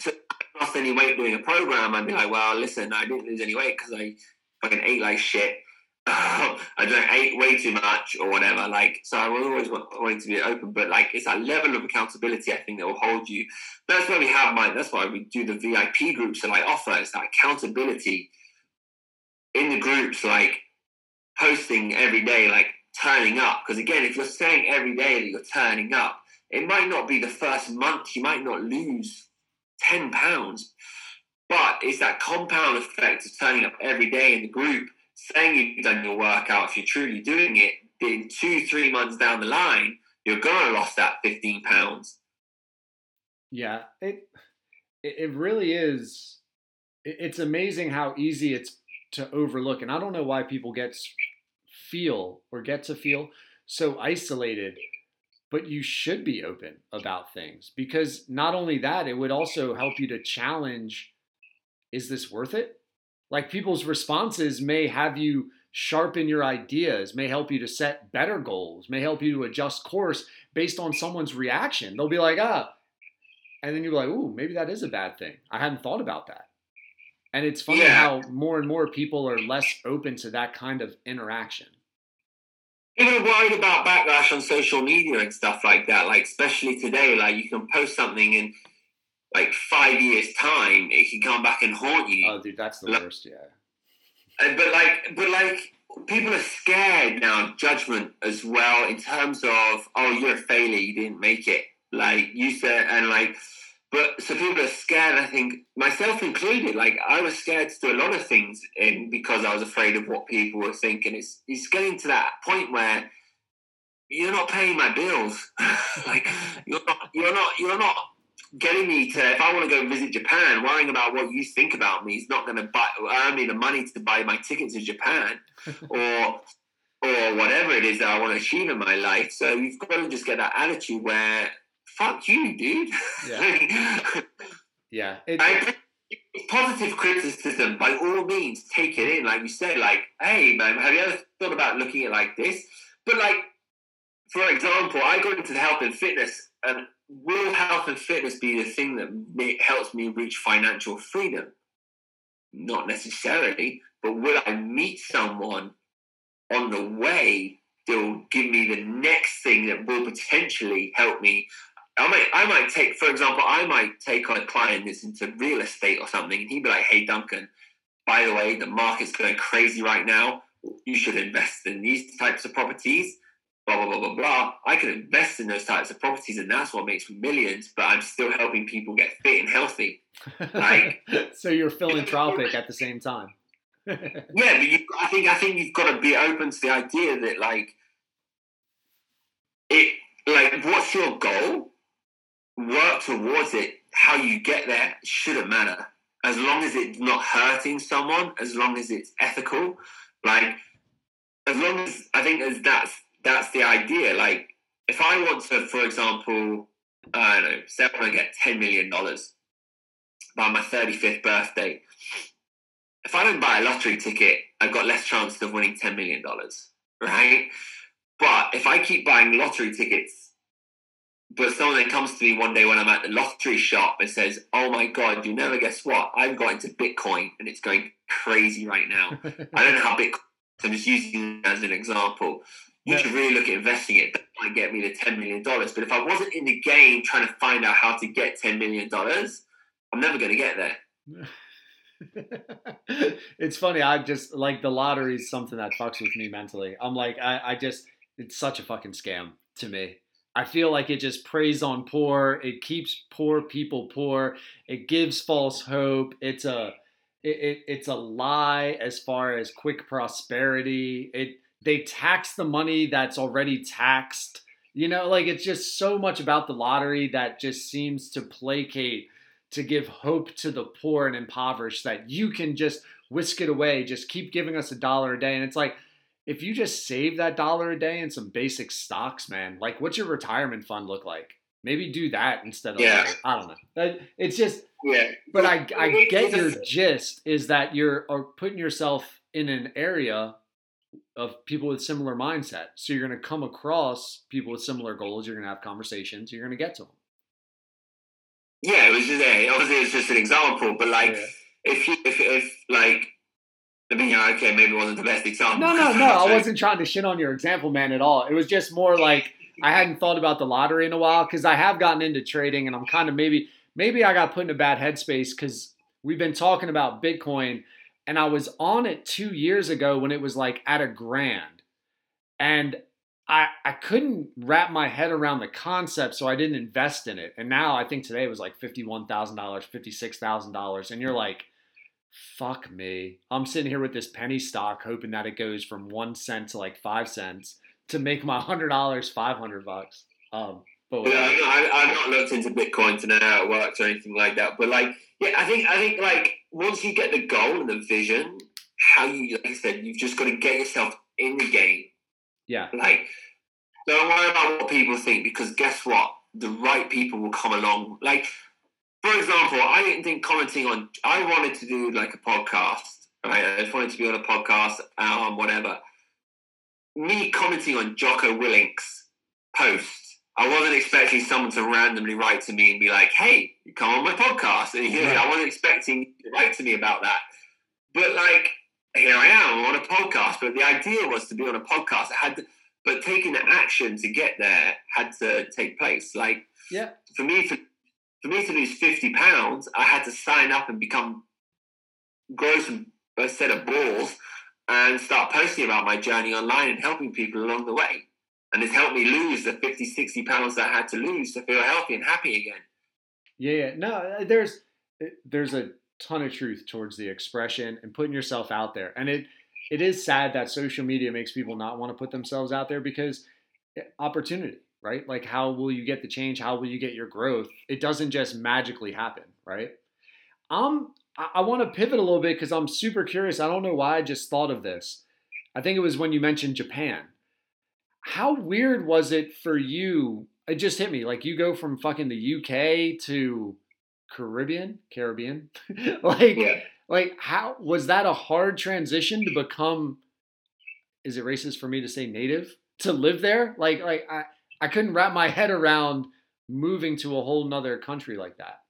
So I lost any weight doing a program, I'd be like, well, listen, I didn't lose any weight because I fucking ate like shit. I don't ate way too much or whatever. Like, so I was always want- wanting to be open, but like, it's that level of accountability I think that will hold you. That's why we have my. That's why we do the VIP groups that I offer. It's that accountability in the groups, like posting every day, like turning up. Because again, if you're saying every day that you're turning up, it might not be the first month. You might not lose ten pounds, but it's that compound effect of turning up every day in the group saying you've done your workout, if you're truly doing it, in two, three months down the line, you're gonna lost that 15 pounds. Yeah, it it really is. It's amazing how easy it's to overlook, and I don't know why people get feel or get to feel so isolated. But you should be open about things because not only that, it would also help you to challenge: Is this worth it? Like people's responses may have you sharpen your ideas, may help you to set better goals, may help you to adjust course based on someone's reaction. They'll be like, ah, and then you're like, ooh, maybe that is a bad thing. I hadn't thought about that. And it's funny Yeah. how more and more people are less open to that kind of interaction. Are worried about backlash on social media and stuff like that. Like especially today, like you can post something and like five years' time, it can come back and haunt you. Oh, dude, that's the Look- worst. Yeah. But like, but like, people are scared now of judgment as well in terms of, oh, you're a failure, you didn't make it. Like you said, and like, but so people are scared. I think myself included. Like I was scared to do a lot of things, in because I was afraid of what people were thinking. It's it's getting to that point where you're not paying my bills. like you're not, you're not, you're not getting me to if I want to go visit Japan, worrying about what you think about me is not going to buy earn me the money to buy my ticket to Japan or or whatever it is that I want to achieve in my life. So you've got to just get that attitude where fuck you, dude. Yeah. It, I, positive criticism, by all means, take it in. Like you said, like, hey, man, have you ever thought about looking at it like this? But like, for example, I got into health and fitness, and will health and fitness be the thing that helps me reach financial freedom? Not necessarily, but will I meet someone on the way that will give me the next thing that will potentially help me I might, I might take, for example, I might take on a client that's into real estate or something, and he'd be like, "Hey, Duncan, by the way, the market's going crazy right now. You should invest in these types of properties." Blah blah blah blah blah. I can invest in those types of properties, and that's what makes me millions. But I'm still helping people get fit and healthy. like- so you're philanthropic at the same time. Yeah, but you, I think I think you've got to be open to the idea that like it, like, what's your goal? Work towards it. How you get there shouldn't matter, as long as it's not hurting someone, as long as it's ethical. Like, as long as I think as that's that's the idea. Like, if I want to, for example, I don't know, say I want to get ten million dollars by my thirty fifth birthday. If I don't buy a lottery ticket, I've got less chance of winning ten million dollars, right? But if I keep buying lottery tickets, but someone then comes to me one day when I'm at the lottery shop and says, "Oh my god, you never guess what? I've got into Bitcoin and it's going crazy right now." I don't know how Bitcoin. I'm just using it as an example. You Yeah. should really look at investing it. That might get me the ten million dollars. But if I wasn't in the game trying to find out how to get ten million dollars, I'm never going to get there. it's funny. I just like the lottery is something that fucks with me mentally. I'm like, I, I just, it's such a fucking scam to me. I feel like it just preys on poor. It keeps poor people poor. It gives false hope. It's a, it, it, it's a lie as far as quick prosperity. It they tax the money that's already taxed. You know, like it's just so much about the lottery that just seems to placate to give hope to the poor and impoverished that you can just whisk it away, just keep giving us a dollar a day. And it's like, if you just save that dollar a day in some basic stocks, man, like what's your retirement fund look like? Maybe do that instead of, Yeah. like, I don't know. It's just, Yeah, but I, I get your gist is that you're are putting yourself in an area of people with similar mindset. So you're going to come across people with similar goals. You're going to have conversations. You're going to get to them. Yeah, it was just yeah, obviously it's just an example, but like Yeah. if you if if like I mean okay, maybe it wasn't the best example. No, no, no. I wasn't trying to shit on your example, man, at all. It was just more like I hadn't thought about the lottery in a while because I have gotten into trading and I'm kind of maybe maybe I got put in a bad headspace because we've been talking about Bitcoin and I was on it two years ago when it was like at a grand. And I I couldn't wrap my head around the concept, so I didn't invest in it. And now I think today it was like fifty-one thousand dollars, fifty-six thousand dollars, and you're like, fuck me. I'm sitting here with this penny stock hoping that it goes from one cent to like five cents to make my hundred dollars five hundred bucks. Um, but Yeah. I, I've not looked into Bitcoin to know how it works or anything like that. But like, yeah, I think I think like once you get the goal and the vision, how you like I said, you've just got to get yourself in the game. yeah, Like, don't worry about what people think because guess what? The right people will come along. Like, for example, I didn't think commenting on. I wanted to do like a podcast. Right, I just wanted to be on a podcast, um, whatever. Me commenting on Jocko Willink's post, I wasn't expecting someone to randomly write to me and be like, "Hey, you come on my podcast." And you know, I wasn't expecting you to write to me about that. But like, here I am on a podcast. But the idea was to be on a podcast. I had to, but taking the action to get there had to take place. Like yeah, for me to for me to lose fifty pounds, I had to sign up and become grow some a set of balls and start posting about my journey online and helping people along the way. And it's helped me lose the 50, 60 pounds that I had to lose to feel healthy and happy again. yeah. No, uh, there's there's a ton of truth towards the expression and putting yourself out there, and it it is sad that social media makes people not want to put themselves out there because eh, opportunity, right? Like, how will you get the change? How will you get your growth? It doesn't just magically happen, right? Um, I, I want to pivot a little bit because I'm super curious. I don't know why I just thought of this. I think it was when you mentioned Japan. How weird was it for you? It just hit me. Like you go from fucking the UK to Caribbean, Caribbean. like, Yeah. like how was that a hard transition to become? Is it racist for me to say native to live there? Like, like I, I couldn't wrap my head around moving to a whole nother country like that.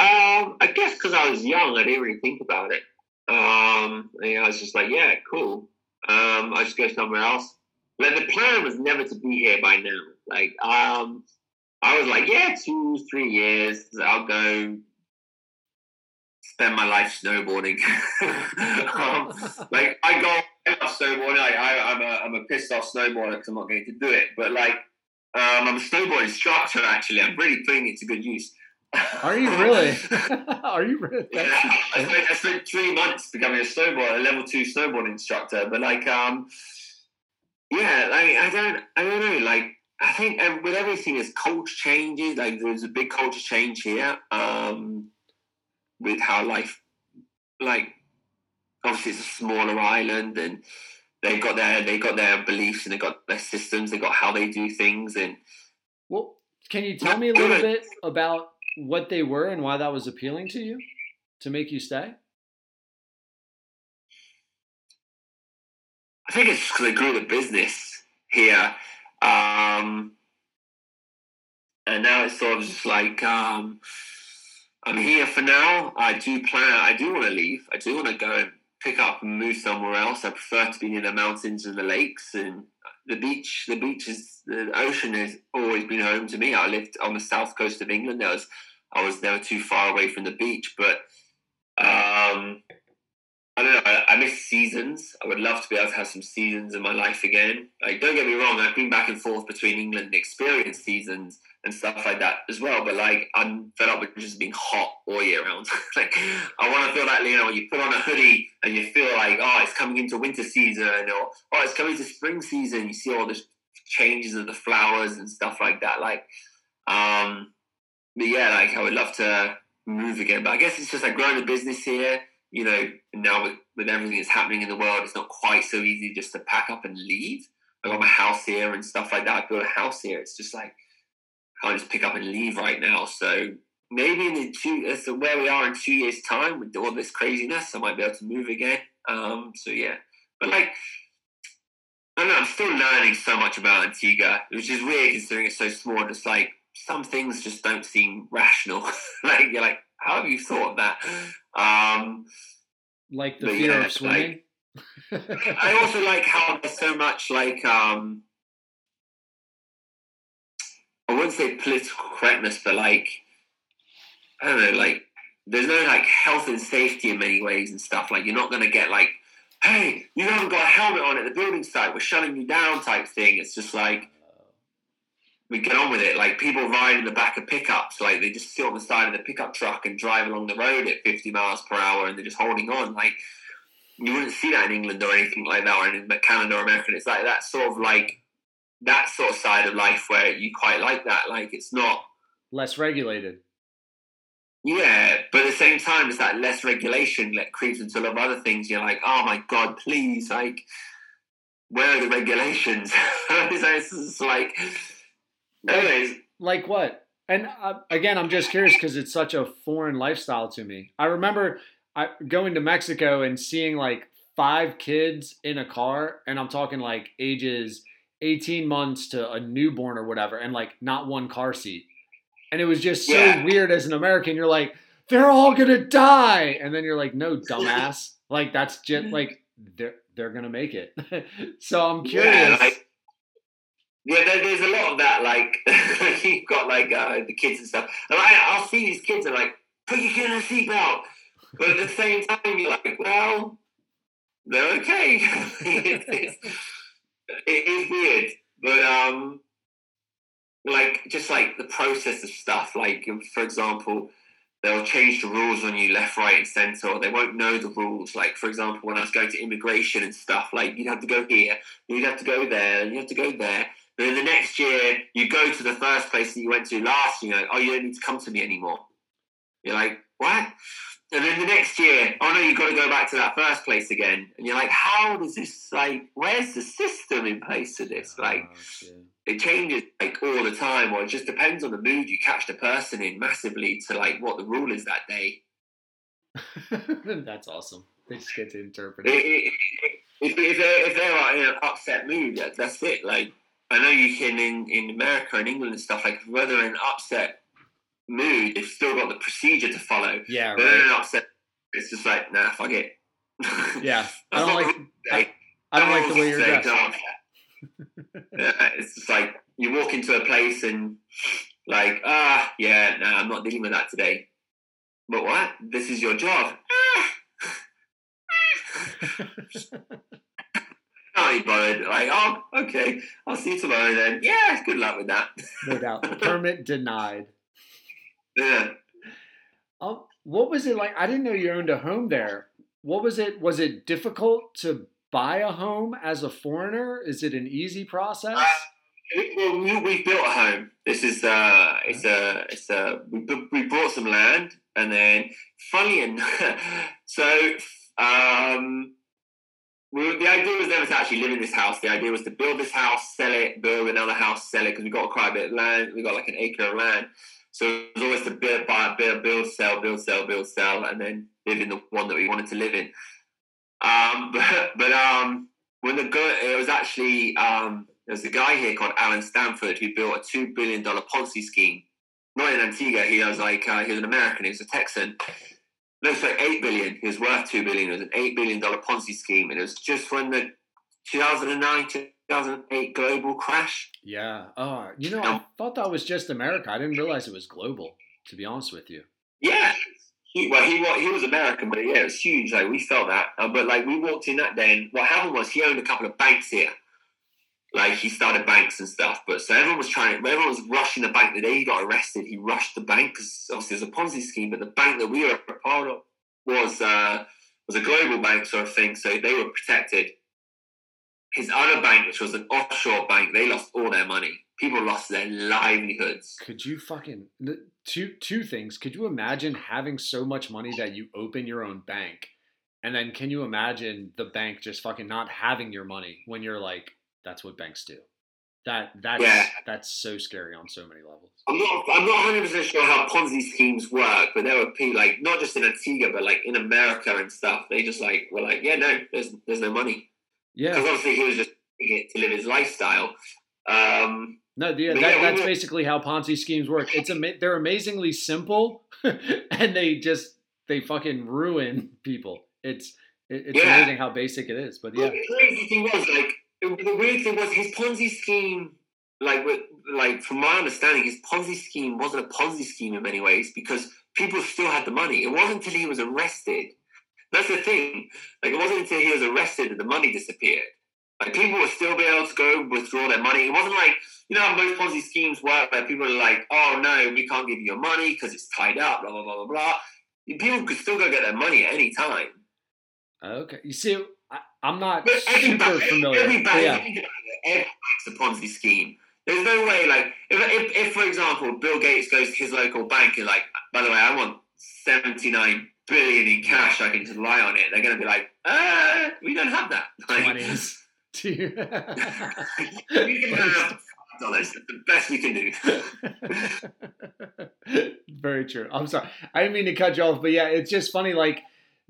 Um, I guess because I was young, I didn't really think about it. Um, you know, I was just like, yeah, cool. Um, I just go somewhere else. Like the plan was never to be here by now. Like, um, I was like, yeah, two, three years. I'll go spend my life snowboarding. um, like I go, I love snowboarding. I, I, I'm a, I'm a pissed off snowboarder because I'm not going to do it. But like, um, I'm a snowboard instructor. Actually, I'm really putting it to good use. Are you really? Are you really? Yeah, I spent, I spent three months becoming a snowboard, a level two snowboard instructor. But like, um, yeah, like I don't, I don't know. Like, I think with everything, as culture changes, like there's a big culture change here. Um, with how life, like, obviously it's a smaller island, and they've got their they got their beliefs and they've got their systems. they've got how they do things, and Well, can you tell me a little bit about what they were and why that was appealing to you to make you stay? I think it's just because I grew the business here. Um, and now it's sort of just like um, I'm here for now. I do plan. I do want to leave. I do want to go and pick up and move somewhere else. I prefer to be near the mountains and the lakes and the beach. The beach is the ocean has always been home to me. I lived on the south coast of England. I was I was never too far away from the beach, but um, I don't know. I, I miss seasons. I would love to be able to have some seasons in my life again. Like, don't get me wrong. I've been back and forth between England and experienced seasons and stuff like that as well. But like, I'm fed up with just being hot all year round. like, I want to feel that you know, when you put on a hoodie and you feel like, oh, it's coming into winter season, or oh, it's coming to spring season. You see all the changes of the flowers and stuff like that. Like, um, but yeah, like I would love to move again. But I guess it's just like growing a business here. You know, now with, with everything that's happening in the world, it's not quite so easy just to pack up and leave. I got my house here and stuff like that. I built a house here. It's just like I can't just pick up and leave right now. So maybe in the two, so where we are in two years' time with all this craziness, I might be able to move again. Um, so yeah, but like. I don't know, I'm still learning so much about Antigua, which is weird considering it's so small. Just like some things just don't seem rational. like you're like, how have you thought that? Um, Like the fear yeah, of swimming? I also like how there's so much like um, I wouldn't say political correctness, but like I don't know, like there's no like health and safety in many ways and stuff. Like you're not gonna get like, hey, you haven't got a helmet on at the building site, we're shutting you down type thing. It's just like we get on with it. Like people ride in the back of pickups, like they just sit on the side of the pickup truck and drive along the road at 50 miles per hour, and they're just holding on. Like you wouldn't see that in England or anything like that, or in Canada or America. It's like that sort of like that sort of side of life where you quite like that. Like it's not, Less regulated. yeah, but at the same time, it's that less regulation that creeps into a lot of other things. You're like, oh my god, please, like, where are the regulations? so it's like, anyways, Like what? And uh, again, I'm just curious because it's such a foreign lifestyle to me. I remember I, going to Mexico and seeing like five kids in a car, and I'm talking like ages 18 months to a newborn or whatever, and like not one car seat. And it was just so Yeah. weird as an American. You're like, they're all gonna die, and then you're like, no, dumbass. like that's just like they're they're gonna make it. so I'm curious. Yeah, like, yeah there, there's a lot of that. Like you've got like uh, the kids and stuff, and I, I'll see these kids and like, put your kid in a seatbelt, but at the same time, you're like, well, they're okay. it is weird, but um, like just like the process of stuff. Like for example. They'll change the rules on you left, right, and centre, or they won't know the rules. Like, for example, when I was going to immigration and stuff, like you'd have to go here, you'd have to go there, and you have to go there. And then the next year, you go to the first place that you went to last, and you're like, oh, you don't need to come to me anymore. You're like, what? And then the next year, oh no, you've got to go back to that first place again. And you're like, how does this, like, where's the system in place for this? Like, Oh, it changes like all the time, or it just depends on the mood you catch the person in massively to like what the rule is that day. That's awesome. They just get to interpret It- it. it- it- If, if, they're, if they're in an upset mood, that, that's it. Like I know you can in, in America and England and stuff. Like whether in an upset mood, they've still got the procedure to follow. Yeah, But in right. an upset, it's just like nah, fuck it. Yeah, I don't like. the day. I don't like the way you're dressed. yeah, it's just like you walk into a place and like, ah, yeah, no, I'm not dealing with that today. But what? This is your job. Bothered. Like, oh, okay, I'll see you tomorrow then. Yeah, good luck with that. no doubt. Permit denied. yeah. Um, what was it like? I didn't know you owned a home there. What was it? Was it difficult to buy a home as a foreigner? Is it an easy process? Uh, Well, we, we built a home. This is uh, it's a, it's a. We, we bought some land, and then, funny enough, so um, we, the idea was never to actually live in this house. The idea was to build this house, sell it, build another house, sell it because we got quite a bit of land. We got like an acre of land, so it was always to build, buy, build, build, sell, build, sell, build, sell, and then live in the one that we wanted to live in. Um, but but um, when the it was actually um, there's a guy here called Allen Stanford who built a two billion dollar Ponzi scheme. Not in Antigua. He was like uh, he was an American. He was a Texan. No, sorry, eight billion. He was worth two billion. It was an eight billion dollar Ponzi scheme, and it was just when the 2009 2008 global crash. Yeah. Oh, you know, I thought that was just America. I didn't realize it was global. To be honest with you. Yeah. He, well, he was he was American, but yeah, it was huge. Like we felt that, uh, but like we walked in that day, and what happened was he owned a couple of banks here. Like he started banks and stuff, but so everyone was trying. Everyone was rushing the bank. The day he got arrested, he rushed the bank because obviously it was a Ponzi scheme. But the bank that we were a part of was uh, was a global bank sort of thing, so they were protected. His other bank, which was an offshore bank, they lost all their money. People lost their livelihoods. Could you fucking two two things? Could you imagine having so much money that you open your own bank, and then can you imagine the bank just fucking not having your money when you're like, that's what banks do. That that's Yeah. that's so scary on so many levels. I'm not. I'm not 100 percent sure how Ponzi schemes work, but there were people like not just in Antigua, but like in America and stuff. They just like were like, yeah, no, there's there's no money Yeah, because obviously he was just it to live his lifestyle. Um, No, yeah, that, yeah, we that's were- basically how Ponzi schemes work. It's ama- they're amazingly simple, and they just they fucking ruin people. It's it, it's Yeah. amazing how basic it is. But yeah, The crazy thing was like the weird thing was his Ponzi scheme. Like, like from my understanding, his Ponzi scheme wasn't a Ponzi scheme in many ways because people still had the money. It wasn't until he was arrested. That's the thing. Like, it wasn't until he was arrested that the money disappeared. Like, people were still be able to go withdraw their money. It wasn't like you know how most Ponzi schemes work, where people are like, "Oh no, we can't give you your money because it's tied up." Blah blah blah blah blah. People could still go get their money at any time. okay. You see, I'm not But every super bank, familiar. every but bank, yeah, think about it, every bank's a Ponzi scheme. There's no way, like, if, if, if, for example, Bill Gates goes to his local bank and, like, by the way, I want 79 billion in cash, I can just lie on it. They're going to be like, uh, we don't have that. Like, twenties. we can have dollars. The best we can do. Very true. I'm sorry. I didn't mean to cut you off, but yeah, it's just funny. Like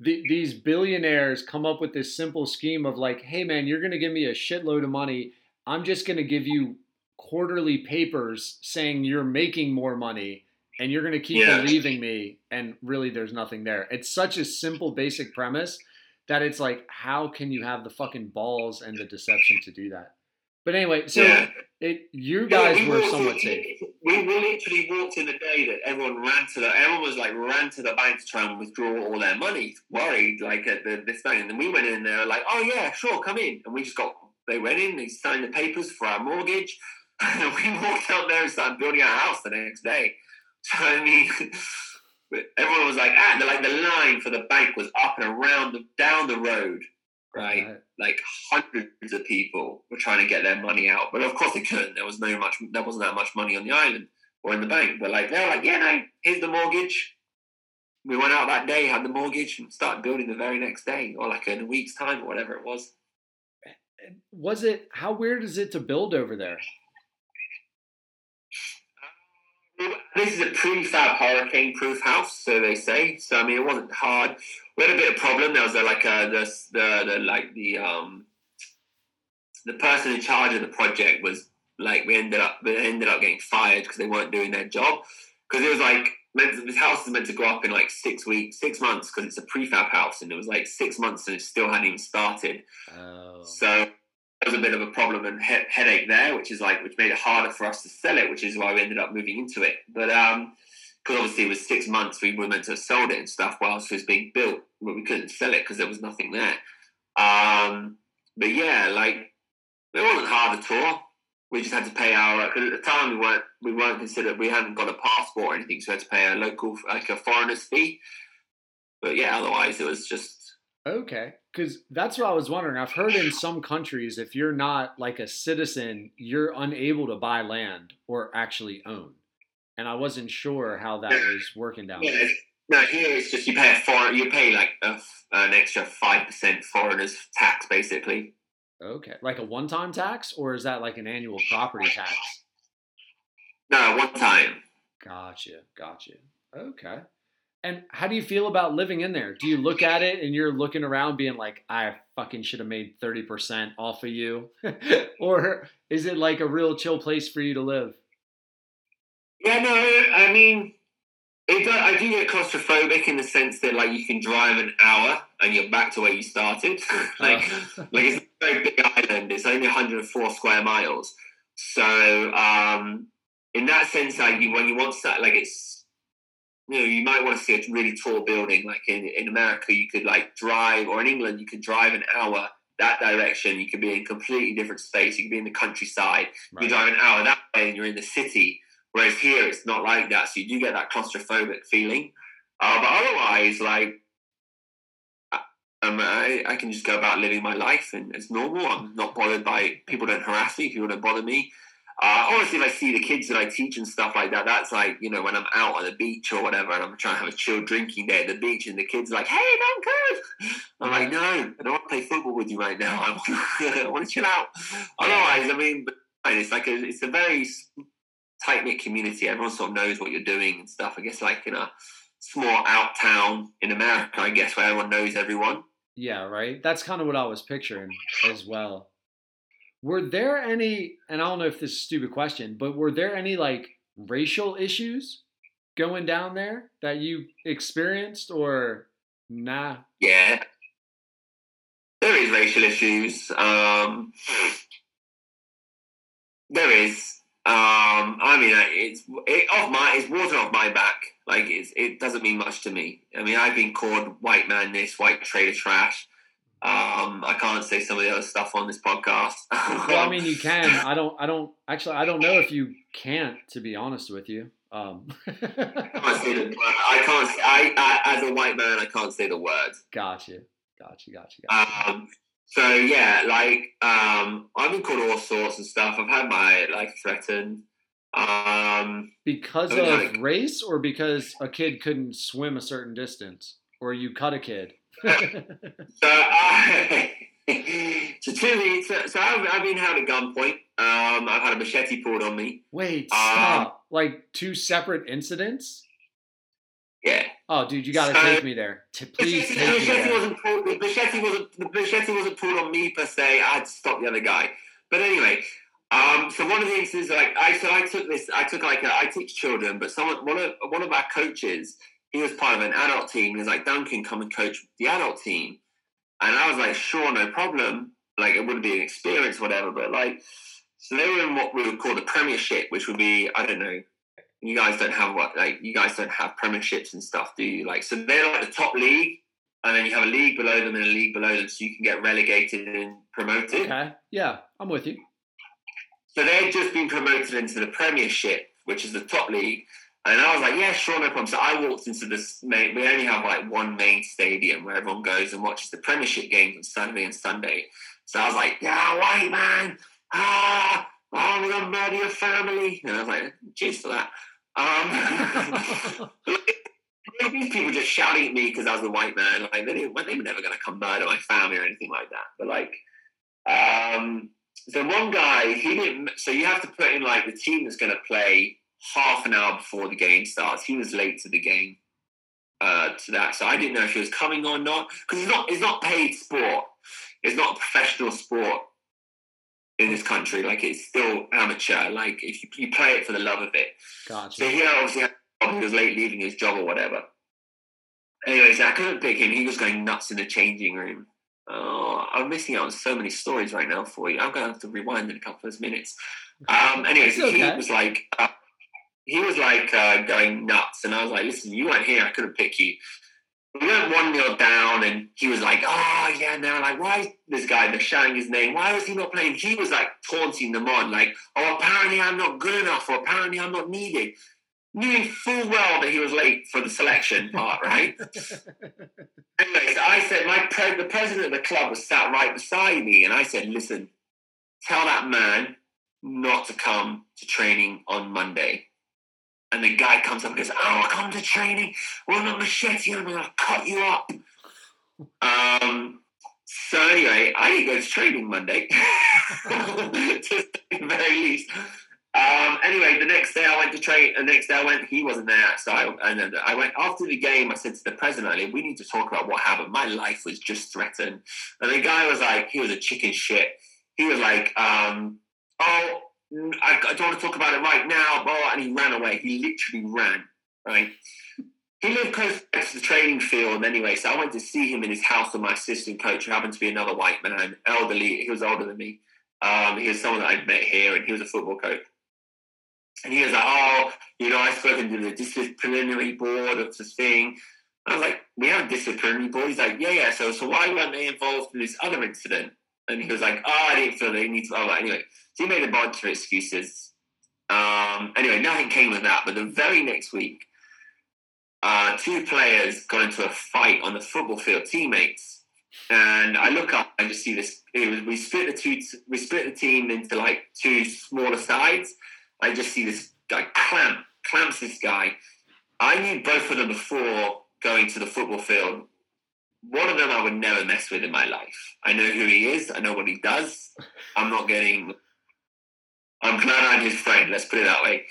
the, these billionaires come up with this simple scheme of like, hey man, you're gonna give me a shitload of money. I'm just gonna give you quarterly papers saying you're making more money, and you're gonna keep Yeah. believing me. And really, there's nothing there. It's such a simple, basic premise that it's like, how can you have the fucking balls and the deception to do that? But anyway, so Yeah. it you Yeah, guys we were somewhat safe. We, we literally walked in the day that everyone ran to the everyone was like ran to the bank to try and withdraw all their money, worried like at the, this thing. And then we went in there like, oh yeah, sure, come in. And we just got they went in, they signed the papers for our mortgage, and we walked out there and started building our house the next day. So I mean. Everyone was like, ah, the, like the line for the bank was up and around the down the road, right? Right. Like hundreds of people were trying to get their money out, but of course they couldn't. There was no much, there wasn't that much money on the island or in the bank. But like they were like, yeah, no, here's the mortgage. We went out that day, had the mortgage, and started building the very next day, or like in a week's time, or whatever it was. was it how weird is it to build over there um, This is a prefab hurricane-proof house, so they say. So I mean, it wasn't hard. We had a bit of a problem. There was a, like a the, the the like the um the person in charge of the project was like we ended up we ended up getting fired because they weren't doing their job because it was like meant to, this house is meant to go up in like six weeks, six months because it's a prefab house, and it was like six months and it still hadn't even started. oh So there was a bit of a problem and he- headache there, which is like which made it harder for us to sell it, which is why we ended up moving into it. But um, because obviously it was six months, we were meant to have sold it and stuff whilst it was being built, but we couldn't sell it because there was nothing there. Um, but yeah, like it wasn't hard at all. We just had to pay our because at the time we weren't we weren't considered we hadn't got a passport or anything, so we had to pay a local like a foreigner's fee. But yeah, otherwise it was just okay because that's what i was wondering i've heard in some countries if you're not like a citizen you're unable to buy land or actually own and i wasn't sure how that was working down Yeah, there No, here it's just you pay a foreign, you pay like a, an extra five percent foreigners tax, basically. Okay, like a one-time tax, or is that like an annual property tax? No, one time. Gotcha, gotcha. Okay. And how do you feel about living in there? Do you look at it and you're looking around being like, I fucking should have made 30% off of you? or is it like a real chill place for you to live? Yeah, no, I mean, it I do get claustrophobic in the sense that like you can drive an hour and you're back to where you started. like, Uh, like it's a very big island. It's only 104 square miles. So, um, in that sense, like you, when you want to, like it's, you know, you might want to see a really tall building. Like in, in America, you could like drive, or in England, you could drive an hour that direction. You could be in completely different space. You could be in the countryside. You drive an hour that way, and you're in the city. Whereas here, it's not like that. So you do get that claustrophobic feeling. Uh, but otherwise, like, I- um, I, I can just go about living my life and it's normal. I'm not bothered by people don't harass me, people don't bother me. Uh, honestly, if I see the kids that I teach and stuff like that, that's like, you know, when I'm out on the beach or whatever and I'm trying to have a chill drinking day at the beach and the kids are like, hey, I'm good. I'm like, no, I don't want to play football with you right now. I want, I want to chill out. Otherwise, I mean, it's like a, it's a very tight knit community. Everyone sort of knows what you're doing and stuff. I guess like in a small out town in America, I guess where everyone knows everyone. Yeah, right. That's kind of what I was picturing as well. Were there any, and I don't know if this is a stupid question, but were there any like racial issues going down there that you experienced or nah? Yeah. There is racial issues. Um, there is. Um, I mean, it's it, off my it's water off my back. Like it's, it doesn't mean much to me. I mean, I've been called white man this, white trader trash. Um, I can't say some of the other stuff on this podcast. Well, I mean, you can. I don't. I don't. Actually, I don't know if you can't. To be honest with you. Um, I can't say the word. I can't. I, I as a white man, I can't say the word. gotcha. Gotcha. Gotcha. Gotcha. Um, so yeah, like um, I've been called all sorts of stuff. I've had my life threatened. Um, because I mean, of like- race, or because a kid couldn't swim a certain distance, or you cut a kid. so I, so to me, so, so I've, I've been held at gunpoint. Um, I've had a machete pulled on me. Wait, Um, stop! like two separate incidents? Yeah, Oh, dude, you got to So- take me there. T- please the take me machete there. wasn't pulled. The machete wasn't. Machete wasn't pulled on me per se. I had to stop the other guy. But anyway, um, so one of the instances, like I so I took this. I took like a, I teach children, but someone one of one of our coaches, he was part of an adult team. He was like, Duncan, come and coach the adult team. And I was like, sure, no problem. Like it wouldn't be an experience, whatever. But like, so they were in what we would call the Premiership, which would be I don't know. You guys don't have what like you guys don't have premierships and stuff, do you? Like so they're like the top league, and then you have a league below them and a league below them, so you can get relegated and promoted. Okay, yeah, I'm with you. So they'd just been promoted into the Premiership, which is the top league. And I was like, yeah, sure, no problem. So I walked into this main, we only have like one main stadium where everyone goes and watches the Premiership games on Saturday and Sunday. So I was like, yeah, white man, ah, I'm going to murder your family. And I was like, cheers for that. Um, these people just shouting at me because I was a white man. Like, they, didn't, they were never going to come murder my family or anything like that. But like, um, so one guy, he didn't. So you have to put in like the team that's going to play half an hour before the game starts. He was late to the game. Uh, to that, so I didn't know if he was coming or not because it's not it's not paid sport. It's not a professional sport in this country. Like it's still amateur. Like if you, you play it for the love of it. Gotcha. So he obviously had, he was late leaving his job or whatever. Anyways, I couldn't pick him. He was going nuts in the changing room. Oh, I'm missing out on so many stories right now for you. I'm going to have to rewind in a couple of minutes. Um, anyways, It's he was like, uh, he was like uh, going nuts, and I was like, listen, you weren't here. I couldn't pick you. We went one nil down, and he was like, oh yeah, now like why is this guy? They're shouting his name. Why was he not playing? He was like taunting them on, like, oh apparently I'm not good enough, or apparently I'm not needed knowing full well that he was late for the selection part, right? Anyways, I said, my pre- the president of the club was sat right beside me, and I said, listen, tell that man not to come to training on Monday. And the guy comes up and goes, "Oh, I come to training. Well, not machete, and I'll cut you up." Um. So anyway, I didn't go to training Monday, to the very least. Um, anyway, the next day I went to train. The next day I went, he wasn't there. So I, and then I went after the game. I said to the president, "We need to talk about what happened. My life was just threatened." And the guy was like, he was a chicken shit. He was like, um, "Oh, I, I don't want to talk about it right now, bro." And he ran away. He literally ran. Right. He lived close to the training field anyway, so I went to see him in his house with my assistant coach, who happened to be another white man, elderly. He was older than me. Um, he was someone that I'd met here, and he was a football coach. And he was like, "Oh, you know, I've spoken to the disciplinary board of this thing." I was like, "We have a disciplinary board." He's like, "Yeah, yeah." So, so why weren't they involved in this other incident? And he was like, "Oh, I didn't feel they need to." Oh, anyway, so he made a bunch of excuses. Um, anyway, nothing came of that. But the very next week, uh, two players got into a fight on the football field, teammates. And I look up and just see this. It was, we split the two. We split the team into like two smaller sides. I just see this guy clamp clamps this guy. I knew both of them before going to the football field. One of them I would never mess with in my life. I know who he is. I know what he does. I'm not getting. I'm glad I'm his friend. Let's put it that way.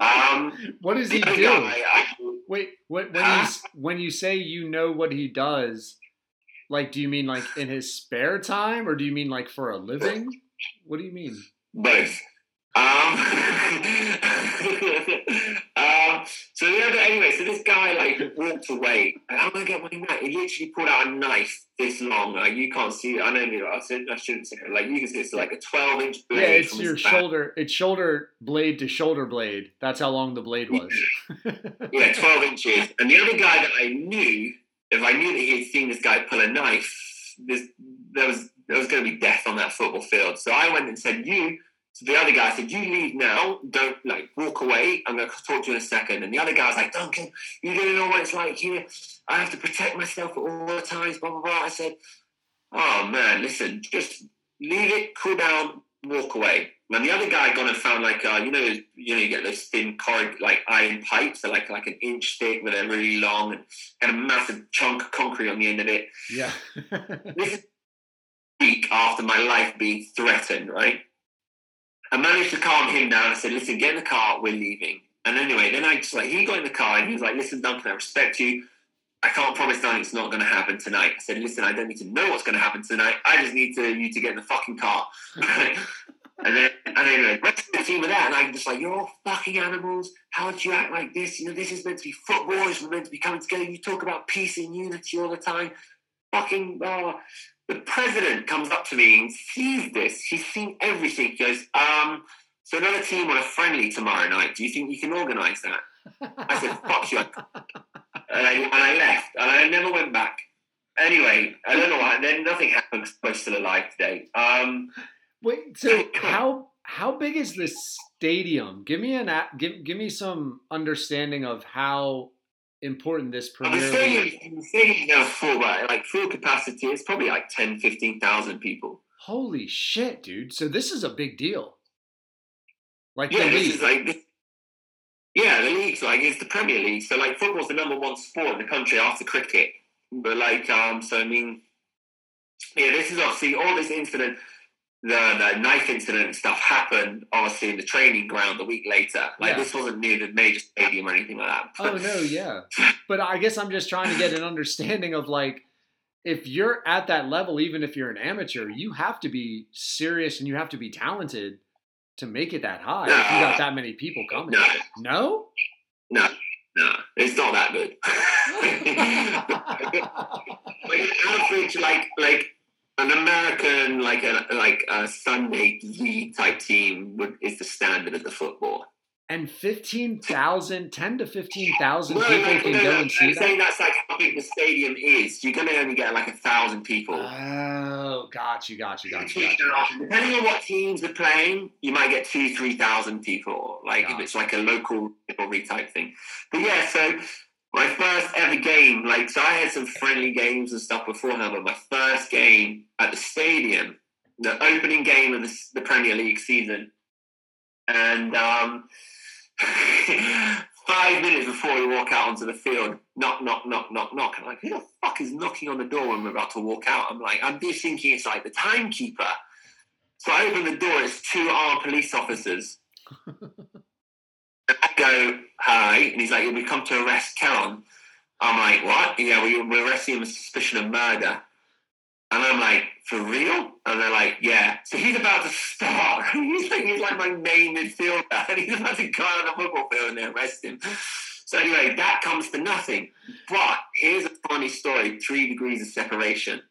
Um, What does he do? guy, I, Wait, what, when you when you say you know what he does, like, do you mean like in his spare time, or do you mean like for a living? What do you mean? Both. Um, um, so the other, anyway, so this guy like walked away. And I'm gonna get my knife. He literally pulled out a knife this long. Like you can't see it. I know. you- I said I shouldn't say it. Like you can see it's like a 12 inch blade. yeah, it's your his back. shoulder. It's shoulder blade to shoulder blade. That's how long the blade was. Yeah, 12 inches. And the other guy that I knew, if I knew that he had seen this guy pull a knife, this, there was there was going to be death on that football field. So I went and said, "You." So the other guy said, "You leave now. Don't like walk away. I'm going to talk to you in a second. And the other guy was like, "Duncan, you don't know what it's like here. I have to protect myself at all times." Blah blah blah. I said, "Oh man, listen, just leave it, cool down, walk away." And the other guy gone and found like uh, you know you know you get those thin corrug like iron pipes, they're like like an inch thick, but they're really long and had a massive chunk of concrete on the end of it. yeah. This is week after my life being threatened, right? I managed to calm him down. I said, "Listen, get in the car. We're leaving." And anyway, then I just like he got in the car and he was like, "Listen, Duncan, I respect you. I can't promise nothing. It's not going to happen tonight." I said, "Listen, I don't need to know what's going to happen tonight. I just need to you to get in the fucking car." and then and anyway, the rest of the team were there, and I'm just like, "You're all fucking animals. How do you act like this? You know, this is meant to be football. It's meant to be coming together. You talk about peace and unity all the time. Fucking." Oh. The president comes up to me and sees this. He's seen everything. He goes, um, so another team on a friendly tomorrow night. Do you think you can organise that? I said, fuck you. And I, and I left. And I never went back. Anyway, I don't know why. Then nothing happened. I'm still alive today. Um, Wait, so how how big is this stadium? Give me an give give me some understanding of how important this I'm Premier saying, League. I'm saying now full, right? Like full capacity, it's probably like 10, 15,000 people. Holy shit, dude! So this is a big deal. Like Yeah, the this league. is like this, yeah, the league's like it's the Premier League. So like football's the number one sport in the country after cricket. But like um, so I mean, yeah, this is obviously all this incident, the the knife incident and stuff happened obviously in the training ground a week later. Like Yeah. this wasn't near the major stadium or anything like that. Oh no, yeah. But I guess I'm just trying to get an understanding of like if you're at that level, even if you're an amateur, you have to be serious and you have to be talented to make it that high. If you got that many people coming. No, No? no, no, it's not that good. like average, like like an American, like a like a Sunday league type team would, is the standard of the football. and 15,000, 10 to 15,000 No, people no, can no, go and see I'm saying that's like how big the stadium is. You're going to only get like a thousand people. Oh, got you, got you, got you, got you. Depending on what teams are playing, you might get two, three thousand people. Like if it's like a local rivalry type thing. But yeah, so my first ever game, like so, I had some friendly games and stuff beforehand. But my first game at the stadium, the opening game of the, the Premier League season, and um, five minutes before we walk out onto the field, knock, knock, knock, knock, knock. I'm like, who the fuck is knocking on the door when we're about to walk out? I'm like, I'm just thinking it's like the timekeeper. So I open the door, it's two armed police officers. go, hi, and he's like, we come to arrest Kelon. I'm like, what? Yeah, we, we're arresting him on suspicion of murder. And I'm like, for real? And they're like, yeah. So he's about to start. he's like, he's like my main midfielder, and he's about to go out on the football field and they arrest him. So anyway, that comes to nothing. But here's a funny story: three degrees of separation.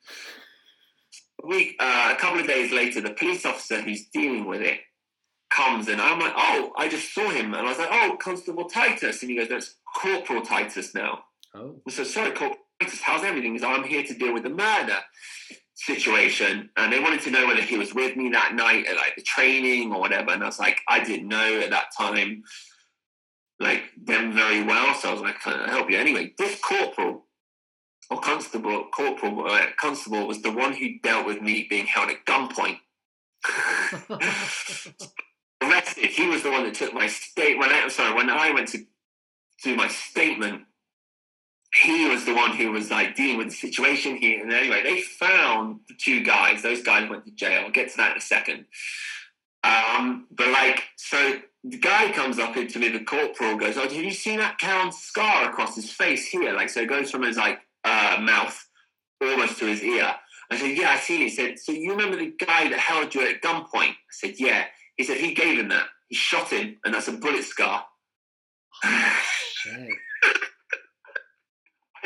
A week, uh, a couple of days later, the police officer who's dealing with it comes, and I'm like, oh, I just saw him, and I was like, oh, Constable Titus, and he goes, no, it's Corporal Titus now. Oh. Said, sorry, Corporal Titus, how's everything? He's like, I'm here to deal with the murder situation. And they wanted to know whether he was with me that night at like the training or whatever. And i was like i didn't know at that time like them very well. So i was like can i help you. Anyway this corporal or constable corporal uh, constable was the one who dealt with me being held at gunpoint arrested he was the one that took my state when i sorry when i went to do my statement he was the one who was like dealing with the situation here. And anyway, they found the two guys. Those guys went to jail. I'll get to that in a second. Um, but like, so the guy comes up into me, the corporal goes, Oh, have you seen that Karen scar across his face here? Like, so it goes from his like uh, mouth almost to his ear. I said, Yeah, I seen it. He said, So you remember the guy that held you at gunpoint? I said, Yeah. He said, He gave him that. He shot him, and that's a bullet scar. I'm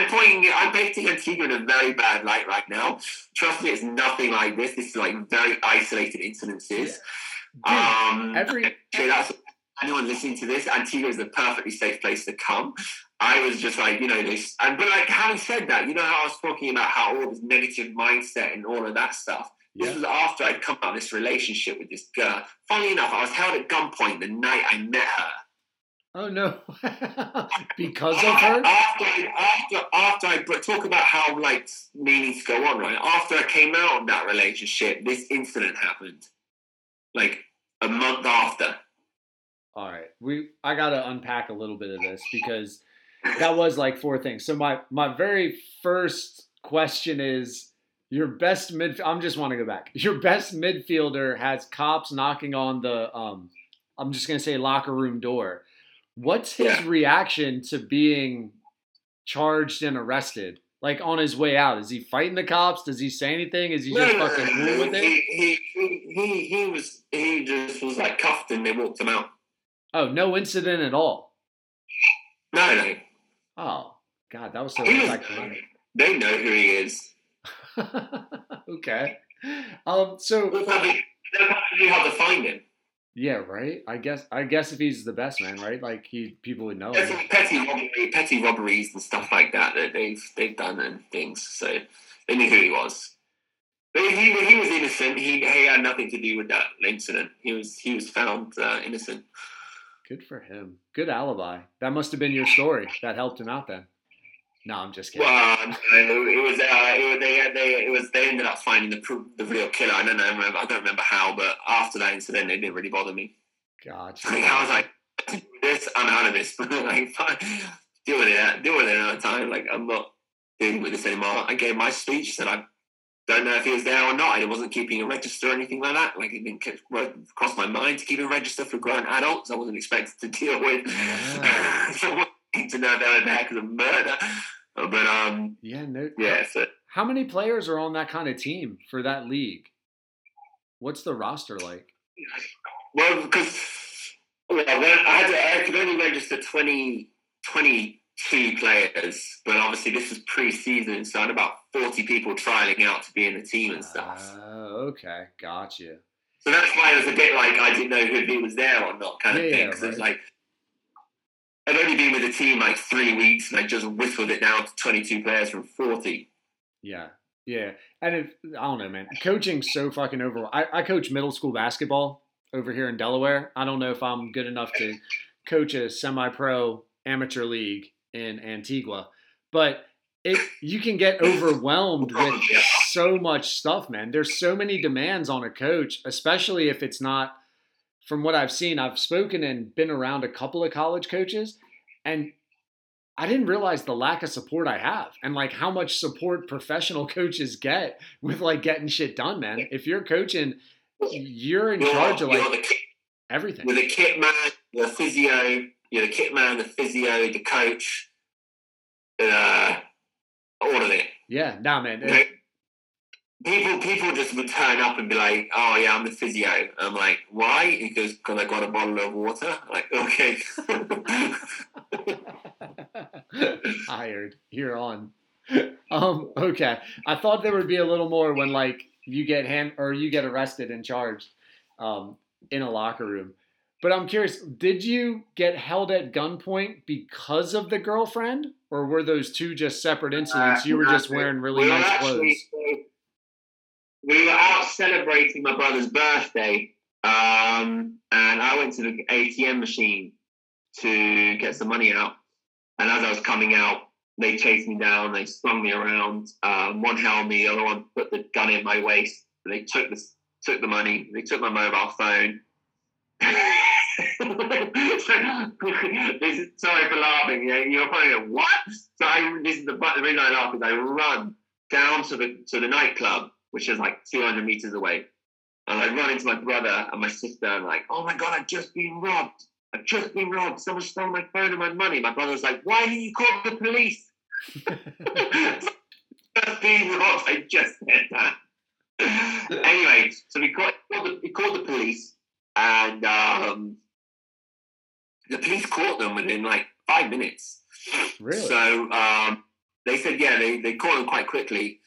pointing. I'm painting Antigua in a very bad light right now. Trust me, it's nothing like this. This is like very isolated incidences. Dude, Um, every anyone listening to this. Antigua is the perfectly safe place to come. I was just like, you know, this, and but like having said that, you know how I was talking about how all this negative mindset and all of that stuff. This was after I'd come out of this relationship with this girl. Funnily enough, I was held at gunpoint the night I met her. Oh no. because of her? After, after, after I talk about how like meanings go on, right? After I came out of that relationship, this incident happened, like a month after. All right. We I got to unpack a little bit of this because that was like four things. So my my very first question is your best mid I'm just want to go back. Your best midfielder has cops knocking on the um I'm just going to say locker room door. What's his Yeah. reaction to being charged and arrested? Like on his way out, is he fighting the cops? Does he say anything? Is he No, just no, fucking no, cool with he, it? He, he, he, was he just was like cuffed and they walked him out. Oh, no incident at all. No, no, Oh, God, that was so anticlimactic. they know who he is. okay. Um. So They'll probably, they'll probably have to find him. yeah, right. I guess. I guess if he's the best man, right? Like he, people would know There's him. some petty robbery, petty robberies and stuff like that that they've they've done and things. So they knew who he was. But he, he was innocent. He, he had nothing to do with that incident. He was he was found uh, innocent. Good for him. Good alibi. That must have been your story. That helped him out then. No, I'm just kidding. Well, no, it was uh, it was they they it was they ended up finding the the real killer. I don't know. Remember, I don't remember how, but after that incident, it didn't really bother me. Gotcha. Like, I was like, this, I'm out of this. like, fine, deal with it. Deal with it another time. Like, I'm not dealing with this anymore. I gave my speech. Said I don't know if he was there or not. I wasn't keeping a register or anything like that. Like, it didn't cross my mind to keep a register for grown adults. I wasn't expected to deal with Yeah. to know they were there because of murder. Uh, But um, yeah. No. yeah. So How many players are on that kind of team for that league? What's the roster like? well, because well, I had to, I could only register 20, 22 players, but obviously this is pre-season, so I had about forty people trialing out to be in the team and stuff. Oh, okay. Gotcha. So that's why it was a bit like I didn't know if he was there or not, kind of Yeah, thing. yeah, Because it's like I've only been with the team like three weeks, and I just whittled it down to twenty-two players from forty. Yeah. Yeah. And if, I don't know, man. Coaching's so fucking over. I, I coach middle school basketball over here in Delaware. I don't know if I'm good enough to coach a semi pro amateur league in Antigua, but it you can get overwhelmed with so much stuff, man. There's so many demands on a coach, especially if it's not from what I've seen, I've spoken and been around a couple of college coaches. and I didn't realize the lack of support I have and like how much support professional coaches get with like getting shit done, man. If you're coaching, you're in You're, charge of like the kit, everything. you're the kit man, the physio, you're the kit man, the physio, the coach, uh, all of it. Yeah, nah, man. You know, people people just would turn up and be like, "Oh yeah, I'm the physio." I'm like, "Why?" He goes, "Because I got a bottle of water." I'm like, okay. Hired. You're on. Um, okay. I thought there would be a little more when like you get hand or you get arrested and charged um, in a locker room. But I'm curious, did you get held at gunpoint because of the girlfriend? Or were those two just separate incidents? You were just wearing really nice clothes. We were out celebrating my brother's birthday, um, and I went to the ATM machine to get some money out. And as I was coming out, they chased me down. They slung me around. Um, one held me, the other one put the gun in my waist. They took the took the money. They took my mobile phone. is, sorry for laughing. Yeah, you're probably like, what? So I, this is the, the reason I laugh is I run down to the to the nightclub, which is like 200 meters away, and I run into my brother and my sister. and like, oh my god, I've just been robbed. I've just been robbed. Someone stole my phone and my money. My brother was like, why didn't you call the police? just being robbed. I just said that. anyway, so we called, we called the police, and um, the police caught them within like five minutes. Really? So um, they said, yeah, they, they caught them quite quickly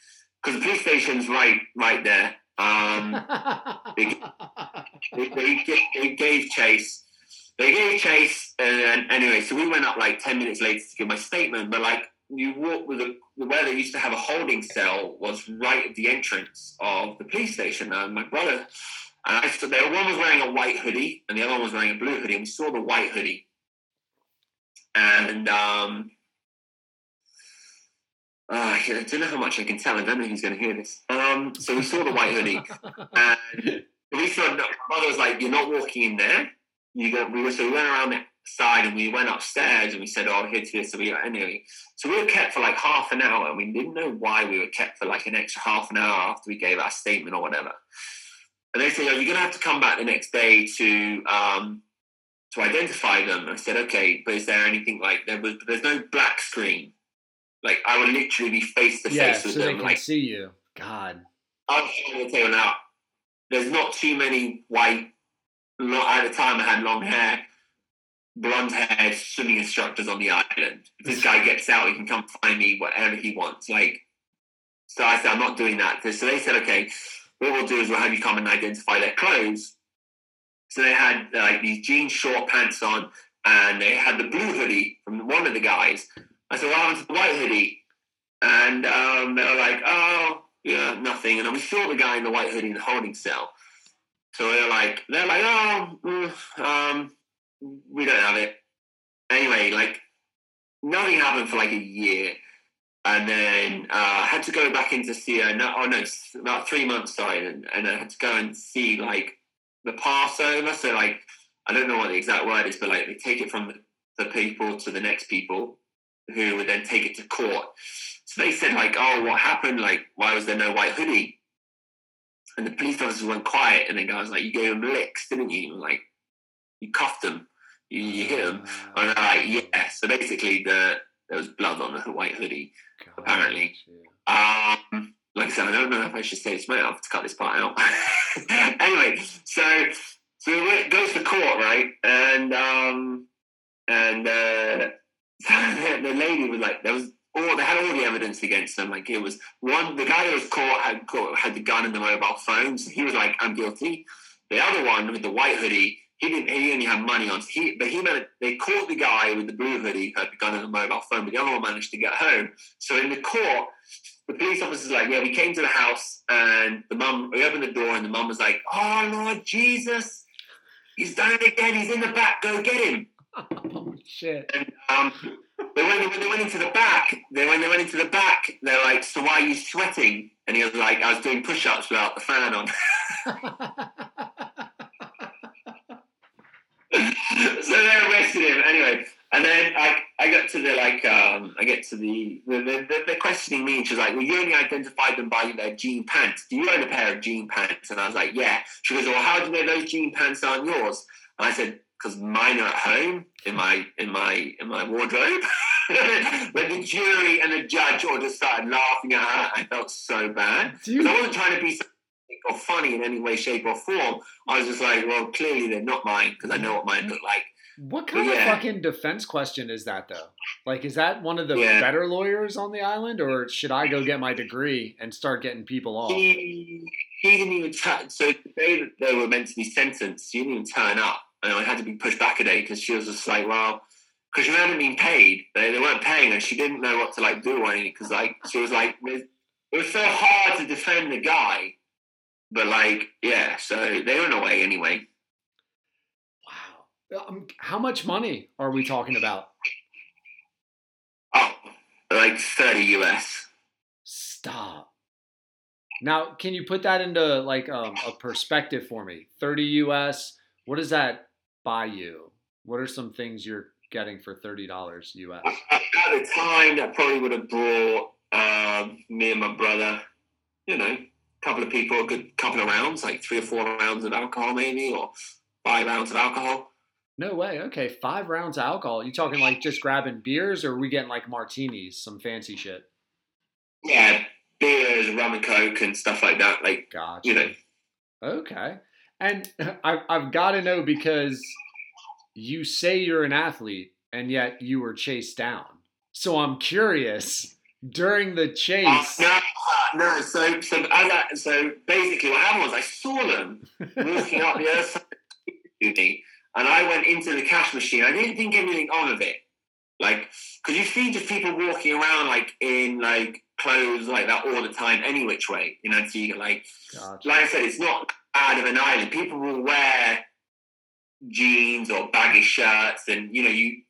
because the police station's right right there. Um, they, they, they gave chase. They gave chase, and anyway, so we went up like ten minutes later to give my statement. But like you walk with the where they used to have a holding cell was right at the entrance of the police station. And my brother and I stood there. One was wearing a white hoodie, and the other one was wearing a blue hoodie. And we saw the white hoodie, and um, uh, I don't know how much I can tell. I don't know who's going to hear this. Um, so we saw the white hoodie, and we saw. My mother was like, "You're not walking in there." You go. We were so we went around the side and we went upstairs and we said, "Oh, here's this." So we anyway. So we were kept for like half an hour, and we didn't know why we were kept for like an extra half an hour after we gave our statement or whatever. And they said, "Oh, you're going to have to come back the next day to um, to identify them." I said, "Okay, but is there anything like there was? There's no black screen. Like I would literally be face to face so with they them. can Like see you. God. I was trying to now, there's not too many white. Not at the time, I had long hair, blonde hair swimming instructors on the island. If this guy gets out, he can come find me whatever he wants. Like, so I said, I'm not doing that. So they said, okay, what we'll do is we'll have you come and identify their clothes. So they had like these jean short pants on, and they had the blue hoodie from one of the guys. I said, happened to the white hoodie? And um, they were like, oh, yeah, nothing. And I'm sure the guy in the white hoodie in the holding cell. So they're like, they're like, oh, mm, um, we don't have it. Anyway, like nothing happened for like a year, and then uh, I had to go back in to see her. No, oh no, about three months sorry, and, and I had to go and see like the Passover. So like, I don't know what the exact word is, but like they take it from the people to the next people, who would then take it to court. So they said like, oh, what happened? Like, why was there no white hoodie? And the police officers went quiet, and the guy was like, "You gave them licks, didn't you? Like, you cuffed them, you, you hit them." And they're like, "Yeah." So basically, the there was blood on the white hoodie. God. apparently. Um, like I said, I don't know if I should say this. Might have to cut this part out. anyway, so so it goes to court, right? And um, and uh, the lady was like, there was all they had all the evidence against them. Like it was one, the guy that was caught had caught, had the gun and the mobile phone, so he was like, I'm guilty. The other one with the white hoodie, he didn't. He only had money on. He, but he managed. They caught the guy with the blue hoodie, who had the gun and the mobile phone, but the other one managed to get home. So in the court, the police officer's like, "Yeah, we came to the house, and the mum. We opened the door, and the mum was like, "Oh Lord Jesus, he's done it again. He's in the back. Go get him." Oh shit. And um, but when they, when they went into the back, they when they went into the back, they're like, "So why are you sweating?" And he was like, "I was doing push-ups without the fan on." so they arrested him anyway. And then I, I got to the like um I get to the the, the, the questioning me and she's like, Well you only identified them by their jean pants. Do you own a pair of jean pants? And I was like, Yeah. She goes, Well how do you know those jean pants aren't yours? And I said, Because mine are at home in my in my in my wardrobe. but the jury and the judge all just started laughing at her. I felt so bad. You- I wasn't trying to be or funny in any way, shape, or form. I was just like, well, clearly they're not mine because I know what mine look like. What kind Yeah. of fucking defense question is that though? Like, is that one of the Yeah. better lawyers on the island, or should I go get my degree and start getting people off? He, he didn't even turn. So the day that they were meant to be sentenced, she didn't even turn up, and I had to be pushed back a day because she was just like, well, because she hadn't been paid. They, they weren't paying her. She didn't know what to like do or anything because like she was like, it was so hard to defend the guy. But like, yeah, so they went away anyway. Wow. Um, how much money are we talking about? Oh, like thirty US. Stop. Now, can you put that into like um, a perspective for me? 30 US, What is that buy you? What are some things you're getting for $30 US? At the time, that probably would have brought um, me and my brother, you know, a couple of people, a good couple of rounds, like three or four rounds of alcohol, maybe, or five rounds of alcohol. No way. Okay, five rounds of alcohol. You talking like just grabbing beers, or are we getting like martinis, some fancy shit? Yeah, beers, rum and coke, and stuff like that. Like, Gotcha. you know, Okay. And I, I've got to know because you say you're an athlete and yet you were chased down. So I'm curious during the chase. no, uh, no. So, so, I, so basically, what happened was I saw them walking up the earth side to me, and I went into the cash machine. I didn't think anything of it, like because you see just people walking around like in like clothes like that all the time, any which way, you know. So you like, Gotcha. like I said, it's not out of an island. People will wear jeans or baggy shirts, and you know you.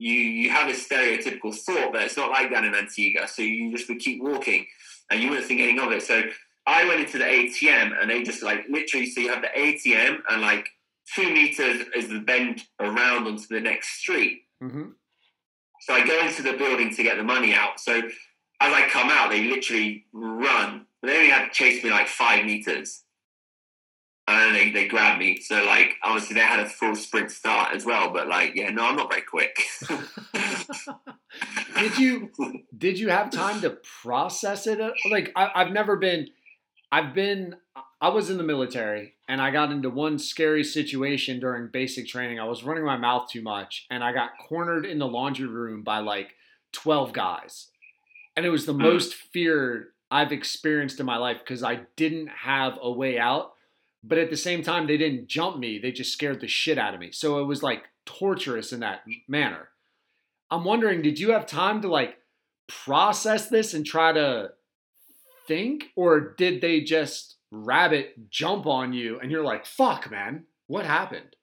You, you have a stereotypical thought, but it's not like that in Antigua. So you just would keep walking, and you wouldn't think anything of it. So I went into the ATM, and they just like literally. So you have the ATM, and like two meters is the bend around onto the next street. hmm So I go into the building to get the money out. So as I come out, they literally run. They only had to chase me like five meters. And they, they grabbed me. So like obviously they had a full sprint start as well. But like, yeah, no, I'm not very quick. Did you did you have time to process it? Like I, I've never been. I've been. I was in the military, and I got into one scary situation during basic training. I was running my mouth too much, and I got cornered in the laundry room by like twelve guys, and it was the Hmm. most fear I've experienced in my life because I didn't have a way out. But at the same time, they didn't jump me; they just scared the shit out of me. So it was like torturous in that manner. I'm wondering, did you have time to like process this and try to think, or did they just rabbit jump on you and you're like, fuck, man, what happened?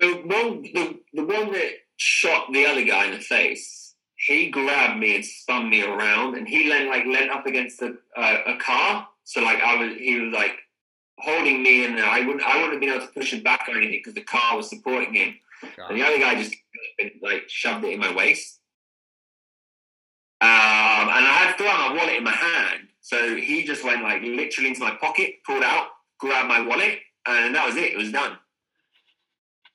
the one the, the one that shot the other guy in the face, he grabbed me and spun me around and he leant like leant up against a uh, a car. So like I was he was like holding me and I wouldn't I wouldn't have been able to push him back or anything because the car was supporting him. And the other guy just like shoved it in my waist. Um, and I had still had my wallet in my hand. So he just went like literally into my pocket, pulled out, grabbed my wallet, and that was it. It was done.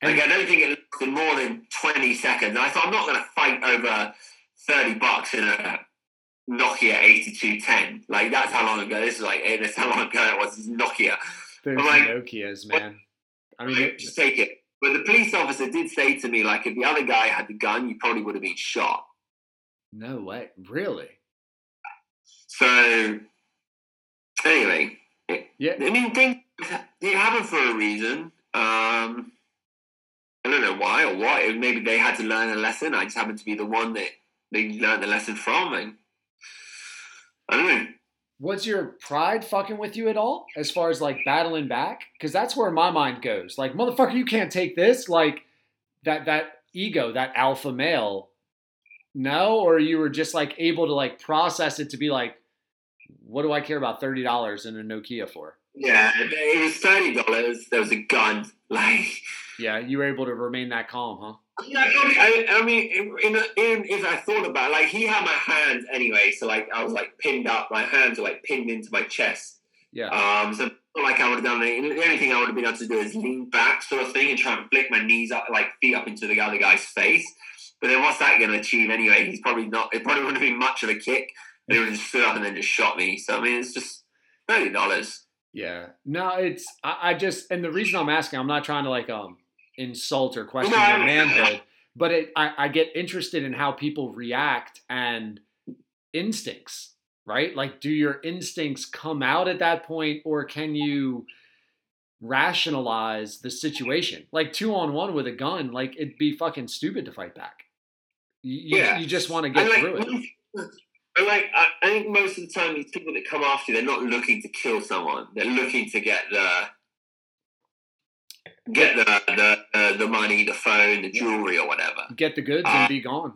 And- like, I don't think it lasted more than 20 seconds. And I thought, I'm not going to fight over 30 bucks in a Nokia 8210. Like, that's how long ago. This is like, eh, that's how long ago it was. Nokia. I'm like- Nokia's, man. I mean, Like, just take it. But the police officer did say to me, like, if the other guy had the gun, you probably would have been shot. no way, really? So, anyway, Yeah. I mean, things they happen for a reason. Um, I don't know why or what. Maybe they had to learn a lesson. I just happened to be the one that they learned the lesson from, and I know. Was your pride fucking with you at all as far as like battling back? Because that's where my mind goes. Like, motherfucker, you can't take this. Like that that ego, that alpha male. No, or you were just like able to like process it to be like, what do I care about thirty dollars in a Nokia for? Yeah, it was thirty dollars. There was a gun. Like, Yeah, you were able to remain that calm, huh? Yeah, I, I mean, in, in, if I thought about it, like he had my hands anyway, so like I was like pinned up. My hands were like pinned into my chest. Yeah. Um, so like I would have done anything. The only thing I would have been able to do is lean back, sort of thing, and try and flick my knees up, like feet up into the other guy's face. But then what's that going to achieve anyway? He's probably not. It probably wouldn't have been much of a kick. They would have just stood up and then just shot me. So I mean, it's just thirty dollars. Yeah. No, it's I, I just and the reason I'm asking, I'm not trying to like um insult or question your manhood, but it I, I get interested in how people react and instincts, right? Like do your instincts come out at that point or can you rationalize the situation? Like two on one with a gun, like it'd be fucking stupid to fight back. You, you- Yeah. you just want to get like, through it. and like I, I think most of the time, these people that come after you, they're not looking to kill someone. They're looking to get the get the the uh, the money, the phone, the jewelry, or whatever. Get the goods Uh, and be gone.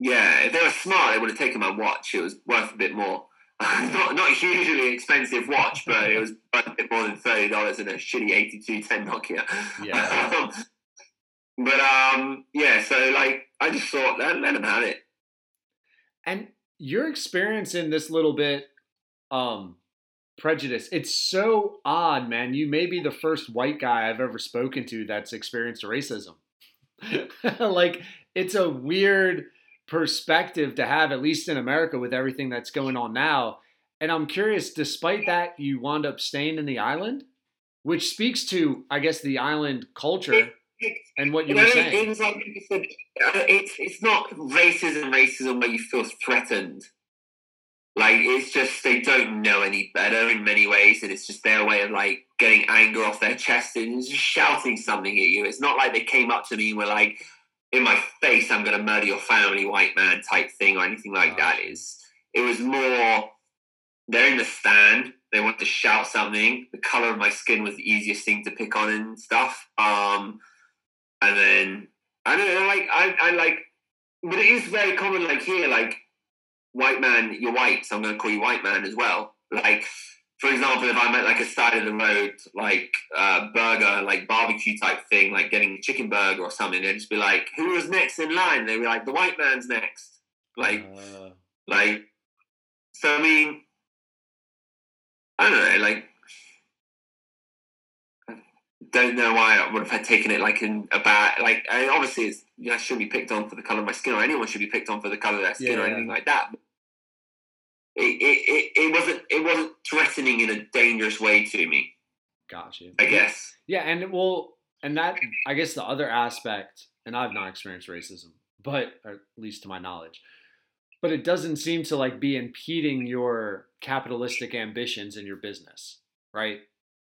Yeah, if they were smart, they would have taken my watch. It was worth a bit more. not not a hugely expensive watch, but it was worth a bit more than thirty dollars in a shitty eighty two ten Nokia. Yeah. but um, yeah. So like, I just thought let let them have it. and your experience in this little bit um prejudice. It's so odd man. You may be the first white guy i've ever spoken to that's experienced racism. Like it's a weird perspective to have at least in america with everything that's going on now. And i'm curious despite that you wound up staying in the island which speaks to i guess the island culture and what you You were know, saying. it's like you said, uh, it's it's not racism, racism where you feel threatened. Like it's just they don't know any better in many ways, and it's just their way of like getting anger off their chest and just shouting something at you. It's not like they came up to me and were like, "In my face, I'm going to murder your family, white man" type thing or anything like that. Is it was more they're in the stand. They want to shout something. The color of my skin was the easiest thing to pick on and stuff. Um, and then I don't know, like I, I like, but it is very common. Like here, like white man, you're white, so I'm going to call you white man as well. Like, for example, if I'm at like a side of the road, like uh, burger, like barbecue type thing, like getting a chicken burger or something, they'd just be like, "Who is next in line?" They'd be like, "The white man's next." Like, Uh, like, so I mean, I don't know, like, I don't know why I would have had taken it like in a bad, like, I mean, obviously, it's, I shouldn't be picked on for the color of my skin, or anyone should be picked on for the color of their skin, or Yeah. anything like that. But it, it, it, wasn't, it wasn't threatening in a dangerous way to me. gotcha I guess. Yeah, and it will, and that I guess the other aspect, and I've not experienced racism, but or at least to my knowledge, but it doesn't seem to like be impeding your capitalistic ambitions in your business, right?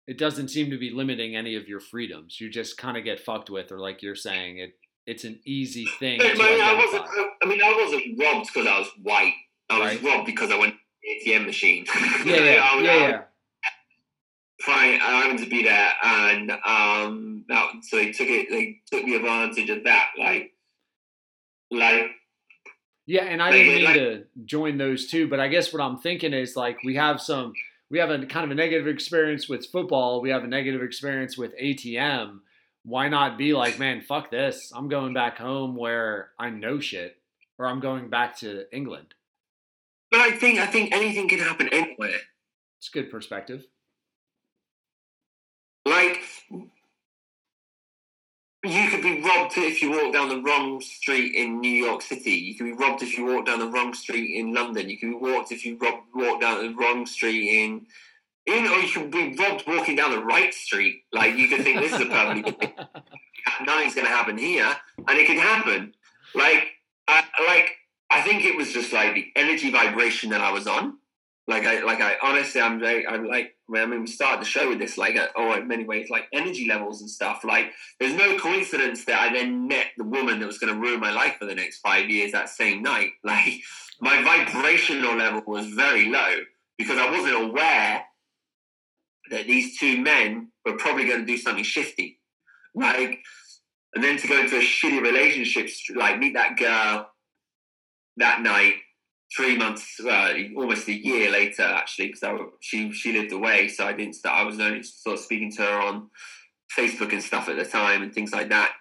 It doesn't seem to be limiting any of your freedoms. You just kind of get fucked with, or like you're saying, it it's an easy thing I mean, I wasn't. I mean, I wasn't robbed because I was white. I was Right. robbed because I went ATM machine. Yeah, yeah, I was- yeah, yeah. fine. I happened to be there, and um, that, so they took it. They took the advantage of that. Like, like Yeah, and I Like, didn't mean like- to join those two, but I guess what I'm thinking is like we have some, we have a kind of a negative experience with football. We have a negative experience with ATM. Why not be like, man, fuck this. I'm going back home where I know shit, or I'm going back to England. But I think I think anything can happen anywhere. It's a good perspective. Like, you could be robbed if you walk down the wrong street in New York City. You could be robbed if you walk down the wrong street in London. You could be walked if you rob, walk down the wrong street in. In, or you could be robbed walking down the right street. Like you could think this is a perfectly nothing's going to happen here, and it could happen. Like, I like I think it was just like the energy vibration that I was on. Like I, like I honestly, I'm very, I'm like, I mean, we started the show with this, like, uh, oh, in many ways, like energy levels and stuff. Like, there's no coincidence that I then met the woman that was going to ruin my life for the next five years that same night. Like, my vibrational level was very low because I wasn't aware that these two men were probably going to do something shifty. Like, and then to go into a shitty relationship, like meet that girl that night, three months, uh, almost a year later, actually, because she she lived away, so I didn't start. I was only sort of speaking to her on Facebook and stuff at the time and things like that.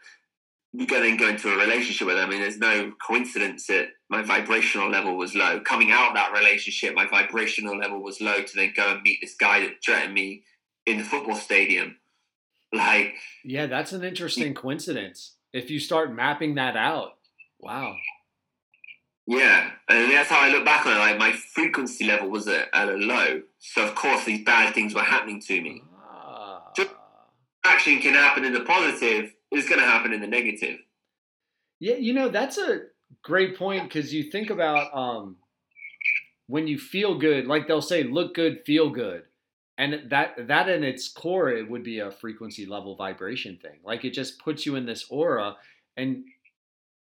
you go then go into a relationship with them. I mean, there's no coincidence that my vibrational level was low. Coming out of that relationship, my vibrational level was low to then go and meet this guy that threatened me in the football stadium. Like, Yeah, that's an interesting coincidence. If you start mapping that out, wow. Yeah, and that's how I look back on it. Like, my frequency level was at, at a low, so of course these bad things were happening to me. Ah. Just- Action can happen in the positive. It's going to happen in the negative. Yeah, you know, that's a great point because you think about um, when you feel good, like they'll say, look good, feel good. And that that in its core, it would be a frequency level vibration thing. Like it just puts you in this aura. And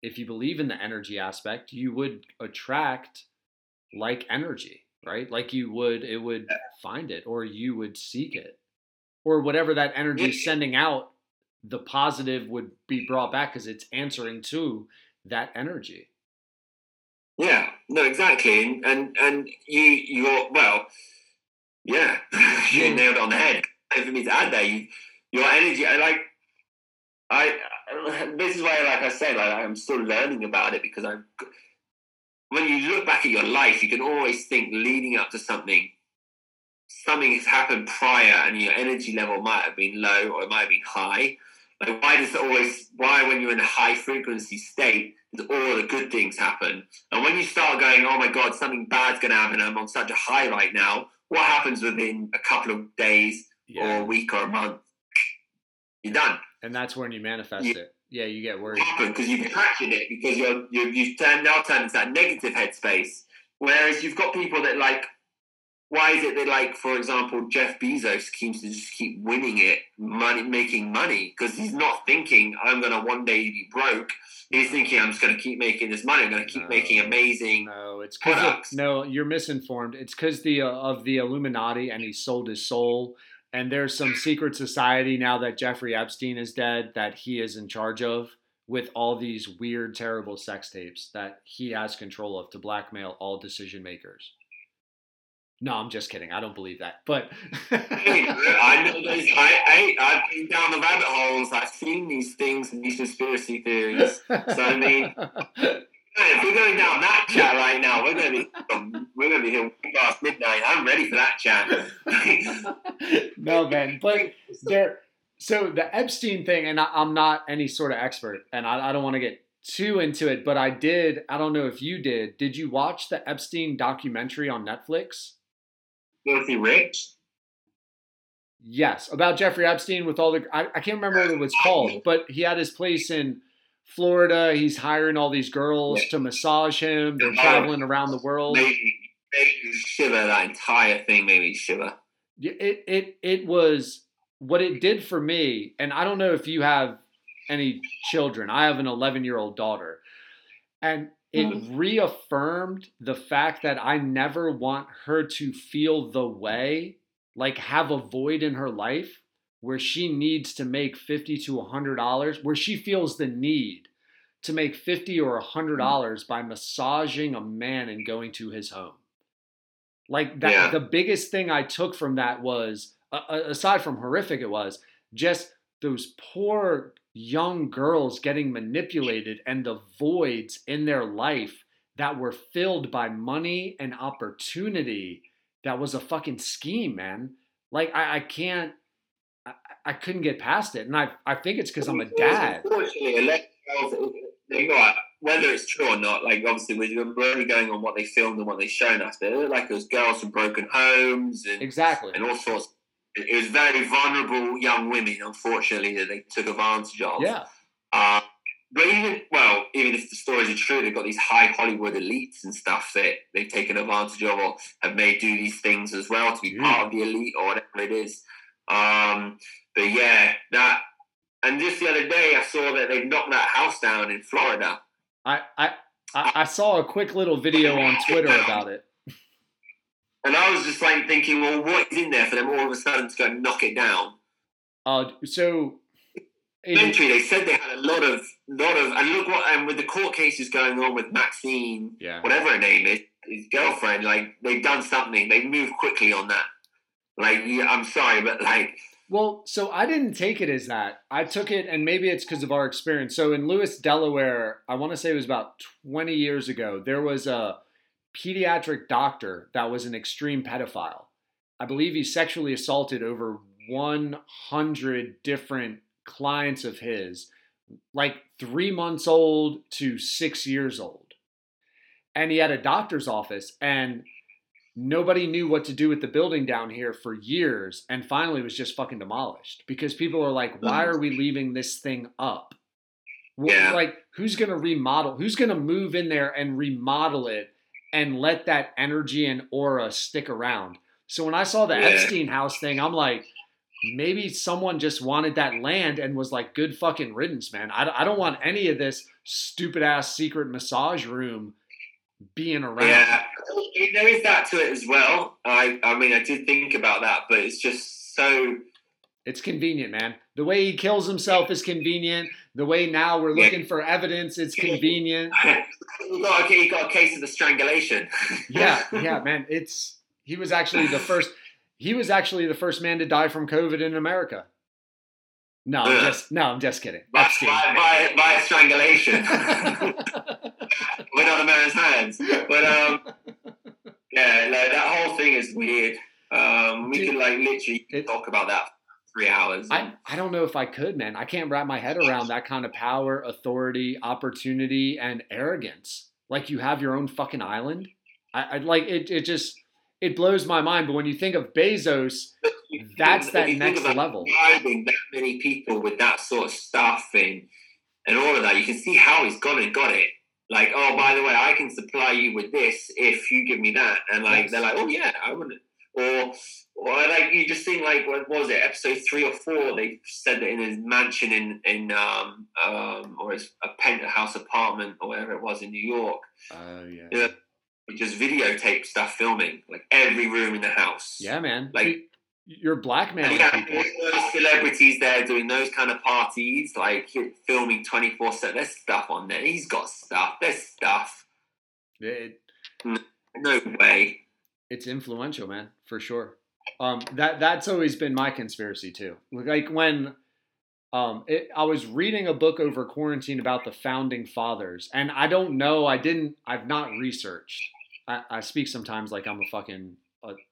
if you believe in the energy aspect, you would attract like energy, right? Like you would, it would find it or you would seek it. Or whatever that energy is sending out, the positive would be brought back because it's answering to that energy. Yeah, no, exactly, and and, and you you're well, yeah, you nailed it on the head. For me to add there, you, your energy, I like, I this is why, like I said, like, I'm still learning about it because I'm. When you look back at your life, you can always think leading up to something, something has happened prior, and your energy level might have been low or it might have been high. Like, why does it always? Why, when you're in a high frequency state, does all the good things happen? And when you start going, oh my God, something bad's going to happen, I'm on such a high right now, what happens within a couple of days or a week or a month? You're done. And that's when you manifest Yeah. it. Yeah, you get worried. because you've attracted it because you're, you're, you've turned, now turned into that negative headspace. Whereas you've got people that like, why is it that like, for example, Jeff Bezos seems to just keep winning it, money, making money because he's not thinking I'm going to one day be broke. He's thinking I'm just going to keep making this money. I'm going to keep No. making amazing. No, it's because Products. no, you're misinformed. It's because the uh, of the Illuminati, and he sold his soul. And there's some secret society now that Jeffrey Epstein is dead that he is in charge of with all these weird, terrible sex tapes that he has control of to blackmail all decision makers. No, I'm just kidding. I don't believe that. But I know those. I, I I've been down the rabbit holes. I've seen these things and these conspiracy theories. So I mean, if we're going down that chat right now, we're going to be we're going to be here past midnight. I'm ready for that chat. no, man. But there. So the Epstein thing, and I, I'm not any sort of expert, and I, I don't want to get too into it, but I did. I don't know if you did. Did you watch the Epstein documentary on Netflix? Filthy rich. Yes, about Jeffrey Epstein with all the. I, I can't remember what it was called, but he had his place in Florida. He's hiring all these girls to massage him. They're traveling around the world. Made me, made me shiver. That entire thing made me shiver. It it it was what it did for me and i don't know if you have any children i have an 11 year old daughter and it mm-hmm. reaffirmed the fact that i never want her to feel the way like have a void in her life where she needs to make 50 to 100 dollars where she feels the need to make 50 or 100 dollars by massaging a man and going to his home. Like that Yeah. the biggest thing i took from that was uh, aside from horrific it was just those poor young girls getting manipulated and the voids in their life that were filled by money and opportunity that was a fucking scheme man. Like i, I can't I, couldn't get past it and i, I think it's because i'm a dad Unfortunately, electricals, they got whether it's true or not. Like obviously, we're only going on what they filmed and what they've shown us. But it looked like it was girls from broken homes and exactly and all sorts. It it was very vulnerable young women, unfortunately, that they took advantage of. yeah Uh, but even well, even if the stories are true, they've got these high Hollywood elites and stuff that they've taken advantage of or have made do these things as well to be Yeah. part of the elite or whatever it is. Um, but yeah, that. And just the other day, I saw that they've knocked that house down in Florida. I, I I saw a quick little video on Twitter about it. And I was just like thinking, well, what is in there for them all of a sudden to go and knock it down? Uh, so Eventually, they said they had a lot of, lot of, and look what, and with the court cases going on with Maxine, yeah, whatever her name is, his girlfriend, like they've done something. They've moved quickly on that. Like, yeah, I'm sorry, but like Well, so I didn't take it as that. I took it, and maybe it's because of our experience. So in Lewes, Delaware, I want to say it was about 20 years ago, there was a pediatric doctor that was an extreme pedophile. I believe he sexually assaulted over 100 different clients of his, like three months old to six years old. And he had a doctor's office, and nobody knew what to do with the building down here for years and finally it was just fucking demolished because people are like why are we mm-hmm. leaving this thing up Yeah. like who's going to remodel who's going to move in there and remodel it and let that energy and aura stick around so when i saw the Yeah. epstein house thing i'm like maybe someone just wanted that land and was like good fucking riddance man i, I don't want any of this stupid ass secret massage room being around Yeah, there is that to it as well. I, I mean, I did think about that, but it's just so. It's convenient, man. The way he kills himself is convenient. The way now we're Yeah. looking for evidence, it's convenient. you got a, you got a case of the strangulation. Yeah, yeah, man. It's he was actually the first. He was actually the first man to die from COVID in America. No, I'm just no, I'm just kidding. by, by, by, by strangulation. A man's hands, but um, yeah, like that whole thing is weird. Um, we Dude, could like literally it- talk about that for three hours. I, I don't know if I could, man. I can't wrap my head around that kind of power, authority, opportunity, and arrogance. Like you have your own fucking island. I, I like it. It just it blows my mind. But when you think of Bezos, that's that next level. Driving that many people with that sort of stuff and and all of that, you can see how he's gone and got it. Like, oh, by the way, I can supply you with this if you give me that, and like Yes. they're like, oh yeah, I would. Or, or like you just think like what was it episode three or four? They said that in his mansion in in um um or his a penthouse apartment or whatever it was in New York, Oh yeah. Yeah. we just videotape stuff filming like every room in the house. Yeah, man. Like- you're blackmailing yeah, people. those celebrities there doing those kind of parties, like filming twenty four seven. There's stuff on there. He's got stuff. There's stuff. It, No way. it's influential, man, for sure. Um, that that's always been my conspiracy too. Like when um, it, I was reading a book over quarantine about the founding fathers, and I don't know, I didn't, I've not researched. I, I speak sometimes like I'm a fucking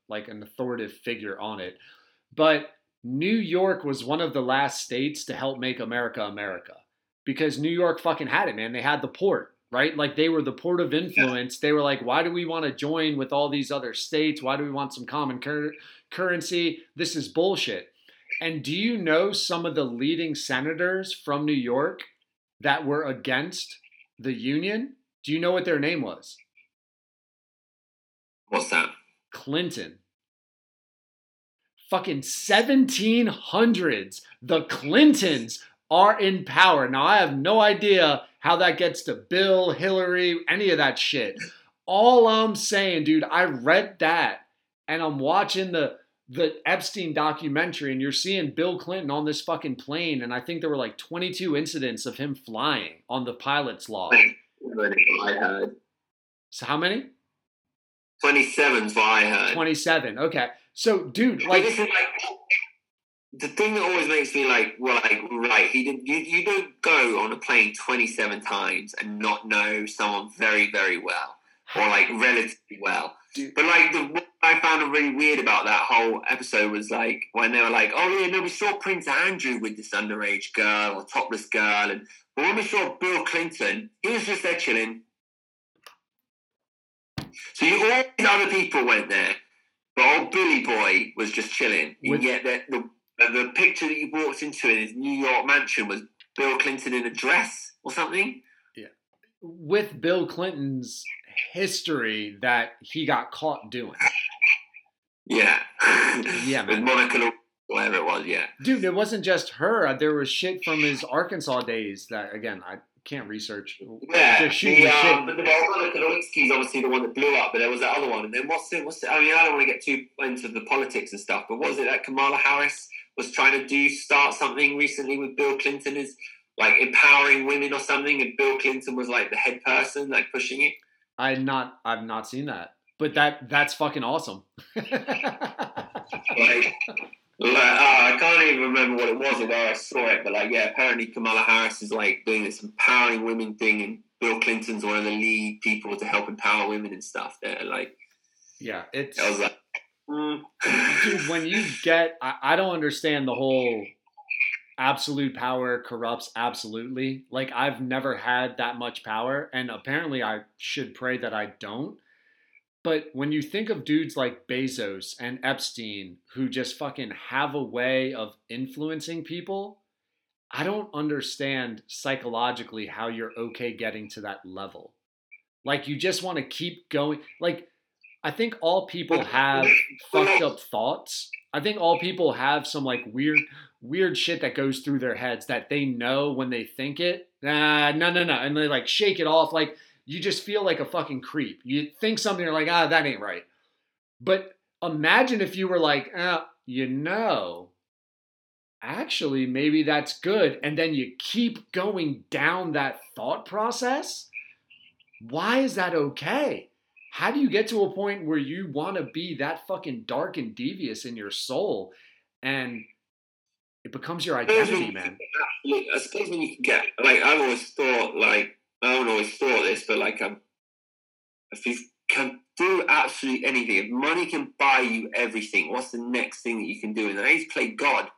like an authoritative figure on it, but New York was one of the last states to help make America America because New York fucking had it, man. They had the port, right? Like they were the port of influence. They were like, why do we want to join with all these other states? Why do we want some common cur- currency? This is bullshit. And do you know some of the leading senators from New York that were against the union? Do you know what their name was? What's that? Clinton. Fucking 1700s. The Clintons are in power. Now, I have no idea how that gets to Bill, Hillary, any of that shit. All I'm saying, dude, I read that and I'm watching the the Epstein documentary and you're seeing Bill Clinton on this fucking plane and I think there were like 22 incidents of him flying on the pilot's log. Heard. So how many? Twenty seven's what I heard. 27. Okay. So dude, Like, like this is like the thing that always makes me like, well, like right, he did. You, you don't go on a plane twenty seven times and not know someone very very well or like relatively well. Dude. But like the what I found really weird about that whole episode was like when they were like, oh yeah, no, we saw Prince Andrew with this underage girl or topless girl, and but when we saw Bill Clinton, he was just there chilling. So you, all these other people went there, but old Billy Boy was just chilling. With- and yet the, the the picture that you walked into in his New York mansion was Bill Clinton in a dress or something. Yeah. With Bill Clinton's history that he got caught doing. Yeah, Yeah, with man. Monica, whatever it was. Yeah. Dude, it wasn't just her. Uh, there was shit from his Arkansas days that, again, I can't research. Yeah, Just the, um, but the Monica Lewinsky's obviously the one that blew up, but there was that other one. And then what's it? What's it? I mean, I don't want to get too into the politics and stuff, but was it that Kamala Harris was trying to do start something recently with Bill Clinton is like empowering women or something, and Bill Clinton was like the head person, like pushing it. I not I've not seen that. But that that's fucking awesome. Like, Like, uh, I can't even remember what it was or where I saw it, but like, yeah, apparently Kamala Harris is like doing this empowering women thing, and Bill Clinton's one of the lead people to help empower women and stuff. There, like, Yeah, it's I was like, mm. dude. When you get, I, I don't understand the whole absolute power corrupts absolutely. Like I've never had that much power, and apparently I should pray that I don't. But when you think of dudes like Bezos and Epstein who just fucking have a way of influencing people, I don't understand psychologically how you're okay getting to that level. Like you just want to keep going. Like I think all people have fucked up thoughts. I think all people have some like weird weird shit that goes through their heads that they know when they think it. Nah, no, no, no. And they like shake it off. Like you just feel like a fucking creep. You think something, you're like, ah, that ain't right. But imagine if you were like, ah, you know, actually, maybe that's good. And then you keep going down that thought process. Why is that okay? How do you get to a point where you want to be that fucking dark and devious in your soul and it becomes your identity, man? I suppose when you get like I've always thought like I haven't always thought this, but like um, if you can do absolutely anything, if money can buy you everything, what's the next thing that you can do? And I used to play God.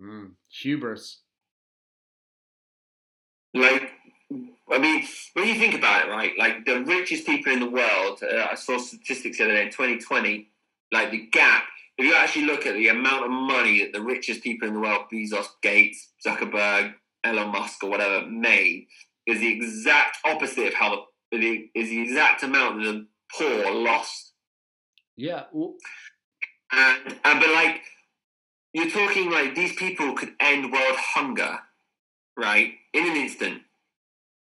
Mm, hubris. Like, I mean, when you think about it, right? Like the richest people in the world, uh, I saw statistics the other day in 2020. Like the gap, if you actually look at the amount of money that the richest people in the world, Bezos, Gates, Zuckerberg, Elon Musk, or whatever, made, is the exact opposite of how the, is the exact amount that the poor lost. Yeah. Well, And and but like you're talking like these people could end world hunger, right? In an instant.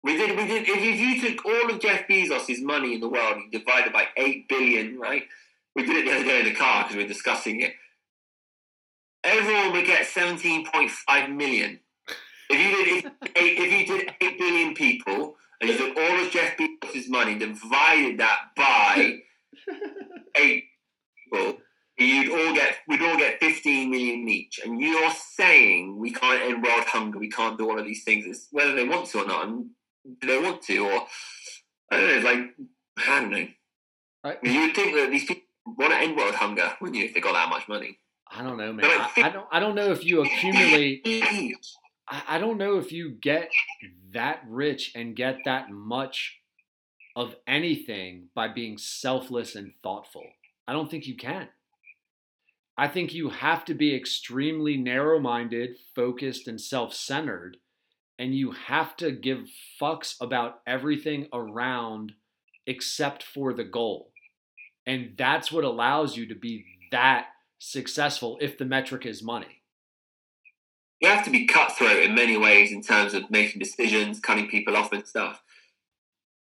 We did we did if you took all of Jeff Bezos' money in the world and divided by eight billion, right? We did it the other day in the car because we were discussing it. Everyone would get seventeen point five million. If you did eight, if you did eight billion people and you took all of Jeff Bezos' money and divided that by eight people, you'd all get we'd all get 15 million each. And you're saying we can't end world hunger, we can't do all of these things. It's whether they want to or not, and do they want to, or I don't know, it's like I don't know. I, You would think that these people want to end world hunger, wouldn't you, if they got that much money? I don't know, man. I, I don't. I don't know if you accumulate. I, I don't know if you get that rich and get that much of anything by being selfless and thoughtful. I don't think you can. I think you have to be extremely narrow minded, focused, and self centered. And you have to give fucks about everything around except for the goal. And that's what allows you to be that successful if the metric is money. You have to be cutthroat in many ways in terms of making decisions, cutting people off and stuff.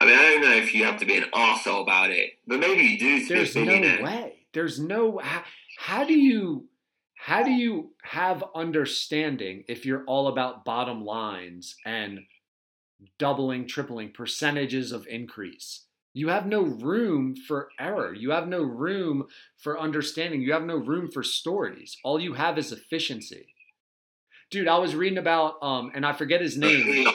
I mean, I don't know if you have to be an arsehole about it, but maybe you do. to be a There's no way. There's no how, how do you how do you have understanding if you're all about bottom lines and doubling, tripling percentages of increase? You have no room for error. You have no room for understanding. You have no room for stories. All you have is efficiency. Dude, I was reading about um and I forget his name.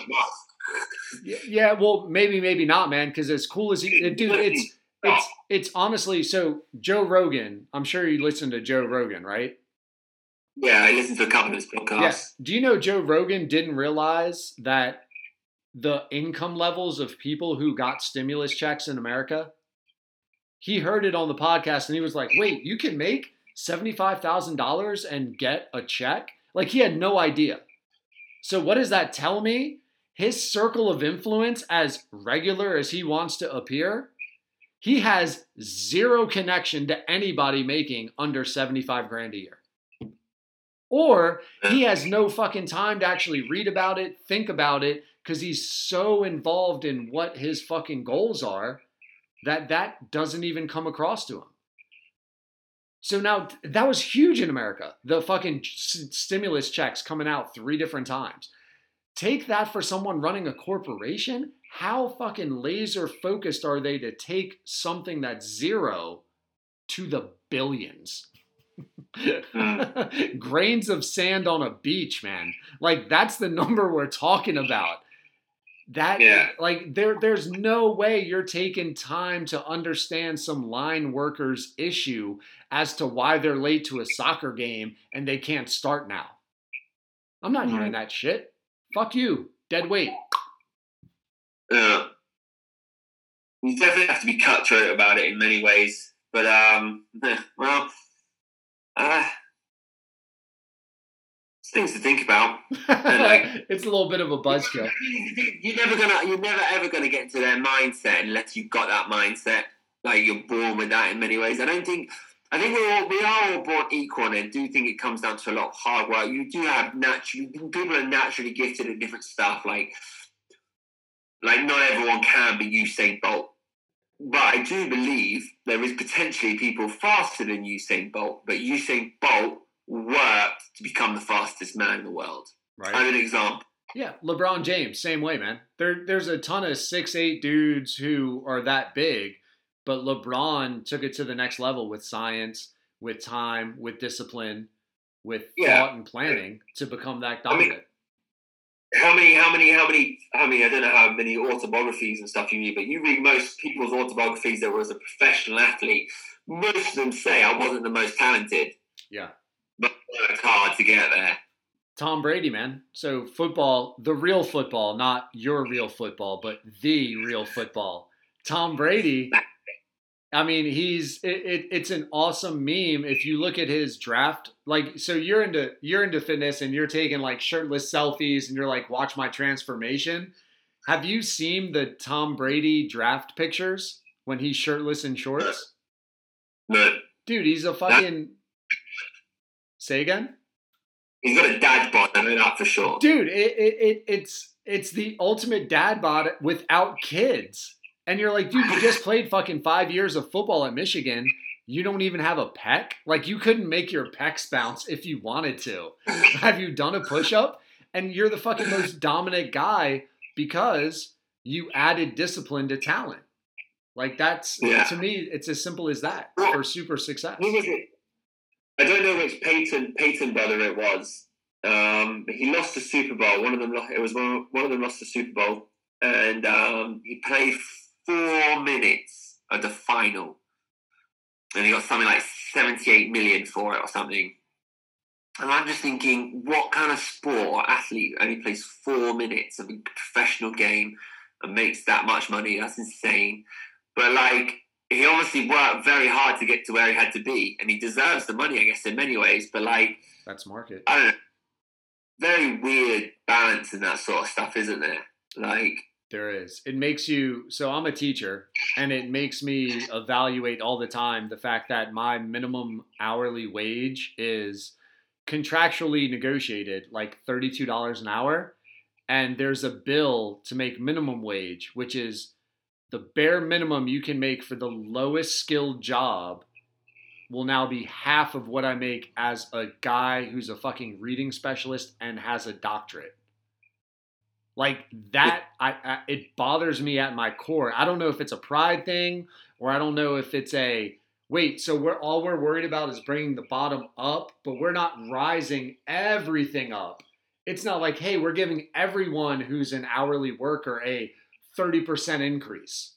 Yeah, yeah, well, maybe, maybe not, man. Because as cool as he, dude, it's it's it's honestly so. Joe Rogan, I'm sure you listen to Joe Rogan, right? Yeah, I listened to a couple of his podcasts. Yes. Do you know Joe Rogan didn't realize that the income levels of people who got stimulus checks in America? He heard it on the podcast and he was like, "Wait, you can make seventy five thousand dollars and get a check?" Like he had no idea. So what does that tell me? His circle of influence, as regular as he wants to appear, he has zero connection to anybody making under 75 grand a year. Or he has no fucking time to actually read about it, think about it, because he's so involved in what his fucking goals are that that doesn't even come across to him. So now that was huge in America. The fucking s- stimulus checks coming out three different times. Take that for someone running a corporation. How fucking laser focused are they to take something that's zero to the billions? Grains of sand on a beach, man. Like that's the number we're talking about. That Yeah. like there there's no way you're taking time to understand some line workers issue as to why they're late to a soccer game and they can't start now. I'm not hearing that shit. Fuck you. Dead weight. Yeah. You definitely have to be cutthroat about it in many ways. But um well uh it's things to think about. it's a little bit of a buzzkill. You're never gonna you're never ever gonna get into their mindset unless you've got that mindset. Like you're born with that in many ways. I don't think I think we're all, we are all born equal, and I do think it comes down to a lot of hard work. You do have naturally people are naturally gifted at different stuff. Like like not everyone can be Usain Bolt, but I do believe there is potentially people faster than Usain Bolt. But Usain Bolt worked to become the fastest man in the world. Right. I'm an example. Yeah, LeBron James, same way, man. There, there's a ton of six eight dudes who are that big, but LeBron took it to the next level with science, with time, with discipline, with Yeah. thought and planning to become that I mean, dominant. How many, how many, how many, how many, I don't know how many autobiographies and stuff you read, but you read most people's autobiographies that were as a professional athlete. Most of them say I wasn't the most talented, yeah. Worked hard to get there. Tom Brady, man. So football, the real football, not your real football, but the real football. Tom Brady. I mean, he's it, it, it's an awesome meme if you look at his draft. Like, so you're into you're into fitness and you're taking like shirtless selfies and you're like, watch my transformation. Have you seen the Tom Brady draft pictures when he's shirtless and shorts? No, Dude, he's a fucking. Say again. he's got a dad bod, I know that for sure. dude it, it, it it's it's the ultimate dad bod without kids and you're like dude you just played fucking five years of football at michigan you don't even have a pec like you couldn't make your pecs bounce if you wanted to have you done a push-up and you're the fucking most dominant guy because you added discipline to talent like that's Yeah. to me it's as simple as that for super success Who was it? I don't know which Peyton Peyton brother it was. Um, he lost the Super Bowl. One of them, it was one, one of them lost the Super Bowl, and um, he played four minutes of the final, and he got something like seventy-eight million for it or something. And I'm just thinking, what kind of sport or athlete only plays four minutes of a professional game and makes that much money? That's insane. But like, he obviously worked very hard to get to where he had to be, and he deserves the money, I guess, in many ways. But like, that's market I don't know, very weird balance in that sort of stuff, isn't there? Like, There is. It makes you so I'm a teacher and it makes me evaluate all the time the fact that my minimum hourly wage is contractually negotiated like $32 an hour and there's a bill to make minimum wage which is the bare minimum you can make for the lowest skilled job will now be half of what I make as a guy who's a fucking reading specialist and has a doctorate. Like that, I, I it bothers me at my core. I don't know if it's a pride thing or I don't know if it's a wait. So we're all we're worried about is bringing the bottom up, but we're not rising everything up. It's not like hey, we're giving everyone who's an hourly worker a thirty percent increase.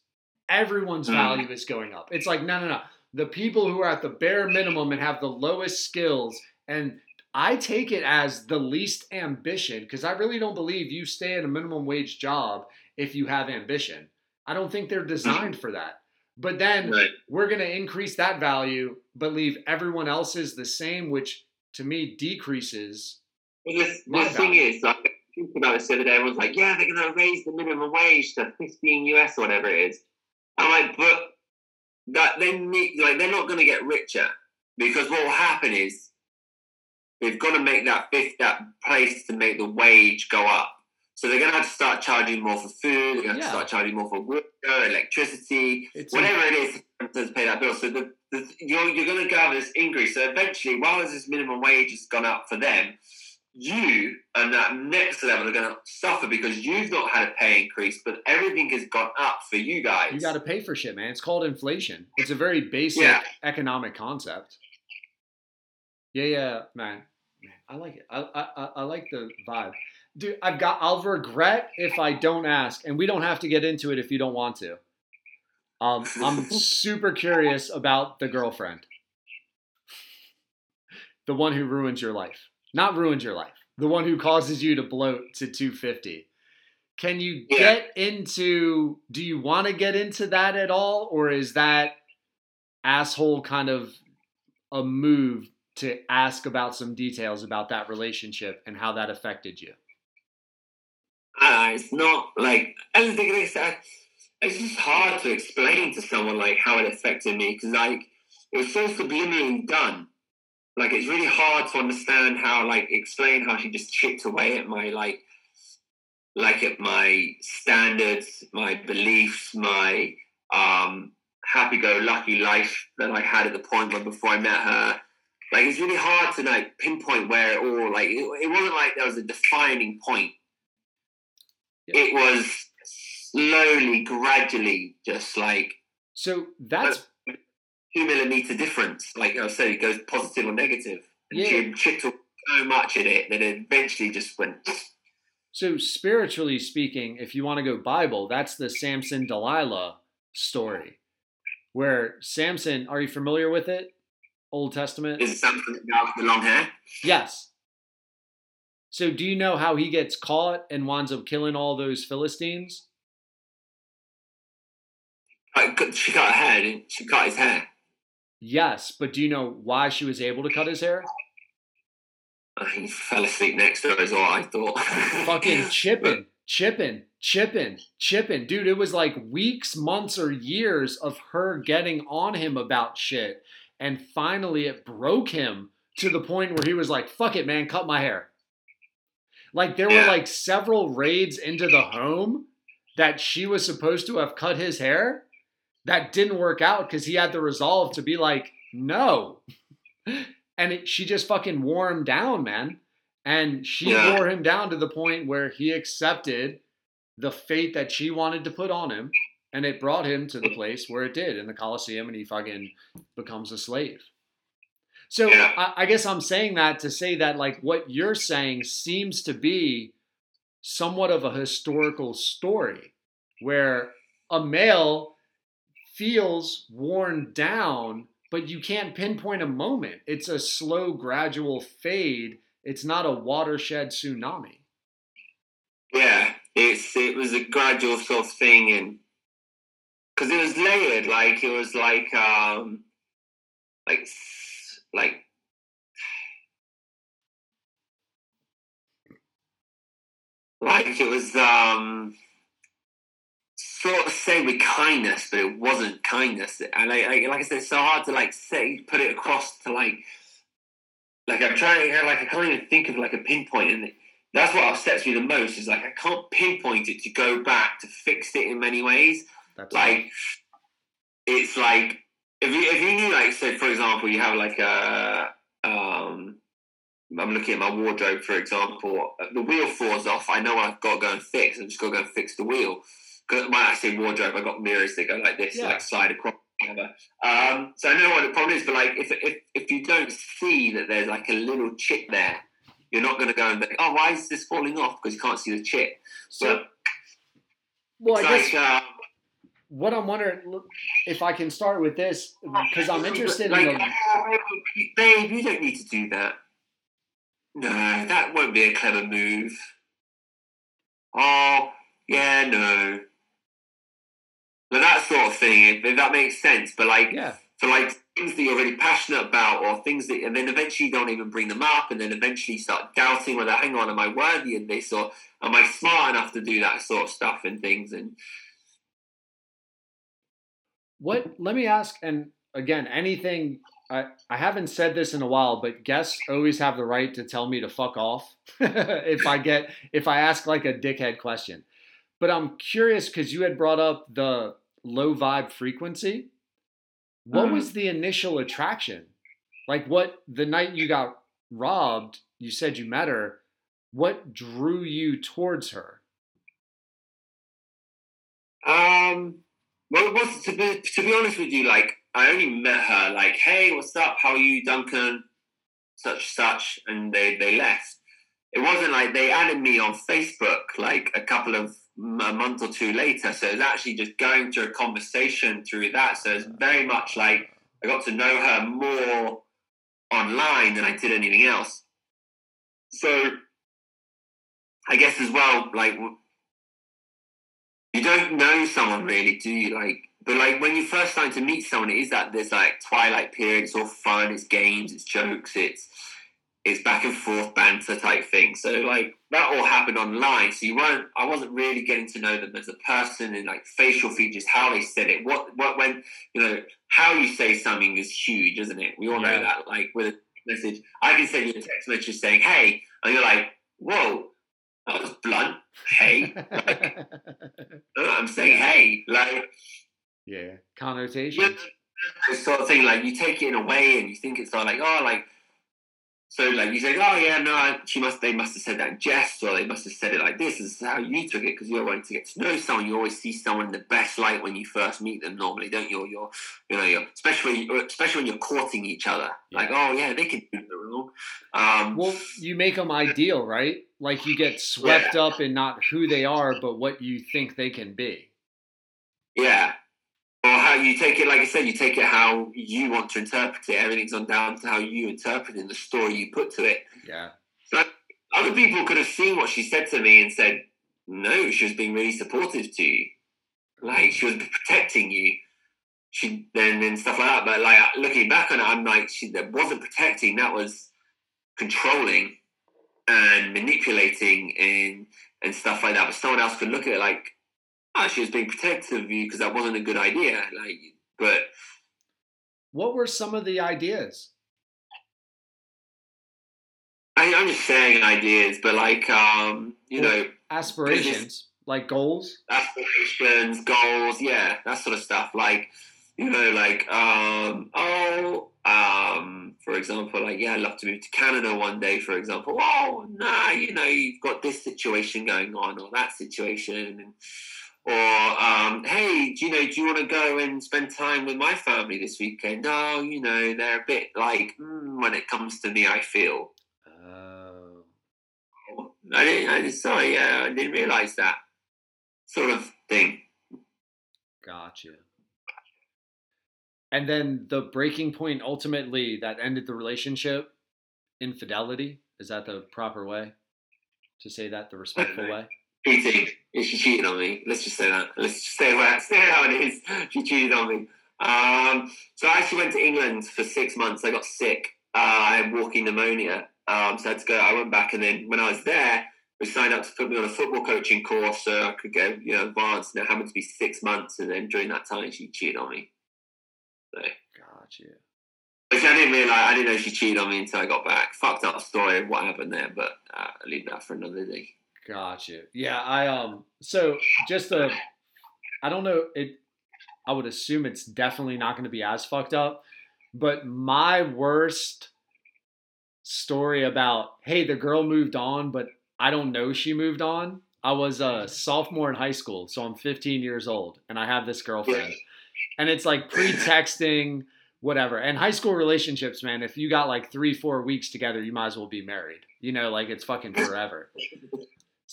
Everyone's Mm. value is going up. It's like no, no, no. The people who are at the bare minimum and have the lowest skills and I take it as the least ambition because I really don't believe you stay at a minimum wage job if you have ambition. I don't think they're designed for that. But then right. we're going to increase that value, but leave everyone else's the same, which to me decreases. Well, the, thing is, like, about this the other day, everyone's like, yeah, they're going to raise the minimum wage to 15 US or whatever it is. I'm like, but that they need, like, they're not going to get richer because what will happen is they've got to make that fifth that place to make the wage go up. So they're going to have to start charging more for food. They're going to Yeah. to start charging more for water, electricity, It's whatever it is to pay that bill. So the, the, you're, you're going to have this increase. So eventually, while this minimum wage has gone up for them, you and that next level are going to suffer because you've not had a pay increase, but everything has gone up for you guys. You got to pay for shit, man. It's called inflation. It's a very basic Yeah. economic concept. Yeah, yeah, man. Man, I like it. I, I, I- I like the vibe. Dude, I've got. I'll regret if I don't ask, and we don't have to get into it if you don't want to. Um, I'm super curious about the girlfriend, the one who ruins your life. Not ruins your life. The one who causes you to bloat to 250. Can you Yeah. get into? Do you want to get into that at all, or is that asshole kind of a move to ask about some details about that relationship and how that affected you. Uh, it's not like think it's, uh, it's just hard to explain to someone like how it affected me because like it was so subliminally done. Like it's really hard to understand how like explain how she just chipped away at my like like at my standards, my beliefs, my um happy-go-lucky life that I had at the point when before I met her. Like it's really hard to like pinpoint where it all like it, it wasn't like there was a defining point it was slowly, gradually, just like So that's two millimeter difference. Like I said, it goes positive or negative. And Yeah. she chipped so much in it that it eventually just went. so spiritually speaking, if you want to go Bible, that's the Samson Delilah story. Where Samson, are you familiar with it? Old Testament? Is with the long hair? Yes. So do you know how he gets caught and winds up killing all those Philistines? She cut her hair. Didn't she? she cut his hair. Yes, but do you know why she was able to cut his hair? I he fell asleep next to her. Is all I thought. fucking chipping, chipping, chipping, chipping. Dude, it was like weeks, months, or years of her getting on him about shit. And finally, it broke him to the point where he was like, fuck it, man, cut my hair. Like, there were like several raids into the home that she was supposed to have cut his hair that didn't work out because he had the resolve to be like, no. And it, she just fucking wore him down, man. And she Yeah. wore him down to the point where he accepted the fate that she wanted to put on him. And it brought him to the place where it did in the Coliseum, and he fucking becomes a slave. So Yeah. I, I guess I'm saying that to say that, like, what you're saying seems to be somewhat of a historical story where a male feels worn down, but you can't pinpoint a moment. It's a slow, gradual fade. It's not a watershed tsunami. Yeah, it's it was a gradual sort of thing, and because it was layered, like it was like um, like like like it was um sort of say with kindness, but it wasn't kindness, and like like, like I said, it's so hard to like say put it across to like like I'm trying like I can't even think of like a pinpoint and. That's what upsets me the most. Is like I can't pinpoint it to go back to fix it in many ways. That's Like it's like if you if you knew like so for example you have like a um I'm looking at my wardrobe for example the wheel falls off I know I've got to go and fix I'm just got to go and fix the wheel because when I say wardrobe I've got mirrors that go like this Yeah. like slide across whatever um so I know what the problem is but like if if if you don't see that there's like a little chip there you're not going to go and be oh why is this falling off because you can't see the chip so. Well, I guess like uh, what I'm wondering if I can start with this because I'm interested like, in the. "Oh, babe, you don't need to do that. No, that won't be a clever move. Oh, yeah, no. But that sort of thing, if, that makes sense. But like, Yeah. for like things that you're really passionate about, or things that, and then eventually you don't even bring them up, and then eventually start doubting whether, hang on, am I worthy of this, or am I smart enough to do that sort of stuff and things? And What? Let me ask, and again, anything. I, I haven't said this in a while, but guests always have the right to tell me to fuck off if I get if I ask like a dickhead question. But I'm curious because you had brought up the low vibe frequency. What Mhm. was the initial attraction? Like what the night you got robbed, you said you met her. What drew you towards her? Um, well, it was to be to be honest with you, like I only met her like, hey, what's up? How are you, Duncan? such such, and they they left. It wasn't like they added me on Facebook like a couple of a month or two later. So it's actually just going through a conversation through that. So it's very much like I got to know her more online than I did anything else. So I guess as well, like you don't know someone really, do you? Like, but like when you first start to meet someone, it is that there's like twilight period. It's all fun. It's games. It's jokes. It's it's back and forth banter type thing. So like that all happened online. So you weren't. I wasn't really getting to know them as a person and like facial features, how they said it, what what when you know how you say something is huge, isn't it? We all know that. Like with a message, I can send you a text message saying "Hey," and you're like, "Whoa." That was blunt. Hey, oh, I'm saying hey, like yeah, connotation. yeah, this sort of thing. Like you take it in a way, and you think it's sort of like, oh, like so, like you say, oh yeah, no, she must. They must have said that in jest, or they must have said it like this. This is how you took it because you're wanting to get to know someone. You always see someone in the best light when you first meet them. Normally, don't you? Or You're, you know, you're especially especially when you're courting each other. Like, oh yeah, they can do no wrong. Um, Well, you make them ideal, right? Like you get swept up in not who they are, but what you think they can be. Yeah. Or how you take it, like I said, you take it how you want to interpret it. Everything's on down to how you interpret it and the story you put to it. Yeah. Other people could have seen what she said to me and said, no, she was being really supportive to you. Like she was protecting you. She then and stuff like that. But like looking back on it, I'm like, she that wasn't protecting, that was controlling and manipulating and and stuff like that. But someone else could look at it like, oh, she was being protective of you because that wasn't a good idea. Like, but What were some of the ideas? I, I'm just saying ideas. But like, um, you know, Aspirations, like goals. aspirations, goals, yeah, that sort of stuff. Like, you know, like, um, oh, um, for example, like, yeah, I'd love to move to Canada one day, for example. Oh, nah, you know, you've got this situation going on or that situation. And, or, um, hey, do you know, do you want to go and spend time with my family this weekend? Oh, you know, they're a bit like, mm, when it comes to me, I feel. Oh. I didn't, I sorry, yeah, I didn't realize that sort of thing. Gotcha. And then the breaking point ultimately that ended the relationship, infidelity. Is that the proper way to say that, the respectful way? cheating. She cheated on me. Let's just say that. Let's just stay where stay how it is. She cheated on me. Um, so I actually went to England for six months. I got sick. Uh, I had walking pneumonia. Um, so I had to go. I went back, and then when I was there, we signed up to put me on a football coaching course so I could go, you know, advanced. And it happened to be six months, and then during that time, she cheated on me. So, Gotcha. which I didn't realize. I didn't know she cheated on me until I got back. Fucked up story of what happened there, but uh, I'll leave that for another day. Gotcha. Yeah, I um so just a I don't know it I would assume it's definitely not going to be as fucked up, but my worst story about hey, the girl moved on, but I don't know she moved on. I was a sophomore in high school, so I'm 15 years old and I have this girlfriend. And it's like pre-texting whatever. And high school relationships, man, if you got like 3-4 weeks together, you might as well be married. You know, like it's fucking forever.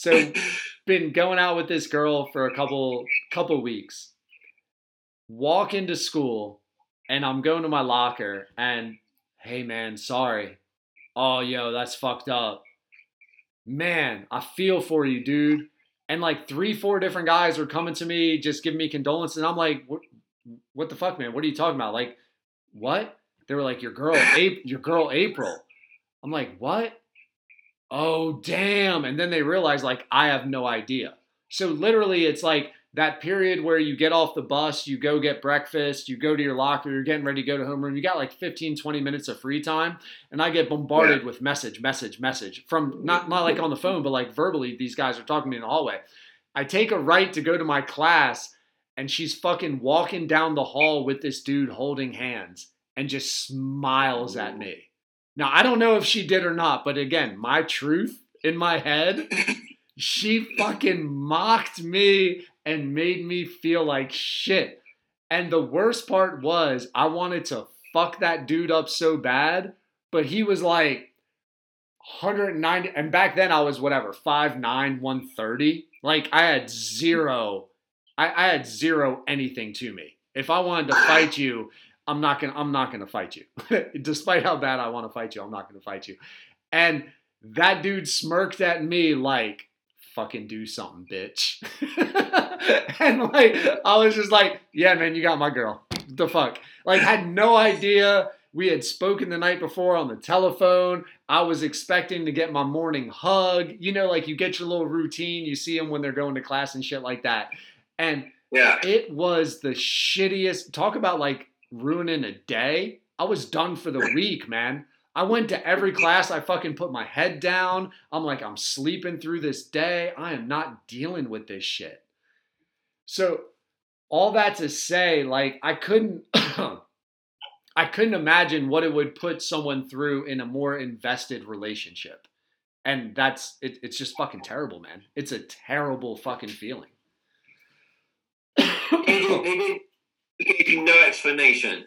So been going out with this girl for a couple couple weeks. Walk into school and I'm going to my locker and hey man, sorry. Oh yo, that's fucked up. Man, I feel for you, dude. And like three, four different guys were coming to me, just giving me condolences. And I'm like, what, what the fuck, man? What are you talking about? Like, what? They were like, your girl, April, your girl, April. I'm like, what? Oh damn. And then they realize like i have no idea. So literally it's like that period where you get off the bus you go get breakfast you go to your locker you're getting ready to go to homeroom you got like 15 20 minutes of free time and i get bombarded with message message message from mm-hmm. not not like on the phone but like verbally these guys are talking to me in the hallway. I take a right to go to my class and she's fucking walking down the hall with this dude holding hands and just smiles at me now, I don't know if she did or not, but again, my truth in my head, she fucking mocked me and made me feel like shit. And the worst part was, I wanted to fuck that dude up so bad, but he was like 190 and back then I was whatever 5'9 130 like I had zero I, I had zero anything to me if I wanted to fight you I'm not gonna I'm not gonna fight you despite how bad I want to fight you I'm not gonna fight you and that dude smirked at me like fucking do something bitch and like I was just like yeah man you got my girl the fuck like had no idea we had spoken the night before on the telephone. I was expecting to get my morning hug. You know, like you get your little routine, you see them when they're going to class and shit like that. And Yeah. it was the shittiest. Talk about like ruining a day. I was done for the week, man. I went to every class. I fucking put my head down. I'm like, I'm sleeping through this day. I am not dealing with this shit. So, all that to say, like, I couldn't. I couldn't imagine what it would put someone through in a more invested relationship. And that's it, it's just fucking terrible, man. It's a terrible fucking feeling. no explanation.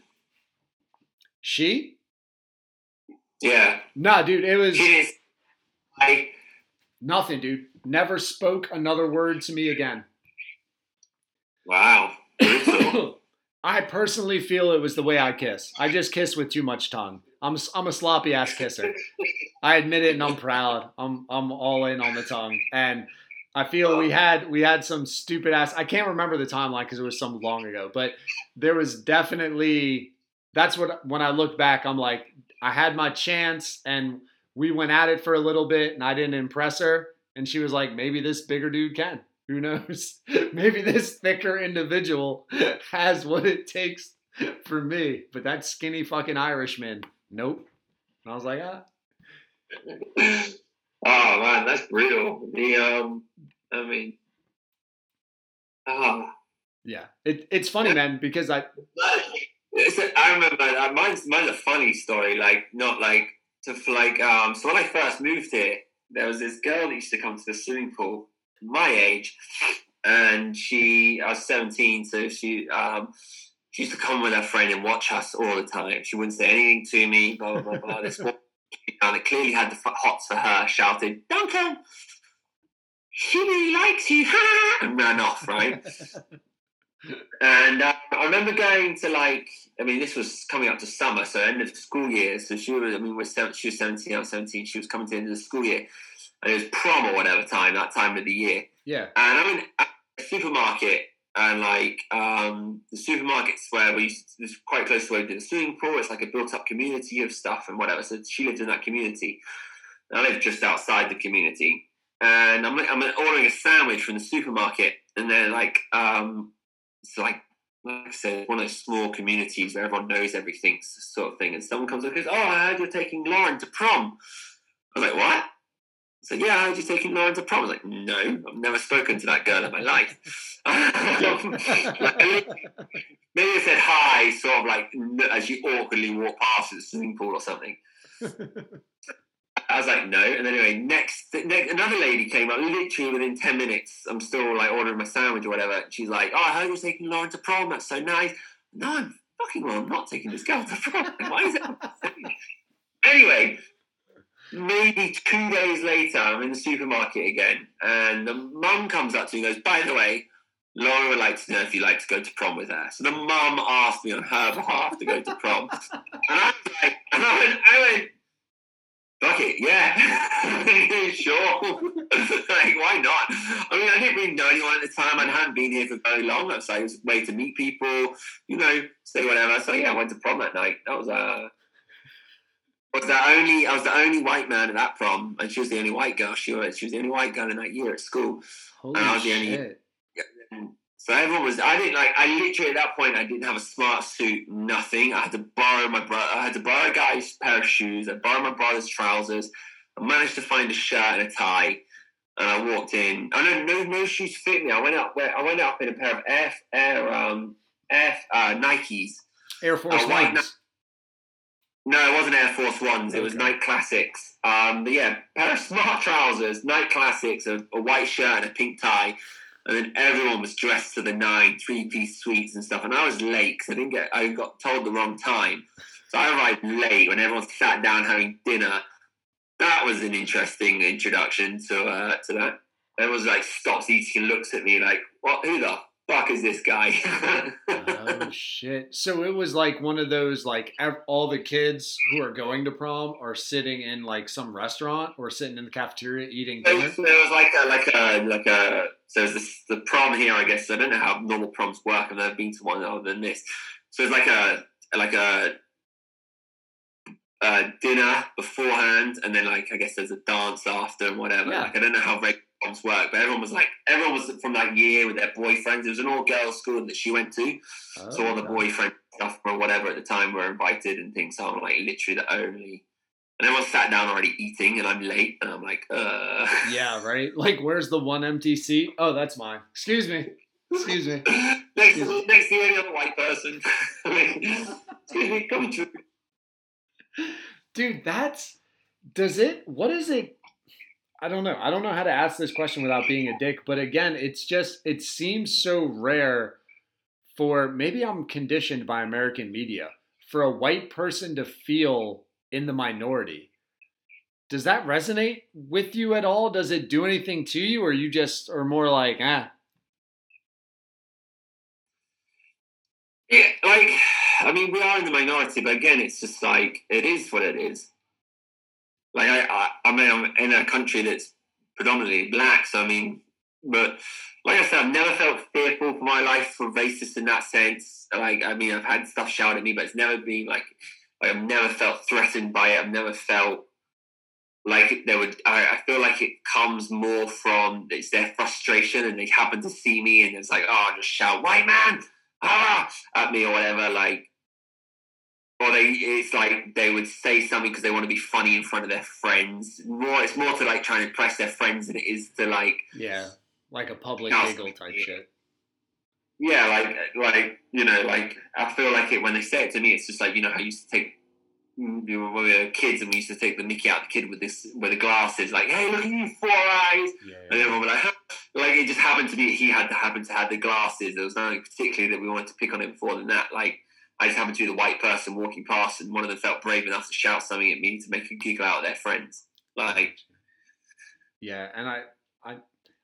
she? Yeah. Nah, dude, it was. I, nothing, dude. Never spoke another word to me again. wow. I personally feel it was the way I kiss. I just kiss with too much tongue. I'm I'm a sloppy ass kisser. I admit it, and I'm proud. I'm I'm all in on the tongue, and I feel we had we had some stupid ass. I can't remember the timeline because it was some long ago, but there was definitely. That's what when I look back, I'm like, I had my chance, and we went at it for a little bit, and I didn't impress her, and she was like, maybe this bigger dude can. Who knows? Maybe this thicker individual has what it takes for me. But that skinny fucking Irishman, nope. And I was like, ah. oh man, that's brutal. The um, I mean, ah, Yeah. It, it's funny, man, because I, I remember uh, mine's mine's a funny story. Like not like to like um. So when I first moved here, there was this girl that used to come to the swimming pool, my age, and she I was seventeen, so she um. She used to come with her friend and watch us all the time. She wouldn't say anything to me. Blah blah blah. blah. This one and it clearly had the hots for her, shouted, Duncan, she really likes you, ha!" and ran off, right? and uh, I remember going to like, I mean, this was coming up to summer, so end of school year. So she was, I mean, we're seven, she was 17, I was 17, she was coming to the end of the school year. And it was prom or whatever time, that time of the year. yeah. And I'm in a supermarket, and like um, the supermarkets where we it's quite close to where we did the swimming pool. It's like a built-up community of stuff and whatever. So she lived in that community. I lived just outside the community, and I'm I'm ordering a sandwich from the supermarket, and they're like, um, it's like. Like I said, one of those small communities where everyone knows everything, sort of thing. And someone comes up and goes, "Oh, I heard you're taking Lauren to prom." I was like, "What?" Said, yeah, I was just taking Lauren to prom. I was like, no, I've never spoken to that girl in my life. Like, Maybe I said hi, sort of like as you awkwardly walk past the swimming pool or something. I was like, no. And then anyway, next, next, another lady came up literally within 10 minutes. I'm still like ordering my sandwich or whatever. She's like, oh, I heard you're taking Lauren to prom. That's so nice. No, I'm fucking well, I'm not taking this girl to prom. Why is it? anyway, maybe two days later, I'm in the supermarket again, and the mum comes up to me and goes, By the way, Laura would like to know if you'd like to go to prom with her. So the mum asked me on her behalf to go to prom. and I was like, and I went, I went Fuck it, yeah. sure. like, why not? I mean, I didn't really know anyone at the time. I hadn't been here for very long. I was like, it was a way to meet people, you know, say whatever. So yeah, I went to prom that night. That was uh was the only I was the only white man at that prom, and she was the only white girl. She was she was the only white girl in that year at school. Holy I was the only- shit. So everyone was. I didn't like. I literally at that point I didn't have a smart suit. Nothing. I had to borrow my brother. I had to borrow a guy's pair of shoes. I borrowed my brother's trousers. I managed to find a shirt and a tie. And I walked in. I know no no shoes fit me. I went up. I went up in a pair of Air Air um Air uh, Nikes. Air Force Oh, white Ones. No, it wasn't Air Force Ones. It was Okay. Nike Classics. Um, but yeah, pair of smart trousers, Nike Classics, a, a white shirt and a pink tie, and then everyone was dressed to the nine, three piece suites and stuff. And I was late because I didn't get. I got told the wrong time, So I arrived late when everyone sat down having dinner. That was an interesting introduction to uh, to that. Everyone's like stops eating and looks at me like, "What? Who the fuck is this guy?" oh shit! So it was like one of those like all the kids who are going to prom are sitting in like some restaurant or sitting in the cafeteria eating There dinner. was, there was like a like a like a so there's this the prom here I guess I don't know how normal proms work I've never been to one other than this so it's like a like a, a dinner beforehand and then like I guess there's a dance after and whatever Yeah. like I don't know how regular proms work but everyone was like everyone was from that year with their boyfriends it was an all girls school that she went to so all the Oh, boyfriend stuff or whatever at the time were invited and things so I'm like literally the only and everyone sat down already eating and I'm late and I'm like uh Yeah, right. Like, where's the one empty seat? Oh, that's mine. Excuse me. Excuse me. next, next to any other white person. Excuse me, come through. Dude, that's does it what is it I don't know. I don't know how to ask this question without being a dick, but again, it's just it seems so rare for maybe I'm conditioned by American media for a white person to feel in the minority. Does that resonate with you at all? Does it do anything to you or you just are more like, ah, Yeah, like, I mean, we are in the minority, but again, it's just like, it is what it is. Like, I, I, I mean, I'm in a country that's predominantly black, so I mean, but like I said, I've never felt fearful for my life for racist in that sense. Like, I mean, I've had stuff shouted at me, but it's never been like, like I've never felt threatened by it. I've never felt like there would. I, I feel like it comes more from it's their frustration, and they happen to see me, and it's like, oh, just shout, white man, ah, at me or whatever. Like, or they, it's like they would say something because they want to be funny in front of their friends. More, it's more to like try and impress their friends than it is to like yeah, like a public giggle type shit. Yeah, like like you know, like I feel like it when they say it to me, it's just like you know how you used to take mm, you know, when we were kids and we used to take the Mickey out the kid with this with the glasses, like hey look at you four eyes, Yeah. and everyone would be like like it just happened to be he had to happen to have the glasses. There was nothing particularly that we wanted to pick on him for than that. Like I just happened to be the white person walking past, and one of them felt brave enough to shout something at me to make a giggle out of their friends. Like Yeah, and I, I,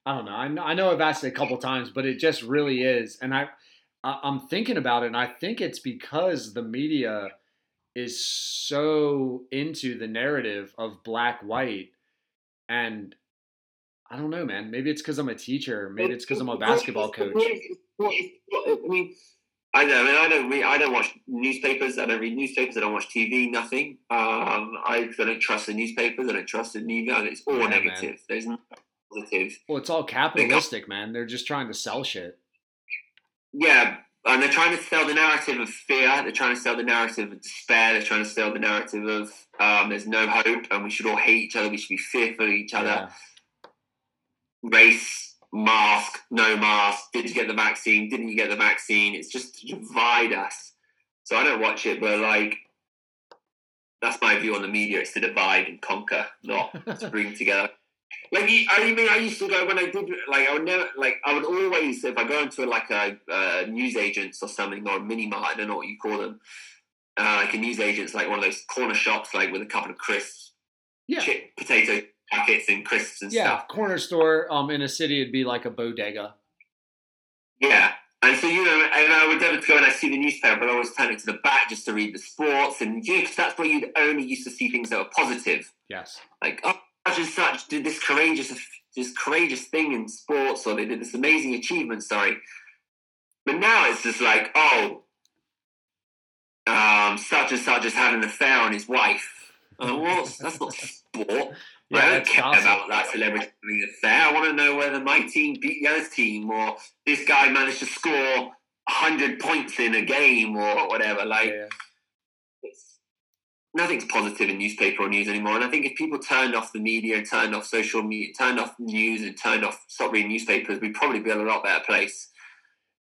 I don't know. I know, I know I've asked it a couple times, but it just really is. And I, I, I'm thinking about it, and I think it's because the media is so into the narrative of black white, and I don't know, man. Maybe it's because I'm a teacher. Maybe it's because I'm a basketball coach. I mean, I don't. I mean, I don't. Read, I don't watch newspapers. I don't read newspapers. I don't watch TV. Nothing. Um, I, don't trust the newspapers. I don't trust the media. And It's all Yeah, man. negative. There's no positive. Well, it's all capitalistic, man. They're just trying to sell shit. Yeah, and they're trying to sell the narrative of fear. They're trying to sell the narrative of despair. They're trying to sell the narrative of um, there's no hope, and we should all hate each other. We should be fearful of each other. Yeah. race, mask, no mask, did you get the vaccine, didn't you get the vaccine? It's just to divide us. So I don't watch it, but like, that's my view on the media. It's to divide and conquer, not to bring together. Like I mean, I used to go when I did like I would never like I would always if I go into like a, uh news agents or something or a mini mart, I don't know what you call them, uh, like a news agent's like one of those corner shops like with a couple of crisps, Yeah. chip potato packets and crisps and Yeah, stuff. corner store um in a city it'd be like a bodega. Yeah. And so, you know, and I would never go and I see the newspaper, but I always turn it to the back just to read the sports. And, you know, 'cause that's where you'd only used to see things that were positive. Yes. Like, oh, such and such did this courageous, this courageous thing in sports, or they did this amazing achievement, sorry. But now it's just like, oh, um, such and such is having an affair on his wife. Uh, well, that's not sport. Yeah, I don't care gossip. about that celebrity affair. I want to know whether my team beat the other team or this guy managed to score 100 points in a game or whatever. Like, Yeah. it's, nothing's positive in newspaper or news anymore. And I think if people turned off the media and turned off social media, turned off news and turned off, stopped reading newspapers, we'd probably be in a lot better place.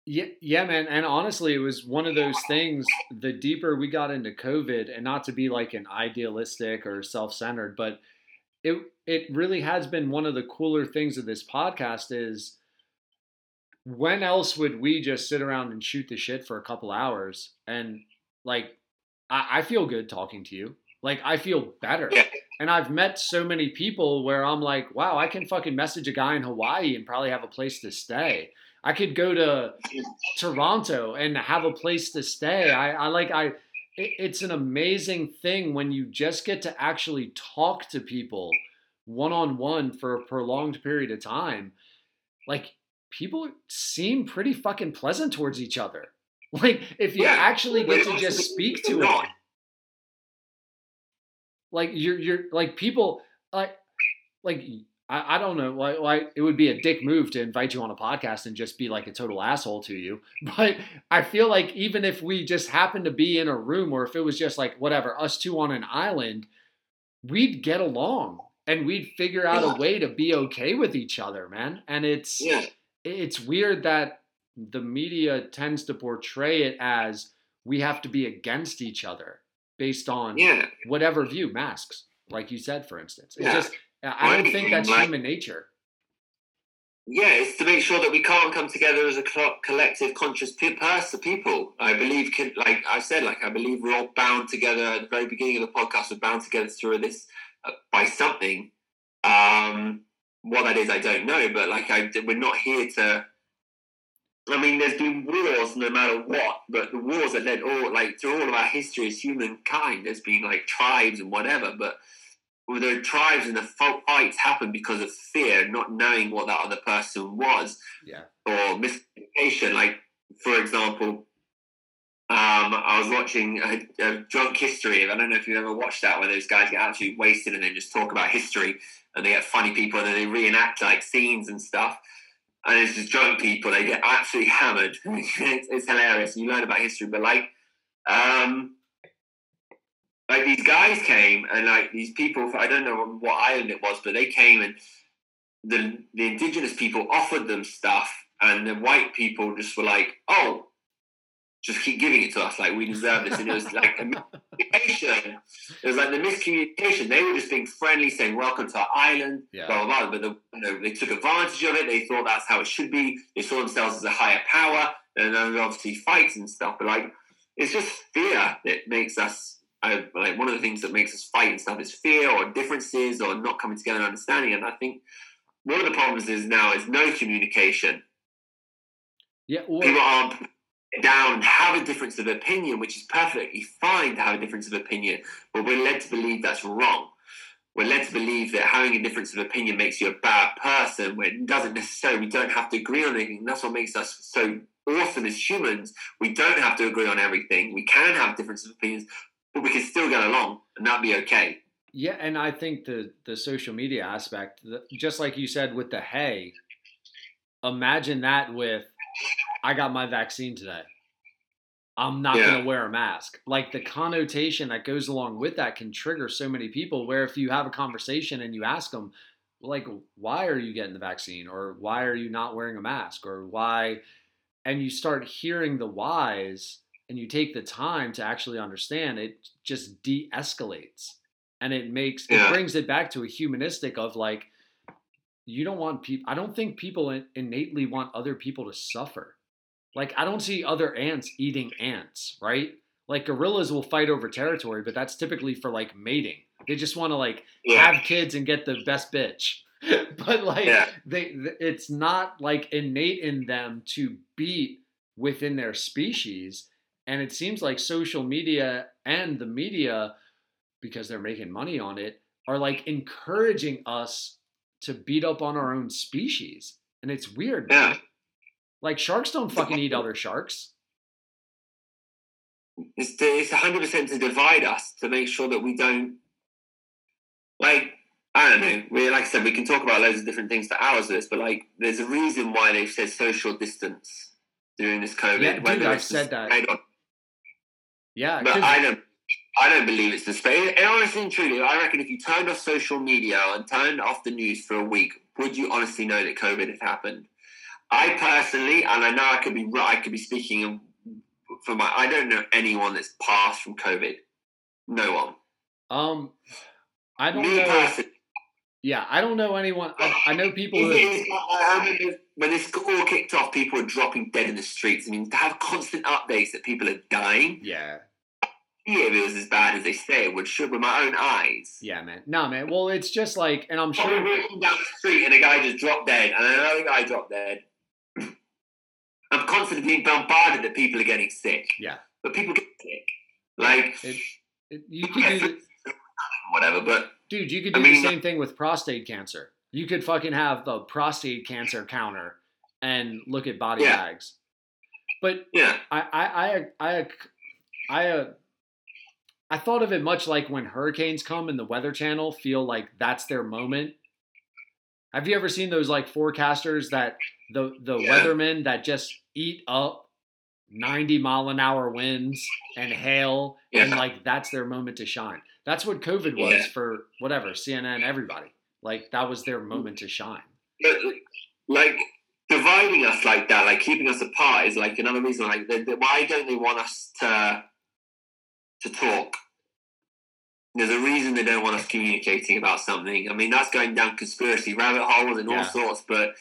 Yeah, yeah, man. And honestly, it was one of those things. The deeper we got into COVID, and not to be like an idealistic or self-centered, but it it really has been one of the cooler things of this podcast is when else would we just sit around and shoot the shit for a couple hours and like I, I feel good talking to you. Like I feel better. And I've met so many people where I'm like, wow, I can fucking message a guy in Hawaii and probably have a place to stay. I could go to Toronto and have a place to stay. I, I like I it's an amazing thing when you just get to actually talk to people one on one for a prolonged period of time. Like people seem pretty fucking pleasant towards each other. Like if you actually get to just speak to them, like you're you're like people like like I, I don't know like like it would be a dick move to invite you on a podcast and just be like a total asshole to you. But I feel like even if we just happened to be in a room or if it was just like whatever us two on an island, we'd get along and we'd figure out Yeah. a way to be okay with each other, man. And it's Yeah. it's weird that the media tends to portray it as we have to be against each other based on Yeah. whatever view masks like you said for instance it's Yeah. just i don't think that's like- human nature Yeah, it's to make sure that we can't come together as a co- collective, conscious pe- person, people. I believe, can, like I said, like I believe we're all bound together at the very beginning of the podcast. We're bound together through this uh, by something. Um, what that is, I don't know. But like, I, we're not here to. I mean, there's been wars no matter what, but the wars that led all like through all of our history as humankind, there's been like tribes and whatever, but the tribes and the fights happen because of fear, not knowing what that other person was, yeah or miscommunication. Like, for example, um, I was watching a, a drunk history. I don't know if you've ever watched that, where those guys get absolutely wasted and they just talk about history, and they get funny people and then they reenact like scenes and stuff. And it's just drunk people. They get absolutely hammered. it's, it's hilarious. You learn about history, but like, um, like these guys came and like these people. I don't know what island it was, but they came and the the indigenous people offered them stuff, and the white people just were like, "Oh, just keep giving it to us, like we deserve this." And it was like a miscommunication. It was like the miscommunication. They were just being friendly, saying, "Welcome to our island." Yeah. Blah blah blah. But the, you know, they took advantage of it. They thought that's how it should be. They saw themselves as a higher power, and then obviously fights and stuff. But like, it's just fear that makes us. I, like one of the things that makes us fight and stuff is fear or differences or not coming together and understanding. And I think one of the problems is now is no communication. yeah well, People aren't down and have a difference of opinion, which is perfectly fine to have a difference of opinion, but we're led to believe that's wrong. We're led to believe that having a difference of opinion makes you a bad person, when it doesn't necessarily. We don't have to agree on anything. That's what makes us so awesome as humans. We don't have to agree on everything. We can have differences of opinions, but we can still get along, and that'd be okay. yeah and i think the the social media aspect the, just like you said with the hey imagine that with i got my vaccine today i'm not Yeah. going to wear a mask like the connotation that goes along with that can trigger so many people where if you have a conversation and you ask them like why are you getting the vaccine or why are you not wearing a mask or why and you start hearing the whys and you take the time to actually understand it just de-escalates and it makes Yeah. it brings it back to a humanistic of like you don't want people i don't think people innately want other people to suffer like i don't see other ants eating ants right like gorillas will fight over territory but that's typically for like mating they just want to like Yeah. have kids and get the best bitch but like Yeah. they it's not like innate in them to beat within their species and it seems like social media and the media because they're making money on it are like encouraging us to beat up on our own species and it's weird man. Yeah. like sharks don't fucking eat other sharks It's to, it's hundred percent to divide us to make sure that we don't like I don't know. We like I said, we can talk about loads of different things for hours of this, but like there's a reason why they've said social distance during this COVID. Yeah, dude, I've said that. Yeah but I don't I don't believe it's the space. And honestly and truly, I reckon if you turned off social media and turned off the news for a week, would you honestly know that COVID had happened? I personally, and I know I could be right, I could be speaking for my. I don't know anyone that's passed from COVID. No one. um i don't Me know personally. yeah i don't know anyone i, I know people who It is- I I remember when this all kicked off, people were dropping dead in the streets. I mean, to have constant updates that people are dying, yeah if it was as bad as they say it would, should with my own eyes. Yeah, man. Nah, man. Well, it's just like, and I'm I'm sure. walking down the street and a guy just dropped dead, and another guy dropped dead. I'm constantly being bombarded that people are getting sick. Yeah. But people get sick. Like, It, it, you could do, the, whatever, but dude. You could I do mean- the same thing with prostate cancer. You could fucking have the prostate cancer counter and look at body Yeah. bags. But yeah. I, I, I, I, I, I thought of it much like when hurricanes come and the Weather Channel feel like that's their moment. Have you ever seen those like forecasters that the the Yeah. weathermen that just eat up 90 mile an hour winds and hail and like that's their moment to shine. That's what COVID was Yeah. for whatever, CNN, everybody. Like that was their mm. moment to shine. But, like, dividing us like that, like keeping us apart, is like another reason. Like, they, they- why don't they want us to to talk? There's a reason they don't want us communicating about something. I mean, that's going down conspiracy rabbit holes and all Yeah. sorts. But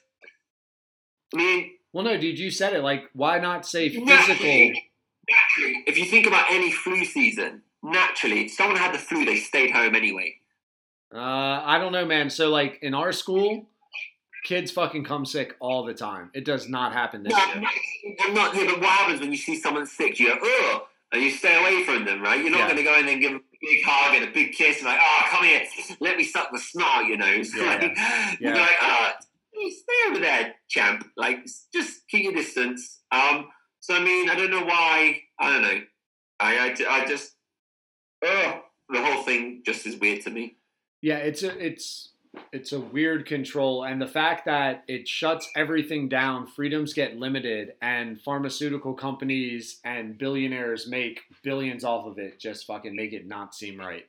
I mean, Well, no, dude, you said it. Like, why not say physical? naturally, naturally, if you think about any flu season, naturally, if someone had the flu, they stayed home anyway. Uh, I don't know, man. So, like in our school, kids fucking come sick all the time. It does not happen this No, year. I'm not, here, but what happens when you see someone sick? You go, oh, and you stay away from them, right? You're not Yeah. going to go in and give them a big hug and a big kiss, and like, oh, come here, let me suck the snot out your nose. Yeah, like, You're Yeah. like, oh, stay over there, champ. Like, just keep your distance. Um, so I mean, I don't know why. I don't know. I, I, I just, oh, the whole thing just is weird to me. Yeah, it's it's it's a weird control, and the fact that it shuts everything down, freedoms get limited, and pharmaceutical companies and billionaires make billions off of it. Just fucking make it not seem right.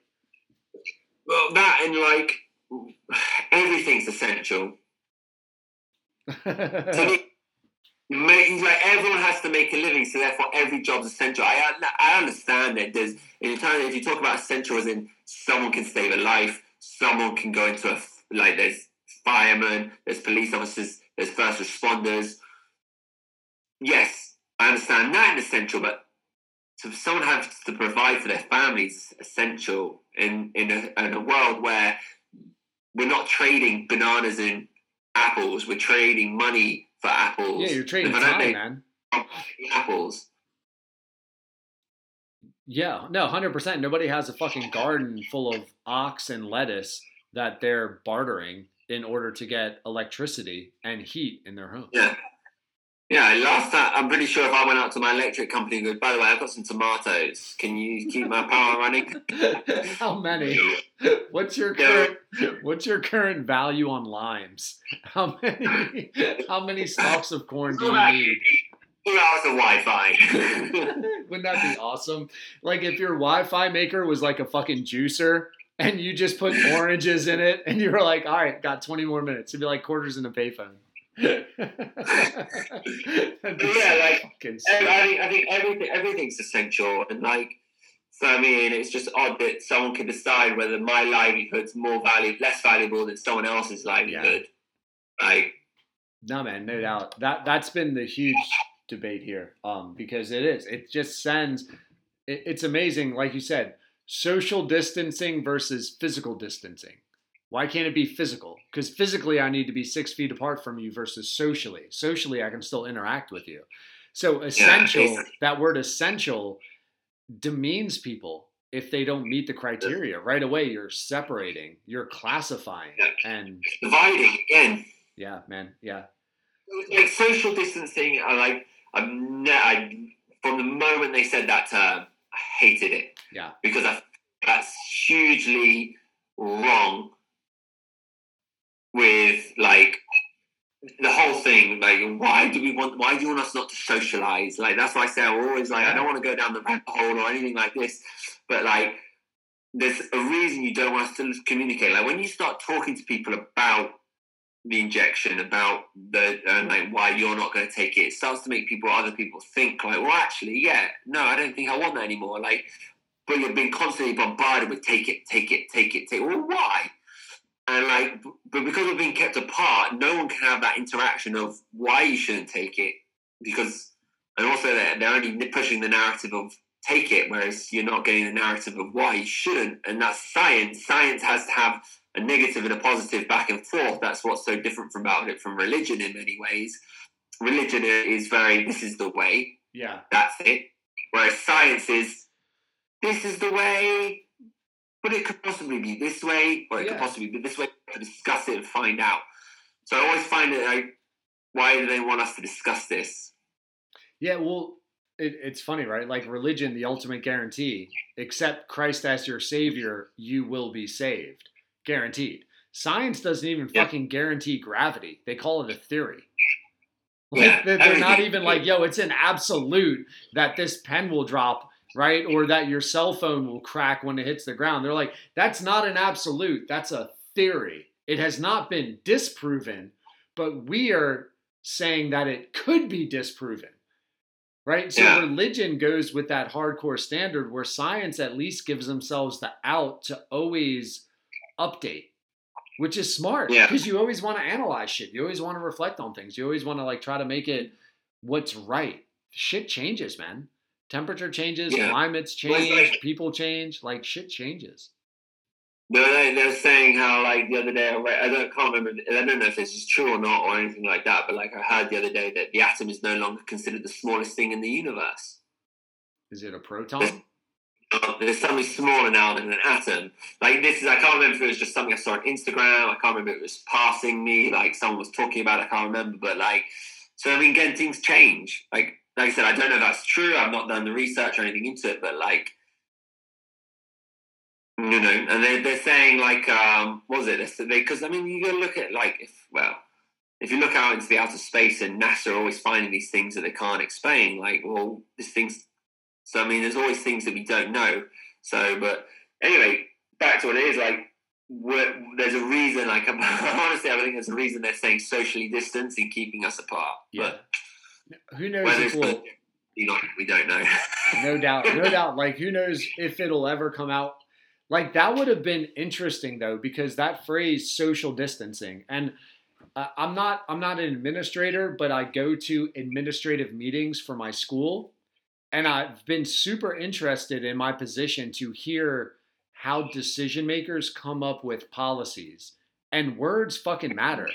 Well, that and like everything's essential. make, like everyone has to make a living, so therefore every job's essential. I I understand that there's in time if you talk about essential as in someone can save a life, someone can go into a like there's firemen, there's police officers, there's first responders. Yes, I understand that is essential, but to someone has to provide for their families is essential in in a, in a world where we're not trading bananas and apples. We're trading money for apples. yeah, you're trading If I don't time, make man. Apples. Yeah, no, hundred percent. Nobody has a fucking garden full of ox and lettuce that they're bartering in order to get electricity and heat in their home. Yeah. Yeah, last time I'm pretty sure if I went out to my electric company and go, by the way, I've got some tomatoes. Can you keep my power running? How many? What's your Yeah. current What's your current value on limes? How many How many stalks of corn do you need? Two hours of Wi-Fi. Wouldn't that be awesome? Like if your Wi-Fi maker was like a fucking juicer and you just put oranges in it and you were like, all right, got 20 more minutes. It'd be like quarters in a payphone. Yeah, like, I think I think everything everything's essential, and like, so I mean, it's just odd that someone can decide whether my livelihood's more valuable, less valuable than someone else's livelihood. Like, No man, no doubt. That that's been the huge debate here, um, because it is. It just sends. It, it's amazing, like you said, social distancing versus physical distancing. Why can't it be physical? Because physically, I need to be six feet apart from you versus socially. Socially, I can still interact with you. So essential. it's- that word essential demeans people if they don't meet the criteria right away. You're separating. You're classifying, and dividing again. yeah, man, yeah. like social distancing, I like. I'm ne- I, from the moment they said that term, hated it. Yeah. because I, that's hugely wrong. With like the whole thing, like why do we want? Why do you want us not to socialize? Like that's why I say I'm always like I don't want to go down the rabbit hole or anything like this, but like there's a reason you don't want us to communicate. Like when you start talking to people about the injection, about the and like why you're not going to take it, it starts to make people, other people think like, well, actually, yeah, no, I don't think I want that anymore. Like, but you've been constantly bombarded with take it, take it, take it, take. It. Well, why? And like, but because we're being kept apart, no one can have that interaction of why you shouldn't take it because, and also they're, they're only pushing the narrative of take it, whereas you're not getting the narrative of why you shouldn't. And that's science. Science has to have a negative and a positive back and forth. That's what's so different from about it from religion in many ways. Religion is very this is the way, Yeah. that's it. Whereas science is this is the way, but it could possibly be this way, or it Yeah. could possibly be this way. To discuss it and find out. So I always find it like, why do they want us to discuss this? Yeah, well, it, it's funny, right? Like religion, the ultimate guarantee. Accept Christ as your savior, you will be saved. Guaranteed. Science doesn't even Yeah. fucking guarantee gravity. They call it a theory. Like, Yeah, they're, they're not even like, yo, it's an absolute that this pen will drop, right? Or that your cell phone will crack when it hits the ground. They're like, that's not an absolute. That's a theory. It has not been disproven, but we are saying that it could be disproven. Right? So Yeah. religion goes with that hardcore standard where science at least gives themselves the out to always update, which is smart Yeah. because you always want to analyze shit. You always want to reflect on things. You always want to like try to make it what's right. Shit changes, man. Temperature changes, Yeah. climates change, like- people change, like shit changes. No, they, they were saying how like the other day, I don't can't remember. I don't know if this is true or not or anything like that. But like I heard the other day that the atom is no longer considered the smallest thing in the universe. Is it a proton? There's something smaller now than an atom. Like this is, I can't remember if it was just something I saw on Instagram. I can't remember if it was passing me. Like someone was talking about. it, I can't remember. But like, so I mean, again, things change. Like, like I said, I don't know if that's true. I've not done the research or anything into it. But like, you know, and they're, they're saying like, um, what was it? Because I mean, you got to look at like, if well, if you look out into the outer space and NASA are always finding these things that they can't explain. Like, well, this thing's so I mean, there's always things that we don't know. So, but anyway, back to what it is. Like, there's a reason. Like, honestly, I think there's a reason they're saying socially distancing, keeping us apart. Yeah. Who knows But if we'll, you know, we don't know. no doubt, no doubt. Like, who knows if it'll ever come out? Like, that would have been interesting though, because that phrase "social distancing," and uh, I'm not, I'm not an administrator, but I go to administrative meetings for my school, and I've been super interested in my position to hear how decision makers come up with policies, and words fucking matter.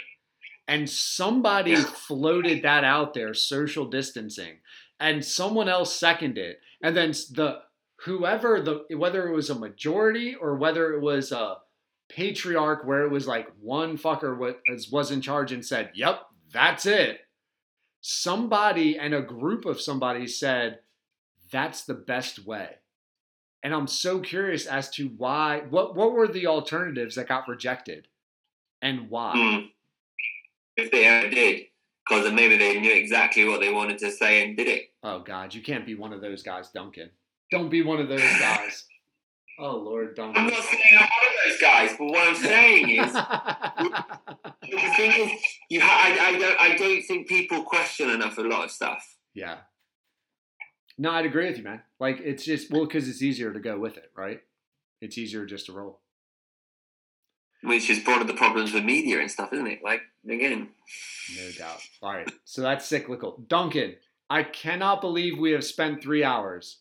And somebody floated that out there, social distancing, and someone else seconded it. And then the whoever the whether it was a majority or whether it was a patriarch where it was like one fucker was was in charge and said, "Yep, that's it." Somebody and a group of somebody said, "That's the best way." And I'm so curious as to why what what were the alternatives that got rejected and why? Hmm. If they ever did, because then maybe they knew exactly what they wanted to say and did it. Oh God, you can't be one of those guys, Duncan. Don't be one of those guys. Oh Lord, Duncan. I'm not saying I'm one of those guys, but what I'm saying is, the thing is, you ha- I, I don't, I don't think people question enough a lot of stuff. yeah. No, I'd agree with you, man. Like it's just well, because it's easier to go with it, right? It's easier just to roll. which is one of the problems with media and stuff, isn't it? Like again, No doubt. All right, so that's cyclical. Duncan, I cannot believe we have spent three hours.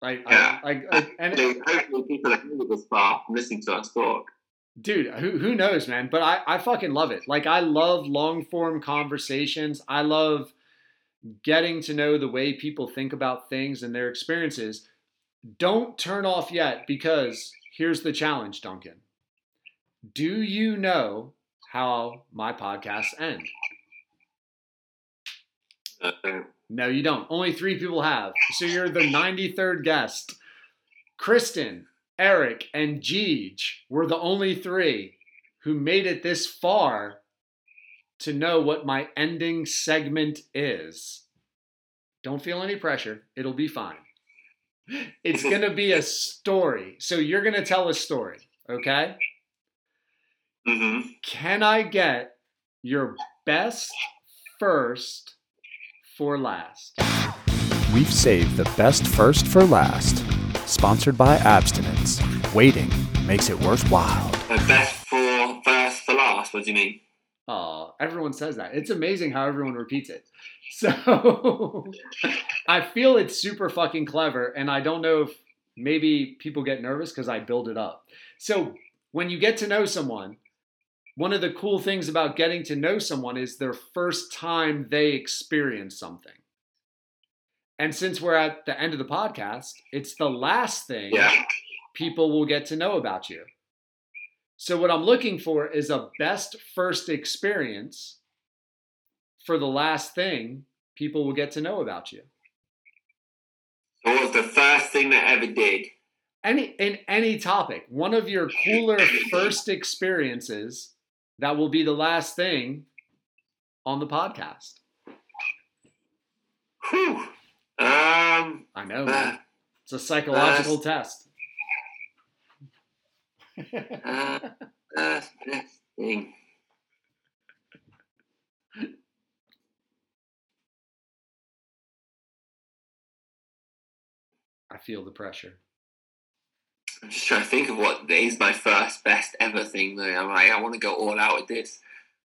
Like, Yeah. I, like, like, and so hopefully people made it this far from listening to us talk. dude who, who knows man but I, I fucking love it like i love long form conversations i love getting to know the way people think about things and their experiences don't turn off yet because here's the challenge duncan. Do you know how my podcasts end? Uh, no you don't. Only three people have. So you're the 93rd guest. Kristen eric and Jeej were the only three who made it this far to know what my ending segment is don't feel any pressure it'll be fine it's gonna be a story so you're gonna tell a story okay hmm can i get your best first for last We've saved the best first for last. Sponsored by Abstinence. Waiting makes it worthwhile. So best for first for last. What do you mean? Oh, everyone says that. It's amazing how everyone repeats it. So, I feel it's super fucking clever, and I don't know if maybe people get nervous because I build it up. So when you get to know someone, one of the cool things about getting to know someone is their first time they experience something. And since we're at the end of the podcast, it's the last thing Yeah. people will get to know about you. So, what I'm looking for is a best first experience for the last thing people will get to know about you. What was the first thing that I ever did? Any in any topic, one of your cooler first experiences that will be the last thing on the podcast. Whew. Um. I know, Uh, man. It's a psychological test. Uh, first best thing. I feel the pressure. I'm just trying to think of what is my first best ever thing. Though I'm like, I want to go all out with this.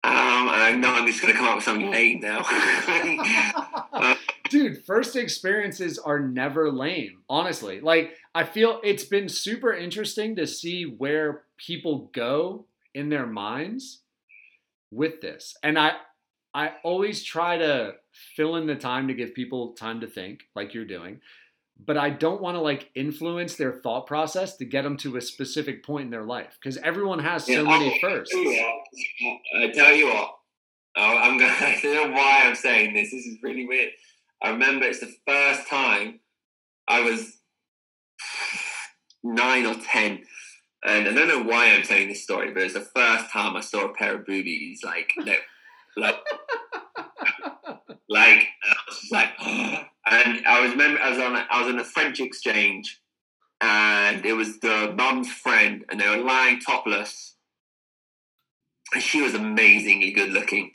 Um, and I know I'm just going to come up with something lame now. Dude, first experiences are never lame, honestly. Like, I feel it's been super interesting to see where people go in their minds with this. And I I always try to fill in the time to give people time to think, like you're doing. But I don't want to like influence their thought process to get them to a specific point in their life because everyone has so Yeah, many I- firsts. I tell you what, oh, I'm gonna. I don't know why I'm saying this. This is really weird. I remember it's the first time I was nine or ten, and I don't know why I'm telling this story, but it's the first time I saw a pair of boobies. Like, that, like, like I was like, and I was remember I was on a, I was on a French exchange, and it was the mum's friend, and they were lying topless and she was amazingly good looking.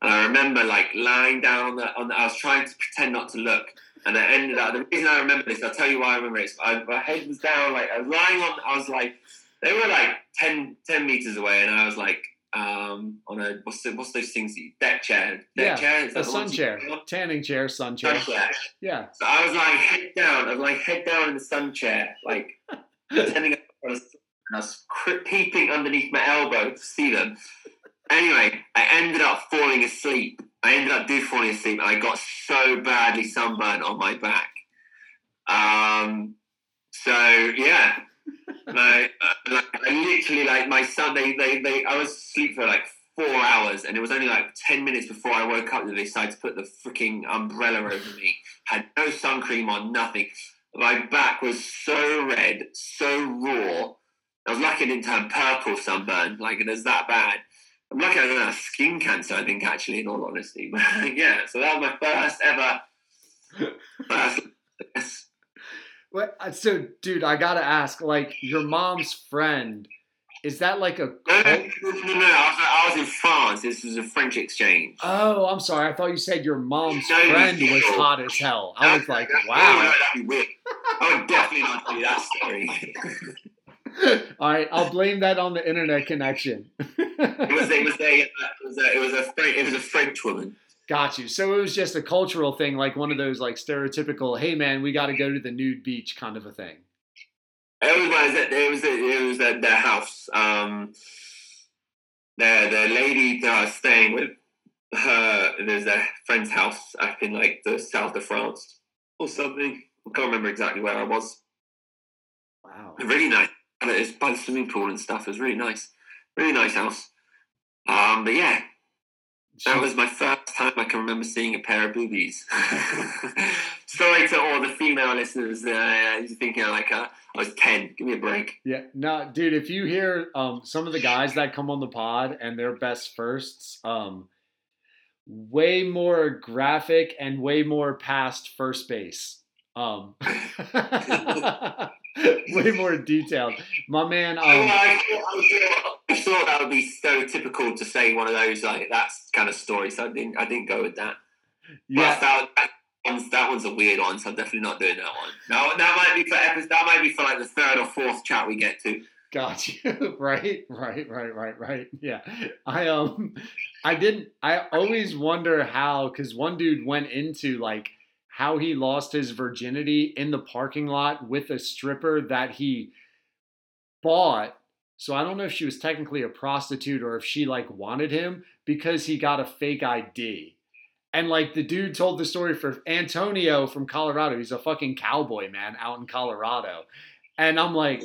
And I remember like lying down on the, on the I was trying to pretend not to look. And I ended up, the reason I remember this, I'll tell you why I remember it. I, my head was down, like I was lying on, I was like, they were like 10, 10 meters away. And I was like, um, on a, what's, the, what's those things, deck chair? Deck Yeah, chair? Is A sun chair, tanning chair, sun chair. Sun chair. Yeah. So I was like head down, I was like head down in the sun chair, like pretending I was, I was peeping underneath my elbow to see them. Anyway, I ended up falling asleep. I ended up do falling asleep, and I got so badly sunburned on my back. Um, so yeah, like, uh, like I literally like my son. They, they they I was asleep for like four hours, and it was only like ten minutes before I woke up that they decided to put the freaking umbrella over me. Had no sun cream on, nothing. My back was so red, so raw. I was lucky I didn't turn purple sunburn. Like it was that bad. I'm lucky I don't have skin cancer. I think actually, in all honesty, but yeah. So that was my first ever. First, yes. What? uh, So, dude, I gotta ask. Like, your mom's friend, is that like a? No, no, no, no. I, was, I was in France. This was a French exchange. Oh, I'm sorry. I thought you said your mom's No, friend was hot as hell. I was like, wow. that'd be weird. I would definitely not do that story. All right, I'll blame that on the internet connection. It was, it was a, it was a, it was a, French, it was a French woman. Got you. So it was just a cultural thing, like one of those like stereotypical, "Hey man, we got to go to the nude beach" kind of a thing. It was, it was, it was, it was at their house. Um, the the lady that I was staying with, her there's a friend's house up in like the south of France or something. I can't remember exactly where I was. Wow. Really nice. And It's by the swimming pool and stuff. It was really nice. Really nice house. Um, but yeah, that was my first time I can remember seeing a pair of boobies. Sorry to all the female listeners. Uh, you're thinking like uh, I was ten. Give me a break. Yeah, no, dude. If you hear um, some of the guys that come on the pod and their best firsts, um, way more graphic and way more past first base. Um, way more detailed. My man. Oh, Um, I, thought, I, thought, I thought that would be so typical to say one of those like that's kind of story. So I didn't. I didn't go with that. yeah, that, that one's that one's a weird one. So I'm definitely not doing that one. No, that might be for episode. That might be for like the third or fourth chat we get to. Got you. right, right, right, right, right. Yeah. I um I didn't I always wonder how cuz one dude went into like how he lost his virginity in the parking lot with a stripper that he bought. So I don't know if she was technically a prostitute or if she like wanted him because he got a fake ID. And like the dude told the story for Antonio from Colorado. He's a fucking cowboy, man, out in Colorado. And I'm like,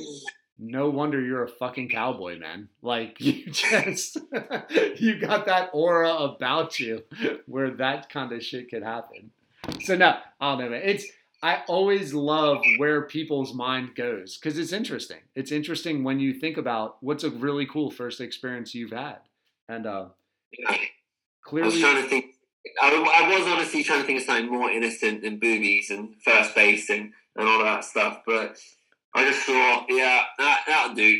no wonder you're a fucking cowboy, man. Like you just you got that aura about you where that kind of shit could happen. So no, I don't know, man. It's I always love where people's mind goes because it's interesting. It's interesting when you think about what's a really cool first experience you've had, and uh, Yeah. I was clearly, trying to think. I, I was honestly trying to think of something more innocent than boobies and first base and, and all that stuff, but I just thought, yeah, that that'll do.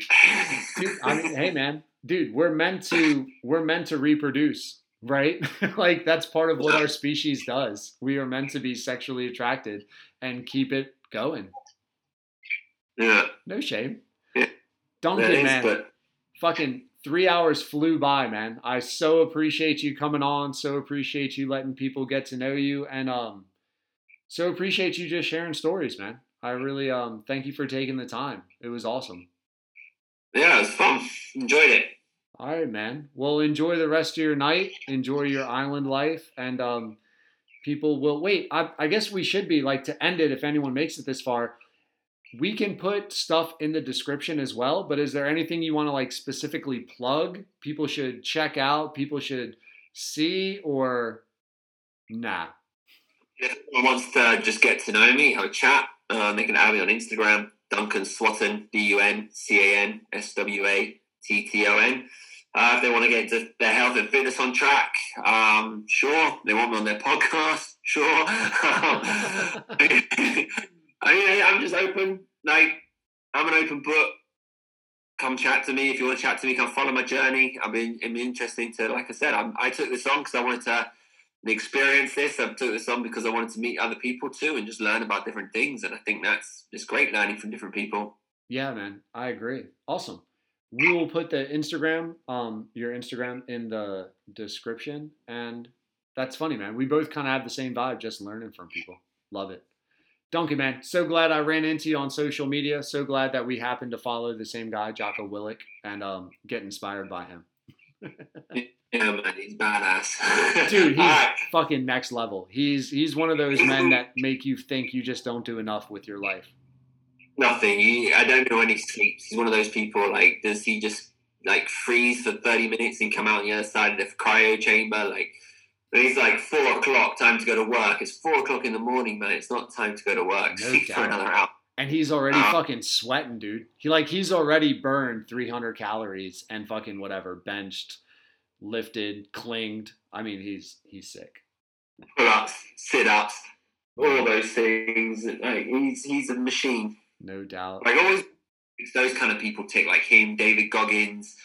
dude, I mean, hey man, dude, we're meant to we're meant to reproduce, right? like that's part of what our species does. We are meant to be sexually attracted and keep it going. yeah, No shame. Yeah, Duncan, is, man. but fucking three hours flew by, man. I so appreciate you coming on. So appreciate you letting people get to know you, and um, so appreciate you just sharing stories, man. I really um thank you for taking the time. It was awesome. yeah, it was fun. Enjoyed it. All right, man. Well, enjoy the rest of your night. Enjoy your island life, and um, people will wait. I, I guess we should be like to end it. If anyone makes it this far, we can put stuff in the description as well. But is there anything you want to like specifically plug? People should check out. People should see or nah. If anyone wants to just get to know me, have a chat, um, they can add me on Instagram, Duncan Swatton, D U N C A N S W A T T O N. Uh, if they want to get their health and fitness on track, um, sure. They want me on their podcast, sure. I mean, I'm just open. Like, I'm an open book. Come chat to me if you want to chat to me. Come follow my journey. I mean, it'd be interesting to, like I said, I'm, I took this on because I wanted to experience this. I took this on because I wanted to meet other people too and just learn about different things. And I think that's it's great learning from different people. Yeah, man. I agree. Awesome. We will put the Instagram, um, your Instagram in the description. And that's funny, man. We both kind of have the same vibe, just learning from people. Love it. Donkey man, so glad I ran into you on social media. So glad that we happened to follow the same guy, Jocko Willink, and um, get inspired by him. Yeah, man, he's badass. Dude, he's right. fucking next level. He's he's one of those men that make you think you just don't do enough with your life. Nothing. He, I don't know when he sleeps. He's one of those people. Like, does he just like freeze for thirty minutes and come out on the other side of the cryo chamber? Like, and he's like four o'clock, time to go to work. It's four o'clock in the morning, man. It's not time to go to work. No Sleep for doubt. another hour. And he's already Uh, fucking sweating, dude. He like he's already burned 300 calories and fucking whatever, benched, lifted, clinged. I mean, he's he's sick. Pull ups, sit ups, all those things. Like, he's he's a machine. No doubt. Like always, it's those kind of people tick like him, David Goggins.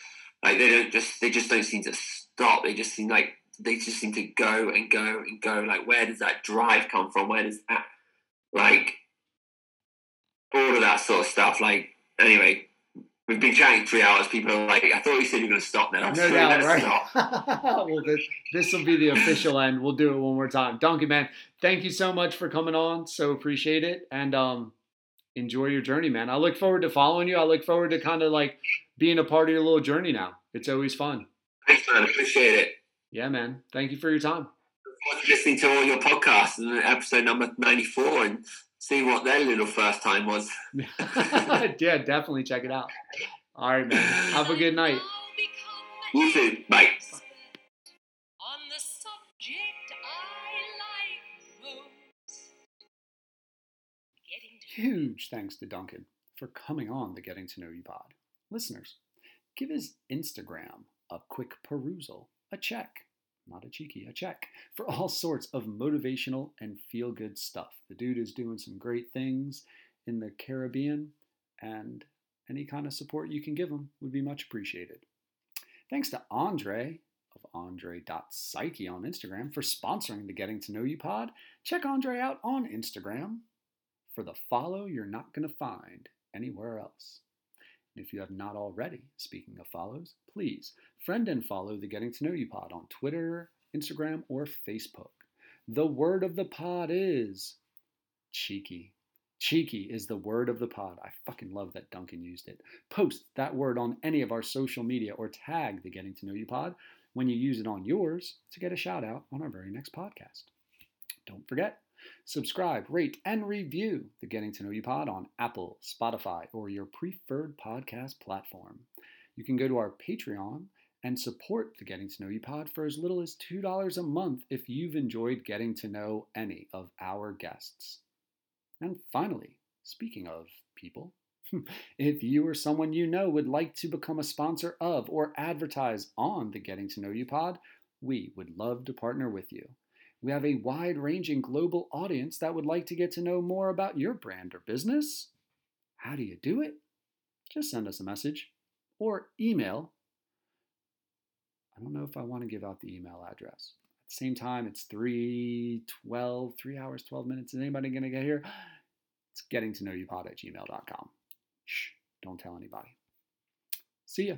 Like they don't just they just don't seem to stop. They just seem like they just seem to go and go and go. Like where does that drive come from? Where does that like all of that sort of stuff? Like anyway, we've been chatting three hours. People are like, I thought you said you were going to stop now. No doubt, right? stop. well, this this will be the official end. We'll do it one more time. Donkey man, thank you so much for coming on. So appreciate it, and um, enjoy your journey, man. I look forward to following you. I look forward to kind of like being a part of your little journey now. It's always fun. Thanks, man. Appreciate it. Yeah, man. Thank you for your time. To listening to all your podcasts and episode number ninety four and see what their little first time was. yeah, definitely check it out. All right, man. Have a good night. You too. Bye. Huge thanks to Duncan for coming on the Getting to Know You pod. Listeners, give his Instagram a quick perusal, a check, not a cheeky, a check, for all sorts of motivational and feel good stuff. The dude is doing some great things in the Caribbean, and any kind of support you can give him would be much appreciated. Thanks to Andre of andre.psyche on Instagram for sponsoring the Getting to Know You pod. Check Andre out on Instagram for the follow you're not going to find anywhere else. And if you have not already, speaking of follows, please friend and follow the Getting to Know You pod on Twitter, Instagram, or Facebook. The word of the pod is cheeky. Cheeky is the word of the pod. I fucking love that Duncan used it. Post that word on any of our social media or tag the Getting to Know You pod when you use it on yours to get a shout out on our very next podcast. Don't forget, subscribe, rate, and review the Getting to Know You pod on Apple, Spotify, or your preferred podcast platform. You can go to our Patreon and support the Getting to Know You pod for as little as $2 a month if you've enjoyed getting to know any of our guests. And finally, speaking of people, if you or someone you know would like to become a sponsor of or advertise on the Getting to Know You pod, we would love to partner with you. We have a wide ranging global audience that would like to get to know more about your brand or business. How do you do it? Just send us a message or email. I don't know if I want to give out the email address. At the same time, it's 312, 3 hours, 12 minutes. Is anybody going to get here? It's getting to know you pod at gmail.com. Shh, don't tell anybody. See ya.